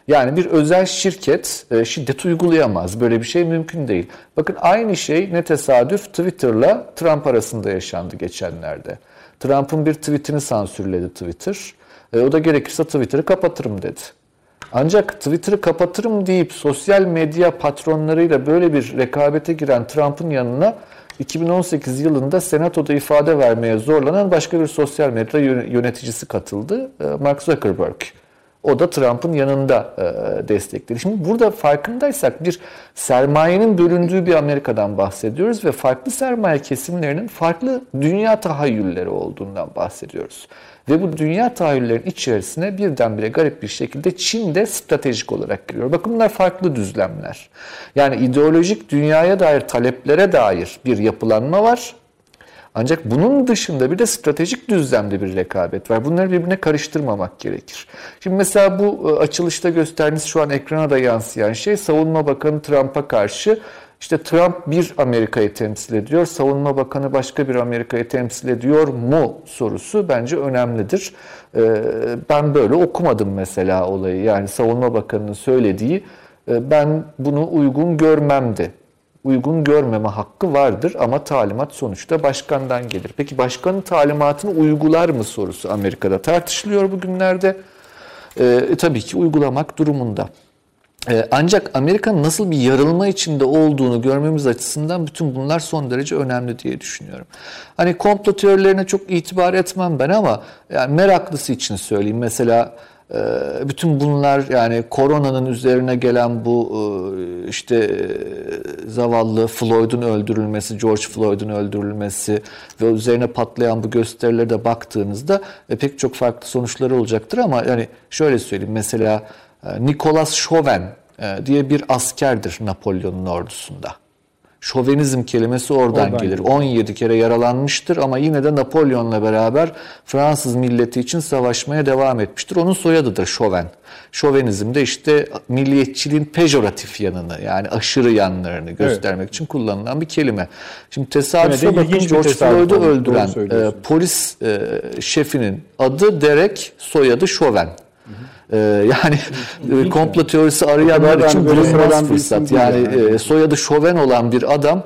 Yani bir özel şirket e, şiddet uygulayamaz. Böyle bir şey mümkün değil. Bakın aynı şey ne tesadüf Twitter'la Trump arasında yaşandı geçenlerde. Trump'ın bir tweetini sansürledi Twitter. E, o da gerekirse Twitter'ı kapatırım dedi. Ancak Twitter'ı kapatırım deyip sosyal medya patronlarıyla böyle bir rekabete giren Trump'ın yanına 2018 yılında Senato'da ifade vermeye zorlanan başka bir sosyal medya yöneticisi katıldı. E, Mark Zuckerberg. O da Trump'ın yanında e, destekledi. Şimdi burada farkındaysak bir sermayenin bölündüğü bir Amerika'dan bahsediyoruz ve farklı sermaye kesimlerinin farklı dünya tahayyülleri olduğundan bahsediyoruz. Ve bu dünya tahayyüllerin içerisine birdenbire garip bir şekilde Çin de stratejik olarak giriyor. Bakın bunlar farklı düzlemler. Yani ideolojik dünyaya dair taleplere dair bir yapılanma var. Ancak bunun dışında bir de stratejik düzlemde bir rekabet var. Bunları birbirine karıştırmamak gerekir. Şimdi mesela bu e, açılışta gösterdiğiniz şu an ekrana da yansıyan şey Savunma Bakanı Trump'a karşı işte Trump bir Amerika'yı temsil ediyor, Savunma Bakanı başka bir Amerika'yı temsil ediyor mu sorusu bence önemlidir. E, Ben böyle okumadım mesela olayı. Yani Savunma Bakanı'nın söylediği e, ben bunu uygun görmemdi uygun görmeme hakkı vardır ama talimat sonuçta başkandan gelir. Peki başkanın talimatını uygular mı sorusu Amerika'da tartışılıyor bugünlerde. Ee, tabii ki uygulamak durumunda. Ee, ancak Amerika'nın nasıl bir yarılma içinde olduğunu görmemiz açısından bütün bunlar son derece önemli diye düşünüyorum. Hani komplo teorilerine çok itibar etmem ben ama yani meraklısı için söyleyeyim. Mesela e, bütün bunlar yani koronanın üzerine gelen bu e, işte e, zavallı Floyd'un öldürülmesi, George Floyd'un öldürülmesi ve üzerine patlayan bu gösterilere de baktığınızda pek çok farklı sonuçları olacaktır ama yani şöyle söyleyeyim mesela Nicholas Chauvin diye bir askerdir Napolyon'un ordusunda. Şovenizm kelimesi oradan, Oradan gelir. geliyor. 17 kere yaralanmıştır ama yine de Napolyon'la beraber Fransız milleti için savaşmaya devam etmiştir. Onun soyadıdır Şoven. Şovenizm de işte milliyetçiliğin pejoratif yanını yani aşırı yanlarını göstermek için kullanılan bir kelime. Şimdi tesadüfe bakın George Floyd'u öldüren e, polis e, şefinin adı Derek, soyadı Şoven. E, yani e, komplo teorisi arayanlar için bulunmaz fırsat. Yani e, soyadı Şoven olan bir adam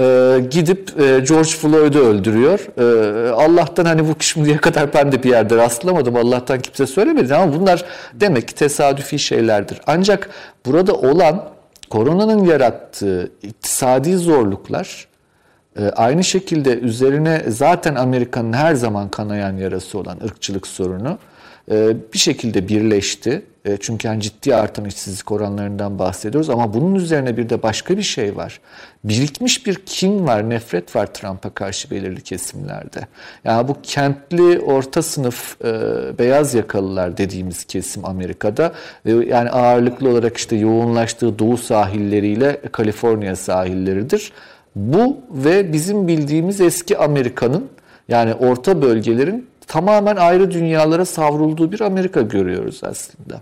e, gidip e, George Floyd'u öldürüyor. E, Allah'tan hani bu şimdiye kadar ben de bir yerde rastlamadım. Allah'tan kimse söylemedi ama bunlar demek ki tesadüfi şeylerdir. Ancak burada olan koronanın yarattığı iktisadi zorluklar e, aynı şekilde üzerine zaten Amerika'nın her zaman kanayan yarası olan ırkçılık sorunu bir şekilde birleşti. E, Çünkü yani ciddi artan işsizlik oranlarından bahsediyoruz ama bunun üzerine bir de başka bir şey var. Birikmiş bir kin var, nefret var Trump'a karşı belirli kesimlerde. Yani bu kentli orta sınıf e, beyaz yakalılar dediğimiz kesim Amerika'da ve yani ağırlıklı olarak işte yoğunlaştığı doğu sahilleriyle Kaliforniya sahilleridir. Bu ve bizim bildiğimiz eski Amerika'nın yani orta bölgelerin tamamen ayrı dünyalara savrulduğu bir Amerika görüyoruz aslında.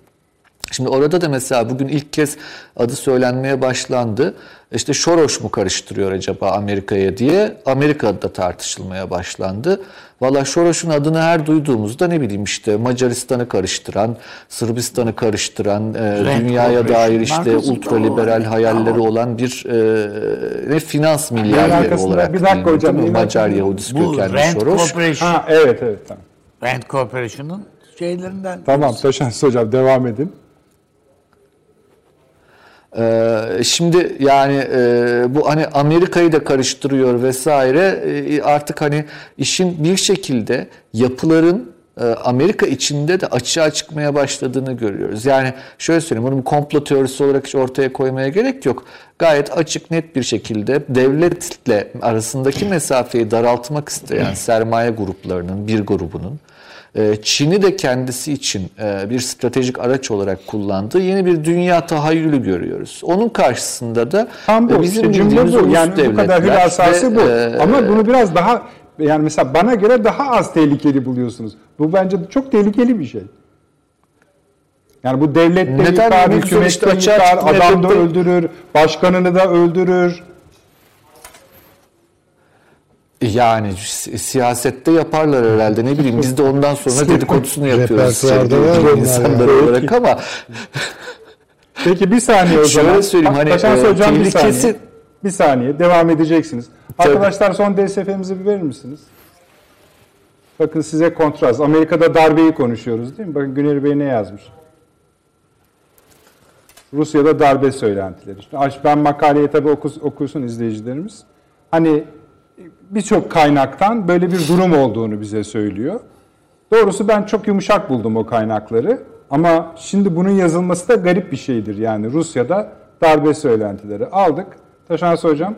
Şimdi orada da mesela bugün ilk kez adı söylenmeye başlandı. İşte Soros mu karıştırıyor acaba Amerika'ya diye Amerika'da da tartışılmaya başlandı. Valla Soros'un adını her duyduğumuzda ne bileyim işte Macaristan'ı karıştıran, Sırbistan'ı karıştıran, e, dünyaya dair işte ultraliberal o. hayalleri olan bir e, ne finans milyarderi olarak bir dakika biliniyor, hocam, Macar. Yahudisi Bu kökenli. Corporation. Ha evet evet tamam. Rand Corporation'ın şeylerinden. Tamam Taşans hocam devam edin. Ee, şimdi yani e, bu hani Amerika'yı da karıştırıyor vesaire E, artık hani işin bir şekilde yapıların e, Amerika içinde de açığa çıkmaya başladığını görüyoruz. Yani şöyle söyleyeyim bunu komplo teorisi olarak hiç ortaya koymaya gerek yok. Gayet açık net bir şekilde devletle arasındaki mesafeyi daraltmak isteyen sermaye gruplarının bir grubunun Çin'i de kendisi için e, bir stratejik araç olarak kullandığı yeni bir dünya tahayyülü görüyoruz. Onun karşısında da Tam bu. e, bizim işte cümle bu. Yani bu kadar hülasası ve, bu. e, Ama bunu biraz daha yani mesela bana göre daha az tehlikeli buluyorsunuz. Bu bence çok tehlikeli bir şey. Yani bu devlet de Neden? yıkar, hükümet işte de yıkar, adam da öldürür, başkanını da öldürür. Yani si- siyasette yaparlar herhalde ne bileyim biz de ondan sonra dedikodusunu yapıyoruz Repertuarda insanları yani. olarak ama Peki bir saniye o zaman. Şöyle söyleyeyim, hani, Taşans e, hocam bir tehlikesi- saniye. Bir saniye devam edeceksiniz. Tabii. Arkadaşlar son DSF'mizi bir verir misiniz? Bakın size kontrast. Amerika'da darbeyi konuşuyoruz değil mi? Bakın Güneri Bey ne yazmış? Rusya'da darbe söylentileri. Şimdi aç- ben makaleyi tabii okus, okusun izleyicilerimiz. Hani birçok kaynaktan böyle bir durum olduğunu bize söylüyor. Doğrusu ben çok yumuşak buldum o kaynakları. Ama şimdi bunun yazılması da garip bir şeydir. Yani Rusya'da darbe söylentileri aldık. Taşans Hocam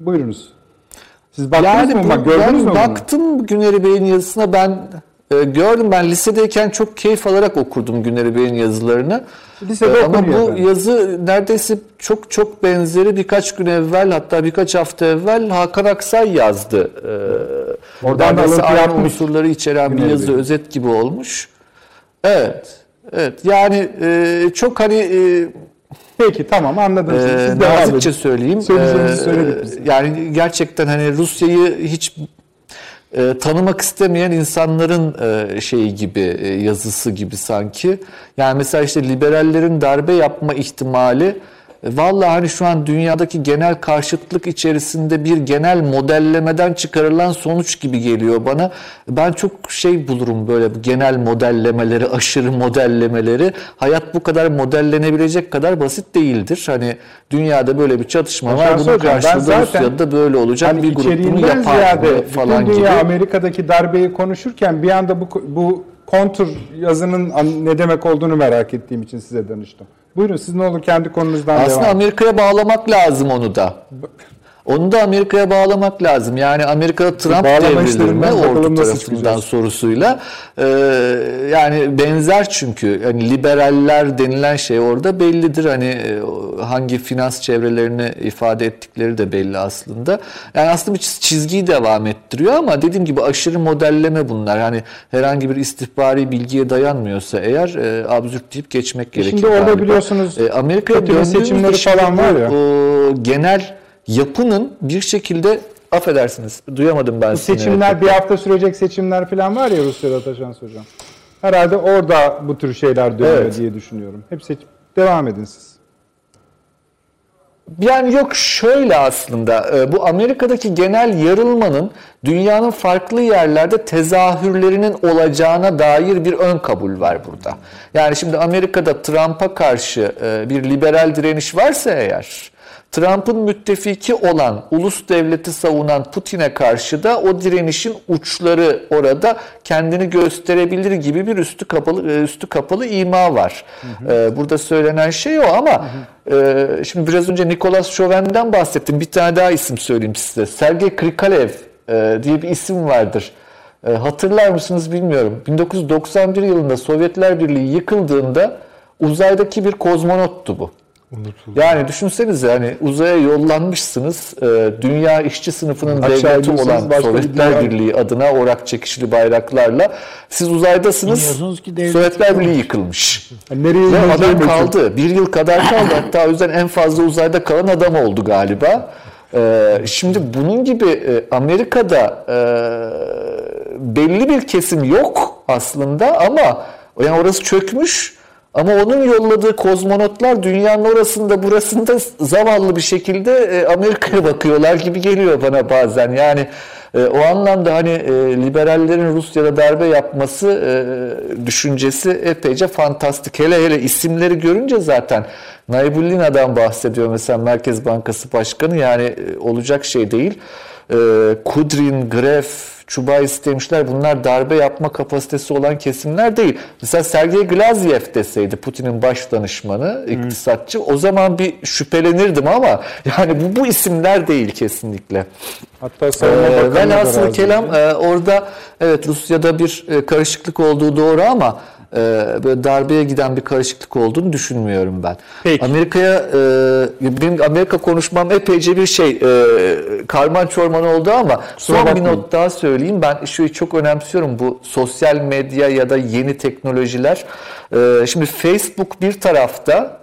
buyurunuz. Siz baktınız yani mı? bu- Bak, gördünüz mü bunu? baktım Güneri Bey'in yazısına ben e, gördüm ben lisedeyken çok keyif alarak okurdum Güneri Bey'in yazılarını. Lisede E, Ama bu efendim. yazı neredeyse çok çok benzeri birkaç gün evvel hatta birkaç hafta evvel Hakan Aksay yazdı. E, Oradan da neredeyse aynı yapmış unsurları içeren bir Güneri yazı Bey. özet gibi olmuş. Evet. Evet. Yani e, çok hani e, Peki tamam anladım. ee, nazikçe söyleyeyim. Ee. Yani gerçekten hani Rusya'yı hiç e, tanımak istemeyen insanların e, şeyi gibi e, yazısı gibi sanki. Yani mesela işte liberallerin darbe yapma ihtimali Vallahi hani şu an dünyadaki genel karşıtlık içerisinde bir genel modellemeden çıkarılan sonuç gibi geliyor bana. Ben çok şey bulurum böyle genel modellemeleri, aşırı modellemeleri. Hayat bu kadar modellenebilecek kadar basit değildir. Hani dünyada böyle bir çatışma var. Şahsı Bunun karşılığında zaten Rusya'da böyle olacak Hani bir grup bunu yapar ziyade falan bütün gibi. dünya Amerika'daki darbeyi konuşurken bir anda bu bu kontur yazının ne demek olduğunu merak ettiğim için size danıştım. Buyurun siz ne olur kendi konunuzdan Aslında devam. Amerika'ya bağlamak lazım onu da. Onu da Amerika'ya bağlamak lazım. Yani Amerika'da Trump Bağlama devrilir mi işlerinden ordu tarafından sorusuyla. Ee, yani benzer çünkü. Yani liberaller denilen şey orada bellidir. Hani e, hangi finans çevrelerini ifade ettikleri de belli aslında. Yani aslında bir çiz- çizgiyi devam ettiriyor ama dediğim gibi aşırı modelleme bunlar. Hani herhangi bir istihbari bilgiye dayanmıyorsa eğer e, absürt deyip geçmek gerekiyor. Şimdi orada galiba. biliyorsunuz E, Amerika'ya seçimleri falan var ya. o genel yapının bir şekilde affedersiniz duyamadım ben Bu seni. seçimler bir hafta sürecek seçimler falan var ya Rusya'da Taşans Hocam. Herhalde orada bu tür şeyler dönüyor Evet. diye düşünüyorum. Hep seçim. Devam edin siz. Yani yok şöyle aslında e, bu Amerika'daki genel yarılmanın dünyanın farklı yerlerde tezahürlerinin olacağına dair bir ön kabul var burada. Yani şimdi Amerika'da Trump'a karşı e, bir liberal direniş varsa eğer Trump'ın müttefiki olan ulus devleti savunan Putin'e karşı da o direnişin uçları orada kendini gösterebilir gibi bir üstü kapalı e, üstü kapalı ima var. E, Burada söylenen şey o ama e, şimdi biraz önce Nicolas Chauvin'den bahsettim. Bir tane daha isim söyleyeyim size. Sergey Krikalev e, diye bir isim vardır. E, Hatırlar mısınız bilmiyorum. 1991 yılında Sovyetler Birliği yıkıldığında uzaydaki bir kozmonottu bu. Unutuldu. Yani düşünsenize hani uzaya yollanmışsınız. e, dünya işçi sınıfının Aşağı devleti olan Sovyetler Birliği adına orak çekişli bayraklarla siz uzaydasınız. Ki Sovyetler Birliği yıkılmış. Yani nereye Ve adam kaldı. Bir yıl kadar kaldı. Hatta o yüzden en fazla uzayda kalan adam oldu galiba. Ee, şimdi bunun gibi e, Amerika'da e, belli bir kesim yok aslında ama yani orası çökmüş. Ama onun yolladığı kozmonotlar dünyanın orasında burasında zavallı bir şekilde e, Amerika'ya bakıyorlar gibi geliyor bana bazen. Yani e, o anlamda hani e, liberallerin Rusya'da darbe yapması düşüncesi epeyce fantastik. Hele hele isimleri görünce zaten Naibullina'dan bahsediyor mesela Merkez Bankası Başkanı yani olacak şey değil. Kudrin, Gref, Çubayis demişler bunlar darbe yapma kapasitesi olan kesimler değil. Mesela Sergey Glaziev deseydi Putin'in baş danışmanı, iktisatçı o zaman bir şüphelenirdim ama yani bu, bu isimler değil kesinlikle. Hatta savunma Ee, bakanı velhasıl kelam e, orada evet Rusya'da bir e, karışıklık olduğu doğru ama böyle darbeye giden bir karışıklık olduğunu düşünmüyorum ben. Peki. Amerika'ya e, benim Amerika konuşmam epeyce bir şey e, karman çorman oldu ama son bir not daha söyleyeyim. Ben şu çok önemsiyorum bu sosyal medya ya da yeni teknolojiler. E, şimdi Facebook bir tarafta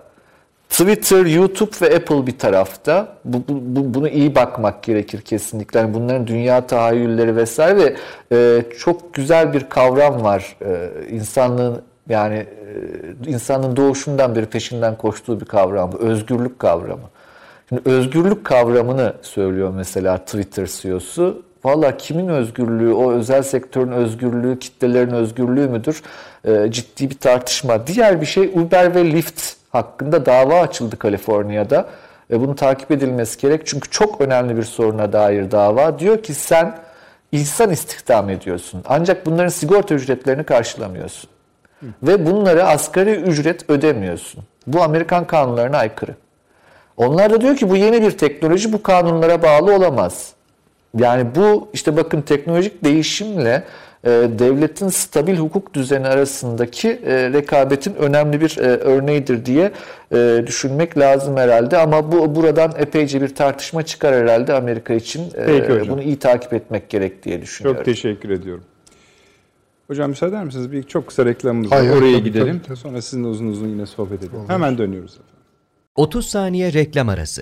Twitter, YouTube ve Apple bir tarafta. Bu, bu- bu- bunu iyi bakmak gerekir kesinlikle. Yani bunların dünya tahayyülleri vesaire ve e, çok güzel bir kavram var. E, insanlığın yani e, insanın doğuşundan beri peşinden koştuğu bir kavram bu. Özgürlük kavramı. Şimdi özgürlük kavramını söylüyor mesela Twitter CEO'su. Valla kimin özgürlüğü, o özel sektörün özgürlüğü, kitlelerin özgürlüğü müdür? E, ciddi bir tartışma. Diğer bir şey Uber ve Lyft hakkında dava açıldı Kaliforniya'da. Ve bunu takip edilmesi gerek. Çünkü çok önemli bir soruna dair dava. Diyor ki sen insan istihdam ediyorsun. Ancak bunların sigorta ücretlerini karşılamıyorsun. Ve bunları asgari ücret ödemiyorsun. Bu Amerikan kanunlarına aykırı. Onlar da diyor ki bu yeni bir teknoloji bu kanunlara bağlı olamaz. Yani bu işte bakın teknolojik değişimle devletin stabil hukuk düzeni arasındaki e, rekabetin önemli bir e, örneğidir diye e, düşünmek lazım herhalde. Ama bu buradan epeyce bir tartışma çıkar herhalde Amerika için. E, Peki hocam. bunu iyi takip etmek gerek diye düşünüyorum. Çok teşekkür ediyorum. Hocam müsaade eder misiniz? Bir çok kısa reklamımız var. Oraya tabii, gidelim. tabii, tabii. Sonra sizinle uzun uzun yine sohbet edelim. Hemen dönüyoruz efendim. 30 saniye reklam arası.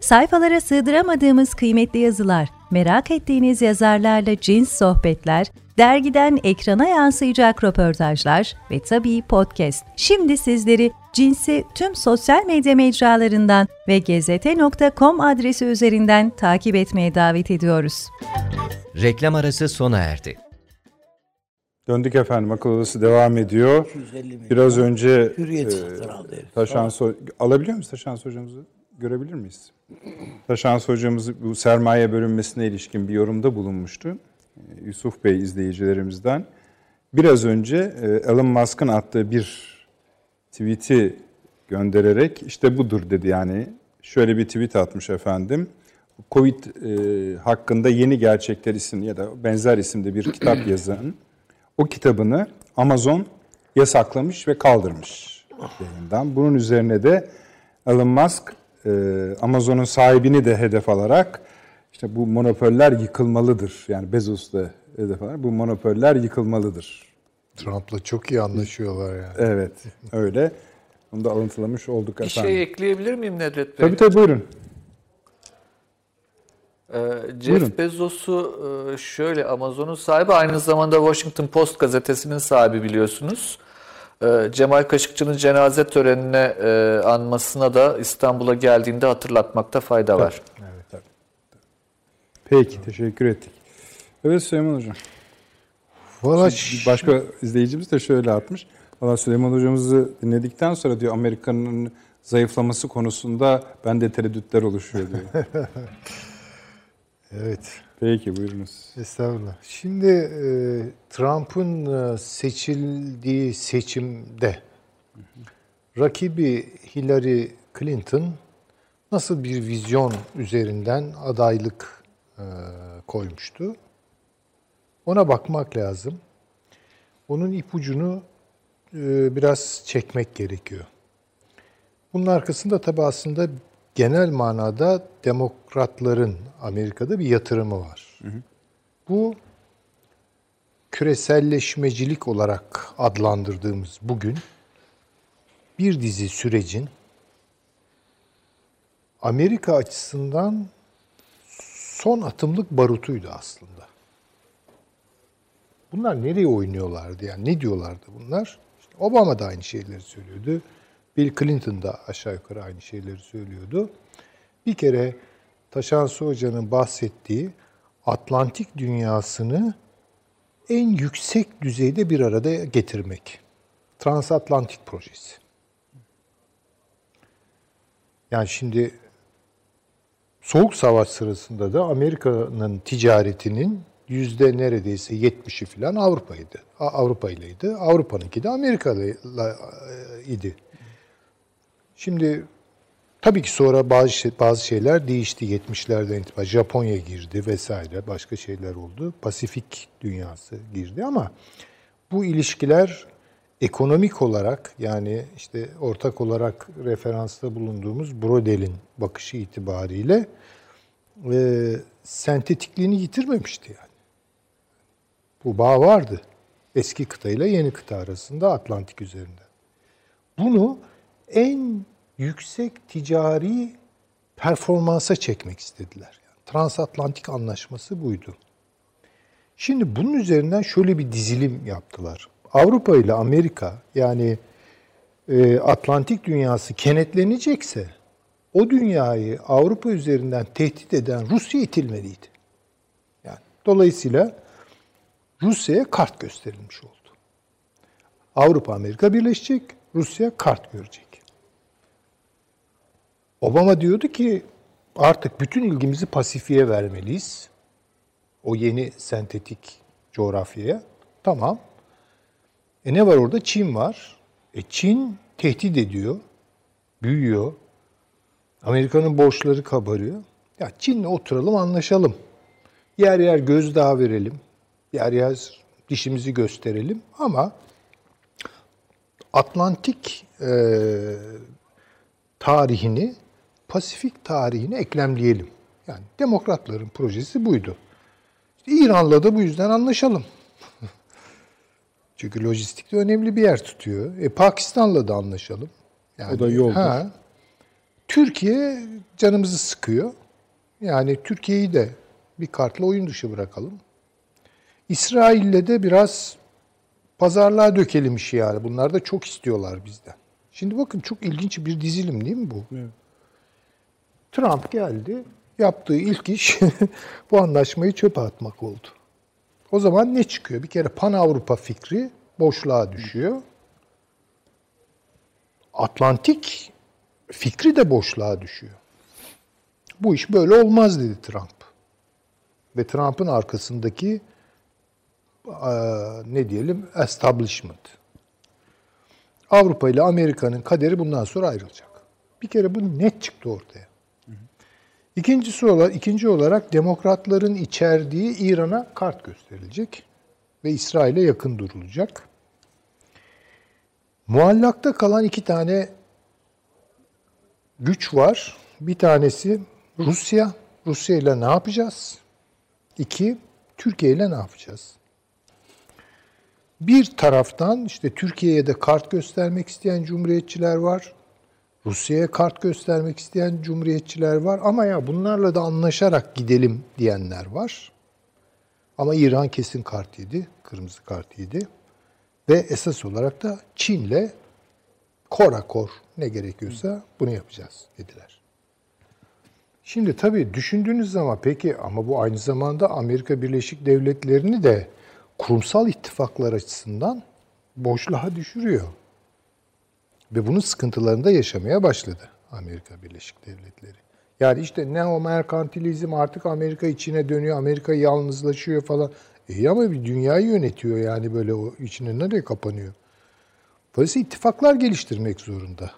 Sayfalara sığdıramadığımız kıymetli yazılar, merak ettiğiniz yazarlarla cins sohbetler, dergiden ekrana yansıyacak röportajlar ve tabii podcast. Şimdi sizleri Cins'i tüm sosyal medya mecralarından ve gezete.com adresi üzerinden takip etmeye davet ediyoruz. Reklam arası sona erdi. Döndük efendim. Akıl odası devam ediyor. 150 milyon. Biraz önce Hürriyet e. Taşan So- alabiliyor muyuz Taşan hocamızı? Görebilir miyiz? Taşan hocamız bu sermaye bölünmesine ilişkin bir yorumda bulunmuştu. E, Yusuf Bey izleyicilerimizden. Biraz önce e, Elon Musk'ın attığı bir tweet'i göndererek işte budur dedi yani. Şöyle bir tweet atmış efendim. Covid e, hakkında yeni gerçekler isimli ya da benzer isimde bir kitap yazan o kitabını Amazon yasaklamış ve kaldırmış yayından. Bunun üzerine de Elon Musk Amazon'un sahibini de hedef alarak işte bu monopoller yıkılmalıdır. Yani Bezos da hedef alarak bu monopoller yıkılmalıdır. Trump'la çok iyi anlaşıyorlar yani. Evet öyle. Onu da alıntılamış olduk Bir efendim. şey ekleyebilir miyim Nedret Bey? Tabii tabii buyurun. Ee, Jeff Buyurun. Bezos'u e, şöyle Amazon'un sahibi aynı zamanda Washington Post gazetesinin sahibi biliyorsunuz. Ee, Cemal Kaşıkçı'nın cenaze törenine e, anmasına da İstanbul'a geldiğinde hatırlatmakta fayda var. Evet tabii. Peki teşekkür ettik. Evet Süleyman Hocam. Valla başka izleyicimiz de şöyle atmış. Valla Süleyman Hocamızı dinledikten sonra diyor Amerika'nın zayıflaması konusunda bende tereddütler oluşuyor diyor. evet. Peki buyurunuz. Estağfurullah. Şimdi e, Trump'ın e, seçildiği seçimde rakibi Hillary Clinton nasıl bir vizyon üzerinden adaylık e, koymuştu. Ona bakmak lazım. Onun ipucunu e, biraz çekmek gerekiyor. Bunun arkasında tabi aslında genel manada demokratların Amerika'da bir yatırımı var. Hı hı. Bu küreselleşmecilik olarak adlandırdığımız bugün bir dizi sürecin Amerika açısından son atımlık barutuydu aslında. Bunlar nereye oynuyorlardı yani ne diyorlardı bunlar? İşte Obama da aynı şeyleri söylüyordu. Bill Clinton da aşağı yukarı aynı şeyleri söylüyordu. Bir kere Taşansı Hoca'nın bahsettiği Atlantik dünyasını en yüksek düzeyde bir arada getirmek. Transatlantik projesi. Yani şimdi Soğuk Savaş sırasında da Amerika'nın ticaretinin yüzde neredeyse 70'i falan Avrupa'ydı. Avrupa ileydi. Avrupa'nınki de Amerika'yla e, idi. Şimdi tabii ki sonra bazı şey, bazı şeyler değişti 70'lerden itibaren. Japonya girdi vesaire başka şeyler oldu. Pasifik dünyası girdi ama bu ilişkiler ekonomik olarak yani işte ortak olarak referansta bulunduğumuz Brodel'in bakışı itibariyle e, sentetikliğini yitirmemişti yani. Bu bağ vardı. Eski kıta ile yeni kıta arasında Atlantik üzerinde. Bunu en yüksek ticari performansa çekmek istediler. Yani transatlantik anlaşması buydu. Şimdi bunun üzerinden şöyle bir dizilim yaptılar. Avrupa ile Amerika yani e, Atlantik dünyası kenetlenecekse o dünyayı Avrupa üzerinden tehdit eden Rusya itilmeliydi. Yani dolayısıyla Rusya'ya kart gösterilmiş oldu. Avrupa Amerika birleşecek, Rusya kart görecek. Obama diyordu ki artık bütün ilgimizi Pasifik'e vermeliyiz. O yeni sentetik coğrafyaya. Tamam. E ne var orada? Çin var. E Çin tehdit ediyor. Büyüyor. Amerika'nın borçları kabarıyor. Ya Çin'le oturalım anlaşalım. Yer yer gözdağı verelim. Yer yer dişimizi gösterelim. Ama Atlantik e, tarihini Pasifik tarihine eklemleyelim. Yani demokratların projesi buydu. İşte İran'la da bu yüzden anlaşalım. Çünkü lojistikte önemli bir yer tutuyor. E, Pakistan'la da anlaşalım. Yani, o da yoldur. Ha, Türkiye canımızı sıkıyor. Yani Türkiye'yi de bir kartla oyun dışı bırakalım. İsrail'le de biraz pazarlığa dökelim işi yani. Bunlar da çok istiyorlar bizden. Şimdi bakın çok ilginç bir dizilim değil mi bu? Evet. Trump geldi, yaptığı ilk iş bu anlaşmayı çöpe atmak oldu. O zaman ne çıkıyor? Bir kere Pan Avrupa fikri boşluğa düşüyor. Atlantik fikri de boşluğa düşüyor. Bu iş böyle olmaz dedi Trump. Ve Trump'ın arkasındaki ne diyelim establishment. Avrupa ile Amerika'nın kaderi bundan sonra ayrılacak. Bir kere bu net çıktı ortaya. İkincisi olarak, ikinci olarak demokratların içerdiği İran'a kart gösterilecek ve İsrail'e yakın durulacak. Muallakta kalan iki tane güç var. Bir tanesi Rusya. Rusya ile ne yapacağız? İki, Türkiye ile ne yapacağız? Bir taraftan işte Türkiye'ye de kart göstermek isteyen cumhuriyetçiler var. Rusya'ya kart göstermek isteyen cumhuriyetçiler var ama ya bunlarla da anlaşarak gidelim diyenler var. Ama İran kesin kart yedi, kırmızı kart yedi. Ve esas olarak da Çin'le korakor ne gerekiyorsa bunu yapacağız dediler. Şimdi tabii düşündüğünüz zaman peki ama bu aynı zamanda Amerika Birleşik Devletleri'ni de kurumsal ittifaklar açısından boşluğa düşürüyor. Ve bunun sıkıntılarını da yaşamaya başladı Amerika Birleşik Devletleri. Yani işte neo-merkantilizm artık Amerika içine dönüyor, Amerika yalnızlaşıyor falan. İyi ama bir dünyayı yönetiyor yani böyle o içine nereye kapanıyor? Dolayısıyla ittifaklar geliştirmek zorunda.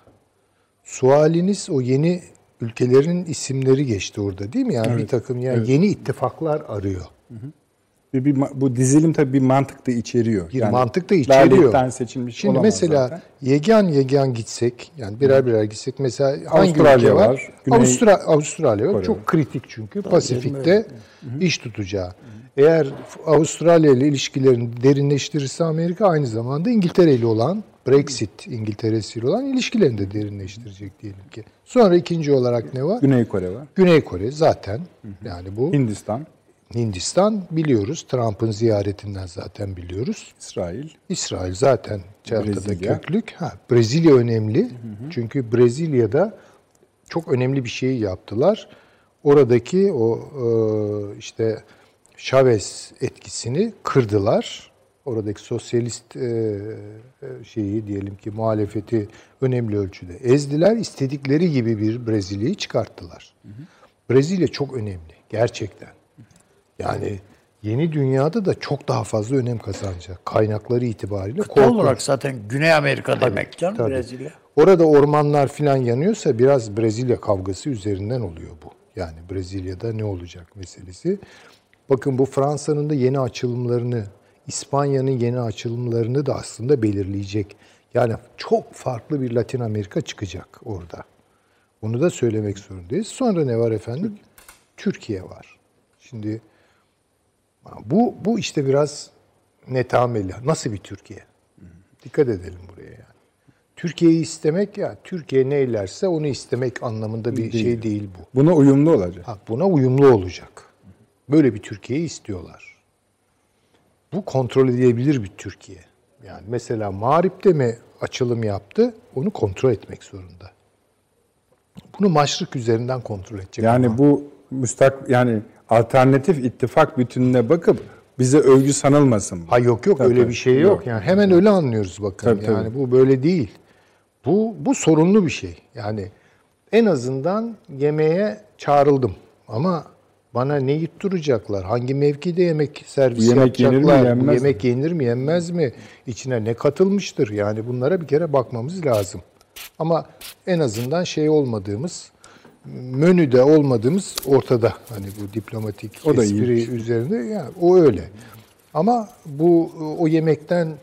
Sualiniz o yeni ülkelerin isimleri geçti orada değil mi? Yani bir takım yani yeni ittifaklar arıyor. Bir, bir bu dizilim tabii bir mantık da içeriyor. Bir mantık da içeriyor. seçilmiş Şimdi mesela zaten. yegan yegan gitsek yani birer birer gitsek mesela hangi Avustralya ülke var? var, Güney Avustra- Avustralya var. Kore Çok kritik çünkü Pasifik'te iş tutacağı. Eğer Avustralya ile ilişkilerini derinleştirirse Amerika aynı zamanda İngiltere ile olan Brexit İngiltere'siyle olan ilişkilerini de derinleştirecek diyelim ki. Sonra ikinci olarak ne var? Güney Kore var. Güney Kore zaten yani bu Hindistan, Hindistan biliyoruz. Trump'ın ziyaretinden zaten biliyoruz. İsrail. İsrail zaten çarkıda Brezilya. köklük. Ha, Brezilya önemli. Çünkü Brezilya'da çok önemli bir şey yaptılar. Oradaki o e, işte Chavez etkisini kırdılar. Oradaki sosyalist e, e, şeyi diyelim ki muhalefeti önemli ölçüde ezdiler. İstedikleri gibi bir Brezilya'yı çıkarttılar. Brezilya çok önemli gerçekten. Yani yeni dünyada da çok daha fazla önem kazanacak. Kaynakları itibariyle Kıta korkunç. olarak zaten Güney Amerika demek canım tabii. Brezilya. Orada ormanlar filan yanıyorsa biraz Brezilya kavgası üzerinden oluyor bu. Yani Brezilya'da ne olacak meselesi. Bakın bu Fransa'nın da yeni açılımlarını, İspanya'nın yeni açılımlarını da aslında belirleyecek. Yani çok farklı bir Latin Amerika çıkacak orada. Bunu da söylemek zorundayız. Sonra ne var efendim? Türkiye var. Şimdi bu bu işte biraz netameli. Nasıl bir Türkiye? Dikkat edelim buraya yani. Türkiye'yi istemek ya Türkiye neylerse onu istemek anlamında bir şey değil bu. Buna uyumlu olacak. Ha, buna uyumlu olacak. Böyle bir Türkiye'yi istiyorlar. Bu kontrol edilebilir bir Türkiye. Yani mesela Mağrip'te mi açılım yaptı? Onu kontrol etmek zorunda. Bunu maşrık üzerinden kontrol edecek. Yani ama. bu müstak yani alternatif ittifak bütününe bakıp bize övgü sanılmasın. Ha yok yok Tabii, öyle bir şey yok. Yok. Yani hemen öyle anlıyoruz bakın. Tabii, tabii. yani bu böyle değil. Bu bu sorunlu bir şey. Yani en azından yemeğe çağrıldım ama bana ne yutturacaklar? Hangi mevkide yemek servis Yemek yenir mi, yapacaklar? Yenmez mi? yemek yenir mi, yenmez mi? İçine ne katılmıştır? Yani bunlara bir kere bakmamız lazım. Ama en azından şey olmadığımız menüde olmadığımız ortada. Hani bu diplomatik O da espri iyi. üzerinde yani o öyle. Ama bu o yemekten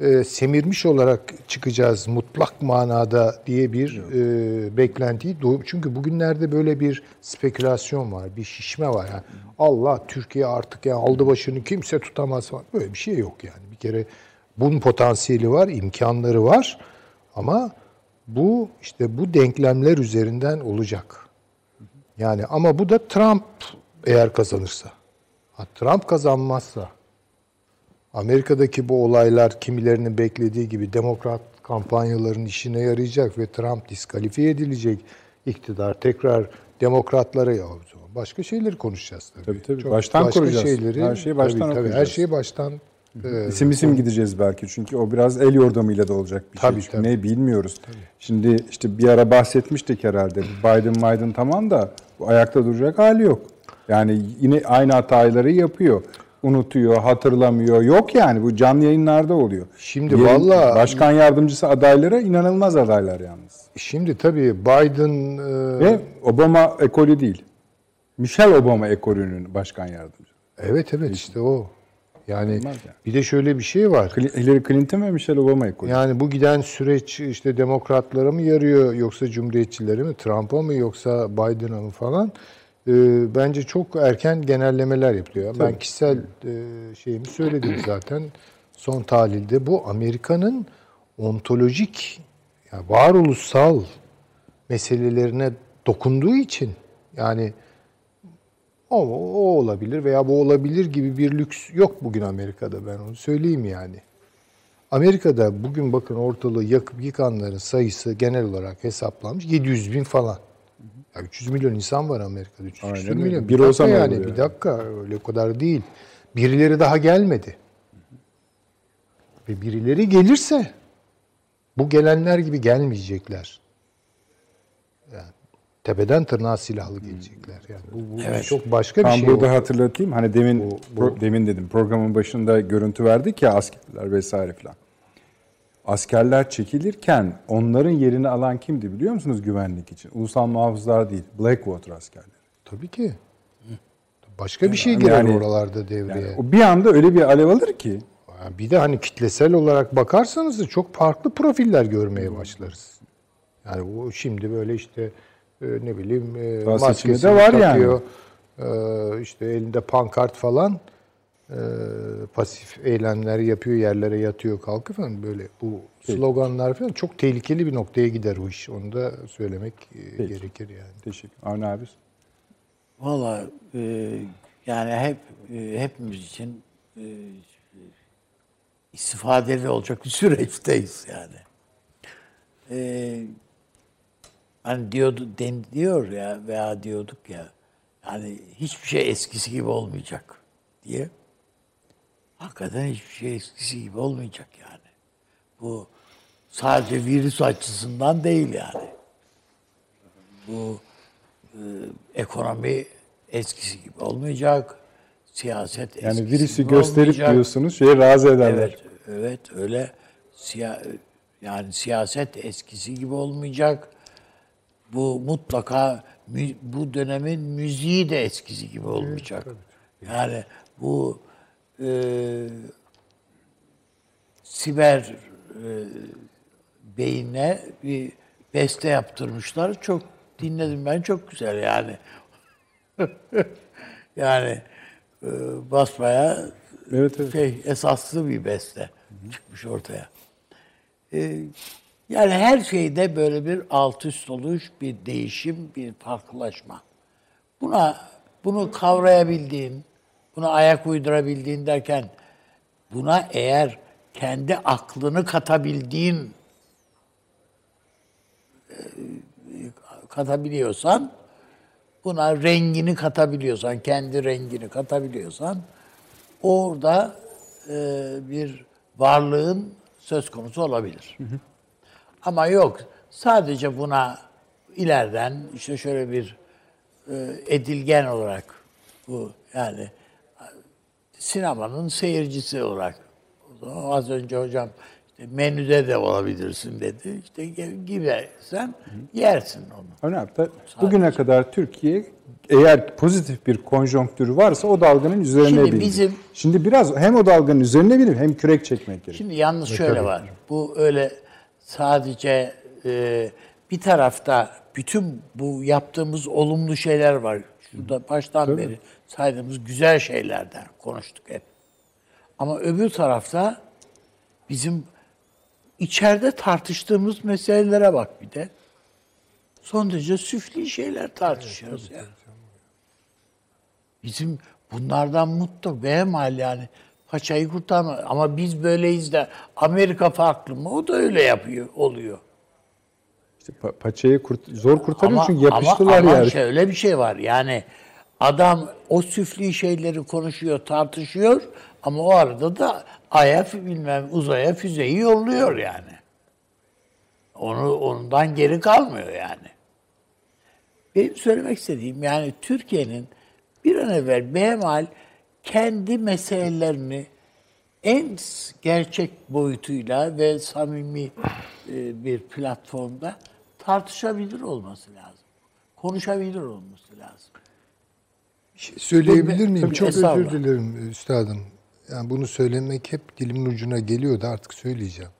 e, semirmiş olarak çıkacağız mutlak manada diye bir e, beklentiyi çünkü bugünlerde böyle bir spekülasyon var, bir şişme var. Yani Allah Türkiye artık yani aldı başını kimse tutamaz falan. Böyle bir şey yok yani. Bir kere bunun potansiyeli var, imkanları var ama bu işte bu denklemler üzerinden olacak. Yani ama bu da Trump eğer kazanırsa. Ha, Trump kazanmazsa Amerika'daki bu olaylar kimilerinin beklediği gibi demokrat kampanyaların işine yarayacak ve Trump diskalifiye edilecek. İktidar tekrar demokratlara ya başka şeyleri konuşacağız tabii. Tabii, tabii. Baştan kuracağız. Her şeyi baştan tabii, tabii, her okuyacağız. şeyi baştan e, İsim isim gideceğiz belki çünkü o biraz el yordamıyla da olacak bir Tabii, şey. tabii. Ne bilmiyoruz. Şimdi işte bir ara bahsetmiştik herhalde. Biden Biden tamam da bu ayakta duracak hali yok. Yani yine aynı hataları yapıyor. Unutuyor, hatırlamıyor. Yok yani bu canlı yayınlarda oluyor. Şimdi Yerin- vallahi- başkan yardımcısı adaylara inanılmaz adaylar yalnız. Şimdi tabii Biden e, Ve Obama ekolü değil. Michelle Obama ekolünün başkan yardımcısı. evet evet işte o. Yani Olmaz yani. bir de şöyle bir şey var. Hillary Clinton ve Michelle Obama ekolü. Yani bu giden süreç işte demokratlara mı yarıyor yoksa cumhuriyetçilere mi, Trump'a mı yoksa Biden'a mı falan e, bence çok erken genellemeler yapılıyor. Ben kişisel e, şeyimi söyledim zaten son tahlilde. Bu Amerika'nın ontolojik, yani varoluşsal meselelerine dokunduğu için yani o, o olabilir veya bu olabilir gibi bir lüks yok bugün Amerika'da ben onu söyleyeyim yani. Amerika'da bugün bakın ortalığı yakıp yıkanların sayısı genel olarak hesaplanmış 700 bin falan. Ya 300 milyon insan var Amerika'da. 300 Aynen öyle. milyon. Bir Bir olsa yani, olur bir yani? dakika öyle kadar değil. Birileri daha gelmedi. Ve birileri gelirse bu gelenler gibi gelmeyecekler. Yani tepeden tırnağa silahlı gelecekler. Yani bu, bu Evet. çok başka bir Tam şey. burada oldu. hatırlatayım. Hani demin pro- demin dedim programın başında görüntü verdik ya askerler vesaire filan. askerler çekilirken onların yerini alan kimdi biliyor musunuz güvenlik için? Ulusal muhafızlar değil, Blackwater askerleri. Tabii ki. Başka bir şey girer Yani- oralarda devreye. Yani o bir anda öyle bir alev alır ki Yani Bir de hani kitlesel olarak bakarsanız da çok farklı profiller görmeye başlarız. Yani o şimdi böyle işte ne bileyim e, Daha de var yani. takıyor. E, işte elinde pankart falan e, pasif eylemler yapıyor, yerlere yatıyor, kalkıyor falan böyle bu sloganlar falan çok tehlikeli bir noktaya gider o iş. Onu da söylemek e, gerekir yani. teşekkür. Avni abi. Valla e, yani hep e, hepimiz için e, istifadeli olacak bir süreçteyiz yani. E, hani diyordu den, diyor ya veya diyorduk ya yani hiçbir şey eskisi gibi olmayacak diye. Hakikaten hiçbir şey eskisi gibi olmayacak yani. Bu sadece virüs açısından değil yani. Bu e, ekonomi eskisi gibi olmayacak. Siyaset Yani eskisi virüsü gibi gösterip olmayacak. diyorsunuz şeyi razı ederler. Evet, evet öyle. Siya, yani siyaset eskisi gibi olmayacak. Bu mutlaka bu dönemin müziği de eskisi gibi olmayacak. Yani bu e, siber e, beyine bir beste yaptırmışlar. Çok dinledim ben çok güzel yani. yani e, basmaya Evet, evet. şey esaslı bir beste çıkmış ortaya. Ee, yani her şeyde böyle bir alt üst oluş, bir değişim, bir farklılaşma. Buna bunu kavrayabildiğin, buna ayak uydurabildiğin derken buna eğer kendi aklını katabildiğin e, katabiliyorsan buna rengini katabiliyorsan, kendi rengini katabiliyorsan orada e, bir varlığın söz konusu olabilir. Ama yok sadece buna ileriden işte şöyle bir e, edilgen olarak bu yani sinemanın seyircisi olarak az önce hocam işte menüde de olabilirsin dedi. İşte gibi sen yersin onu. Abi da bugüne kadar Türkiye eğer pozitif bir konjonktürü varsa o dalganın üzerine Şimdi bindi. bizim- Şimdi biraz hem o dalganın üzerine binip hem kürek çekmek gerekiyor. Şimdi yalnız şöyle var. Bu öyle sadece e, bir tarafta bütün bu yaptığımız olumlu şeyler var. Şurada baştan beri saydığımız güzel şeylerden konuştuk hep. Ama öbür tarafta bizim içeride tartıştığımız meselelere bak bir de. Son derece süfli şeyler tartışıyoruz ya. Bizim bunlardan mutlu behemal yani paçayı kurtarma. Ama biz böyleyiz de Amerika farklı mı? O da öyle yapıyor, oluyor. İşte pa- paçayı kurt zor kurtarıyor çünkü ama, yapıştılar ama yani. şöyle bir şey var yani adam o süfli şeyleri konuşuyor, tartışıyor ama o arada da aya bilmem uzaya füzeyi yolluyor yani. Onu ondan geri kalmıyor yani. Benim söylemek istediğim yani Türkiye'nin bir an evvel behemal kendi meselelerini en gerçek boyutuyla ve samimi e, bir platformda tartışabilir olması lazım. Konuşabilir olması lazım. şey Söyleyebilir miyim? Tabii, Çok özür dilerim üstadım. Yani bunu söylemek hep dilimin ucuna geliyordu artık söyleyeceğim.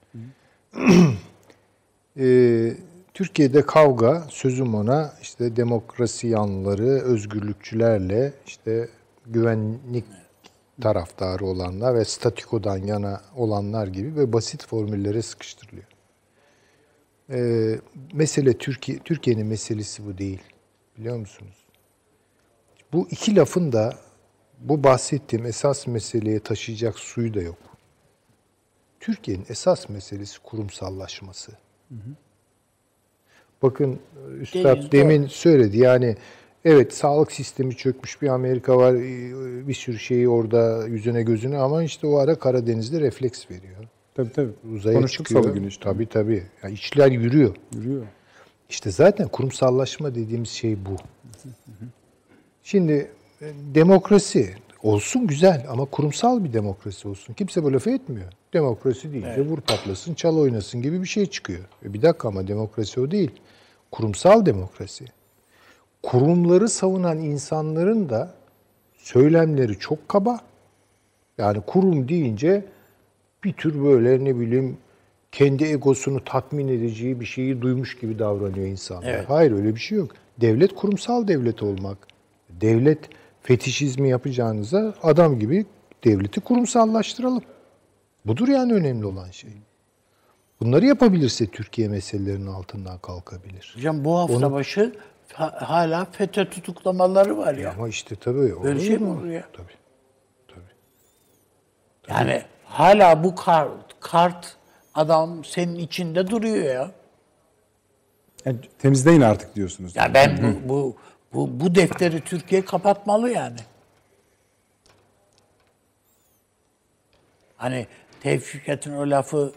Ee, Türkiye'de kavga sözüm ona işte demokrasi yanları, özgürlükçülerle işte güvenlik taraftarı olanlar ve statikodan yana olanlar gibi ve basit formüllere sıkıştırılıyor. Ee, mesele Türkiye Türkiye'nin meselesi bu değil. Biliyor musunuz? Bu iki lafın da bu bahsettiğim esas meseleye taşıyacak suyu da yok. Türkiye'nin esas meselesi kurumsallaşması. Bakın Üstad Değil, demin söyledi yani evet sağlık sistemi çökmüş bir Amerika var e, bir sürü şeyi orada yüzüne gözüne ama işte o ara Karadeniz'de refleks veriyor. Tabii tabii. Uzaya Konuştuk çıkıyor. salı günü işte. Tabii tabii. Yani işler yürüyor. Yürüyor. İşte zaten kurumsallaşma dediğimiz şey bu. Şimdi e, demokrasi, Olsun güzel ama kurumsal bir demokrasi olsun. Kimse bu lafı etmiyor. Demokrasi deyince vur patlasın, çal oynasın gibi bir şey çıkıyor. E bir dakika ama demokrasi o değil. Kurumsal demokrasi. Kurumları savunan insanların da söylemleri çok kaba. Yani kurum deyince bir tür böyle ne bileyim kendi egosunu tatmin edeceği bir şeyi duymuş gibi davranıyor insanlar. Hayır öyle bir şey yok. Devlet kurumsal devlet olmak. Devlet fetişizmi yapacağınıza adam gibi devleti kurumsallaştıralım. Budur yani önemli olan şey. Bunları yapabilirse Türkiye meselelerinin altından kalkabilir. Hocam bu hafta başı ha- hala FETÖ tutuklamaları var ya. Ama işte tabii Böyle olur şey mi olur ya? Tabii. Tabii. Yani hala bu kart, kart adam senin içinde duruyor ya. Yani temizleyin artık diyorsunuz. Ya ben bu, bu bu bu defteri Türkiye kapatmalı yani. Hani Tevfikat'ın o lafı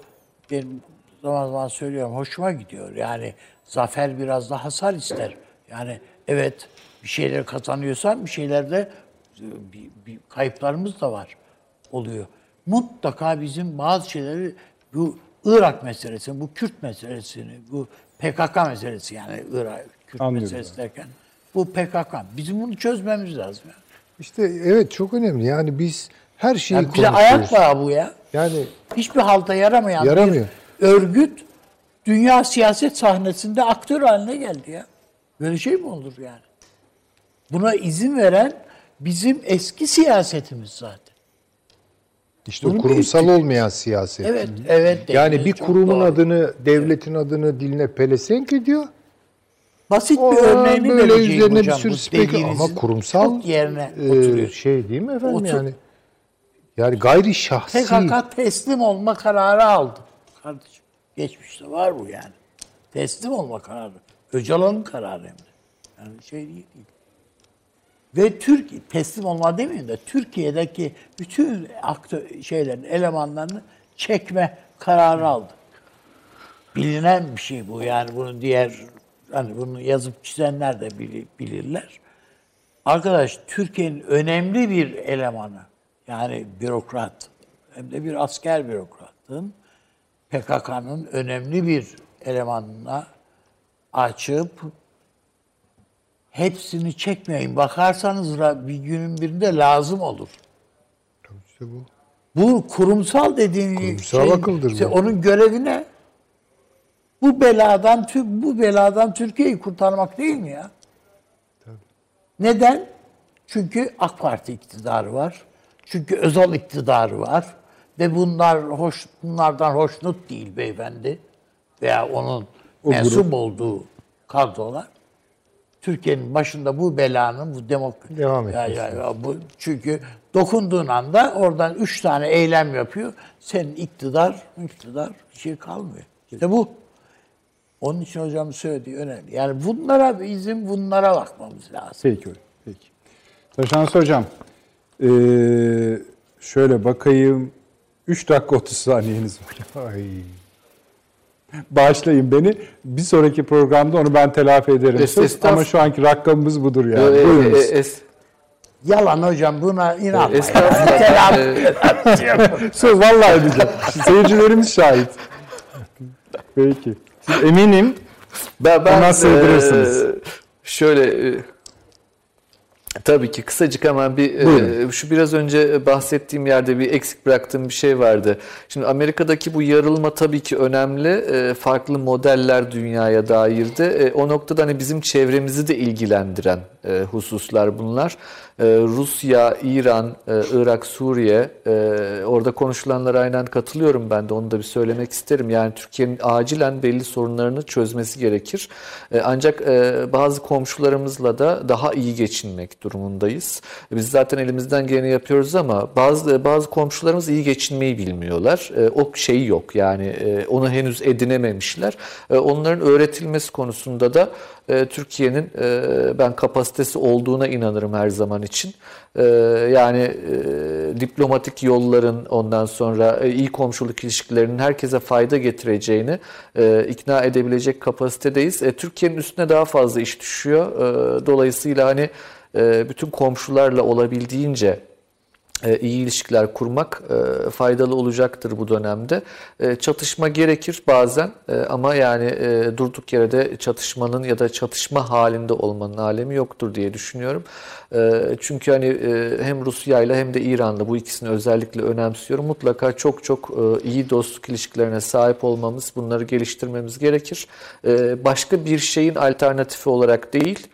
ben zaman zaman söylüyorum. Hoşuma gidiyor. Yani zafer biraz da hasar ister. Yani evet bir şeyler kazanıyorsan bir şeylerde e, bir, bir kayıplarımız da var. Oluyor. Mutlaka bizim bazı şeyleri bu Irak meselesi, bu Kürt meselesini, bu PKK meselesi yani Irak Kürt Anlıyorum meselesi derken bu PKK. Bizim bunu çözmemiz lazım. Yani. İşte evet çok önemli. Yani biz her şeyi Yani bize ayak bağı bu ya. Yani Hiçbir halta yaramayan Yaramıyor. bir örgüt dünya siyaset sahnesinde aktör haline geldi ya. Böyle şey mi olur yani? Buna izin veren bizim eski siyasetimiz zaten. işte o Bunu kurumsal büyüttük. olmayan siyaset. Evet, evet. Yani bir kurumun doğru. adını, devletin adını diline pelesenk ediyor. basit O bir örneğini böyle vereceğim üzerine bir hocam. sürü Bu spekül ama kurumsal yerine e, oturuyor. şey değil mi efendim Otur- yani? Yani gayri şahsi. PKK teslim olma kararı aldı. Kardeşim geçmişte var bu yani. Teslim olma kararı. Öcalan'ın kararı hem de. Yani şey değil. Ve Türkiye teslim olma demeyeyim de Türkiye'deki bütün aktör şeylerin elemanlarını çekme kararı aldı. Bilinen bir şey bu yani bunun diğer hani bunu yazıp çizenler de bili- bilirler. Arkadaş Türkiye'nin önemli bir elemanı yani bürokrat hem de bir asker bürokratın PKK'nın önemli bir elemanına açıp hepsini çekmeyin. Bakarsanız bir günün birinde lazım olur. İşte bu. Bu kurumsal dediğin Kurumsal akıldır bu. işte onun görevi ne? Bu beladan bu beladan Türkiye'yi kurtarmak değil mi ya? Neden? Çünkü AK Parti iktidarı var. Çünkü Özal iktidarı var. Ve bunlar hoş bunlardan hoşnut değil beyefendi veya onun mensup olduğu kadrolar. Türkiye'nin başında bu belanın bu demok Devam ya, ya, ya bu çünkü dokunduğun anda oradan üç tane eylem yapıyor. Senin iktidar, iktidar bir şey kalmıyor. İşte bu. Onun için hocam söylediği önemli. Yani bunlara bizim bunlara bakmamız lazım. Peki hocam. Peki. Taşans hocam. ee, şöyle bakayım. 3 dakika 30 saniyeniz var. Ay. Bağışlayın beni. Bir sonraki programda onu ben telafi ederim. Es- Söz. Ama şu anki rakamımız budur yani. Ee, Buyurunuz. e, es- Yalan hocam buna inanma. Estağfurullah. Telafi- Söz vallahi edeceğim. Seyircilerimiz şahit. Peki. Siz eminim Ben, ben Ona sığdırırsınız. e, şöyle e, tabii ki kısacık hemen bir e, şu biraz önce bahsettiğim yerde bir eksik bıraktığım bir şey vardı. Şimdi Amerika'daki bu yarılma tabii ki önemli. E, farklı modeller dünyaya dair de E, o noktada hani bizim çevremizi de ilgilendiren e, hususlar bunlar. E, Rusya, İran, e, Irak, Suriye e, orada konuşulanlara aynen katılıyorum ben de onu da bir söylemek isterim. Yani Türkiye'nin acilen belli sorunlarını çözmesi gerekir. E, ancak bazı komşularımızla da daha iyi geçinmek durumundayız. Biz zaten elimizden geleni yapıyoruz ama bazı bazı komşularımız iyi geçinmeyi bilmiyorlar. O şey yok yani e, onu henüz edinememişler. Onların öğretilmesi konusunda da e, Türkiye'nin e, ben kapasitesi olduğuna inanırım her zaman için. E, yani diplomatik yolların ondan sonra iyi komşuluk ilişkilerinin herkese fayda getireceğini ikna edebilecek kapasitedeyiz. Türkiye'nin üstüne daha fazla iş düşüyor. Dolayısıyla hani bütün komşularla olabildiğince iyi ilişkiler kurmak e, faydalı olacaktır bu dönemde. E, Çatışma gerekir bazen e, ama yani e, durduk yere de çatışmanın ya da çatışma halinde olmanın alemi yoktur diye düşünüyorum. E, Çünkü hani e, hem Rusya ile hem de İran'la bu ikisini özellikle önemsiyorum. Mutlaka çok çok e, iyi dostluk ilişkilerine sahip olmamız, bunları geliştirmemiz gerekir. E, Başka bir şeyin alternatifi olarak değil, e,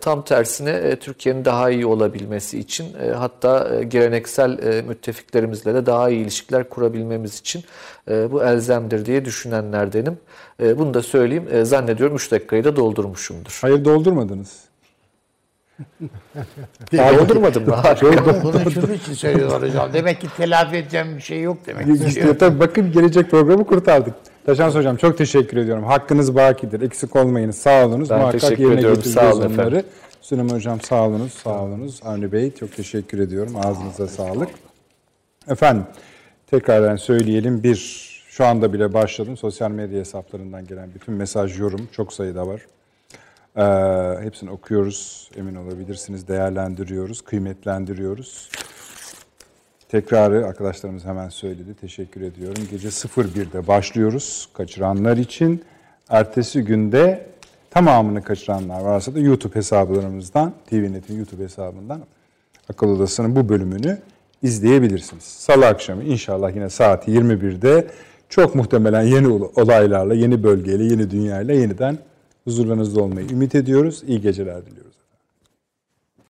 Tam tersine e, Türkiye'nin daha iyi olabilmesi için e, hatta e, geleneksel e, müttefiklerimizle de daha iyi ilişkiler kurabilmemiz için e, bu elzemdir diye düşünenlerdenim. E, Bunu da söyleyeyim. E, Zannediyorum 3 dakikayı da doldurmuşumdur. Hayır doldurmadınız. Doldurmadım mı? Bunu şunun için söylüyorlar hocam. Demek ki telafi edeceğim bir şey yok demek. İşte tabii bakın gelecek programı kurtardık. Taşans Hocam çok teşekkür ediyorum. Hakkınız bakidir. Eksik olmayınız. Sağ olunuz. Ben Muhakkak teşekkür yerine ediyorum. Sağ olun onları. efendim. Süleyman Hocam sağ olunuz. Sağ olunuz. Avni Bey çok teşekkür ediyorum. Ağzınıza sağlık. Efendim tekrardan söyleyelim. Bir şu anda bile başladım. Sosyal medya hesaplarından gelen bütün mesaj, yorum çok sayıda var. Ee, hepsini okuyoruz. Emin olabilirsiniz. Değerlendiriyoruz. Kıymetlendiriyoruz. Tekrarı arkadaşlarımız hemen söyledi. Teşekkür ediyorum. Gece 01'de başlıyoruz kaçıranlar için. Ertesi günde tamamını kaçıranlar varsa da YouTube hesaplarımızdan, TVNet'in YouTube hesabından Akıl Odası'nın bu bölümünü izleyebilirsiniz. Salı akşamı inşallah yine saat 21'de çok muhtemelen yeni olaylarla, yeni bölgeyle, yeni dünyayla yeniden huzurlarınızda olmayı ümit ediyoruz. İyi geceler diliyoruz.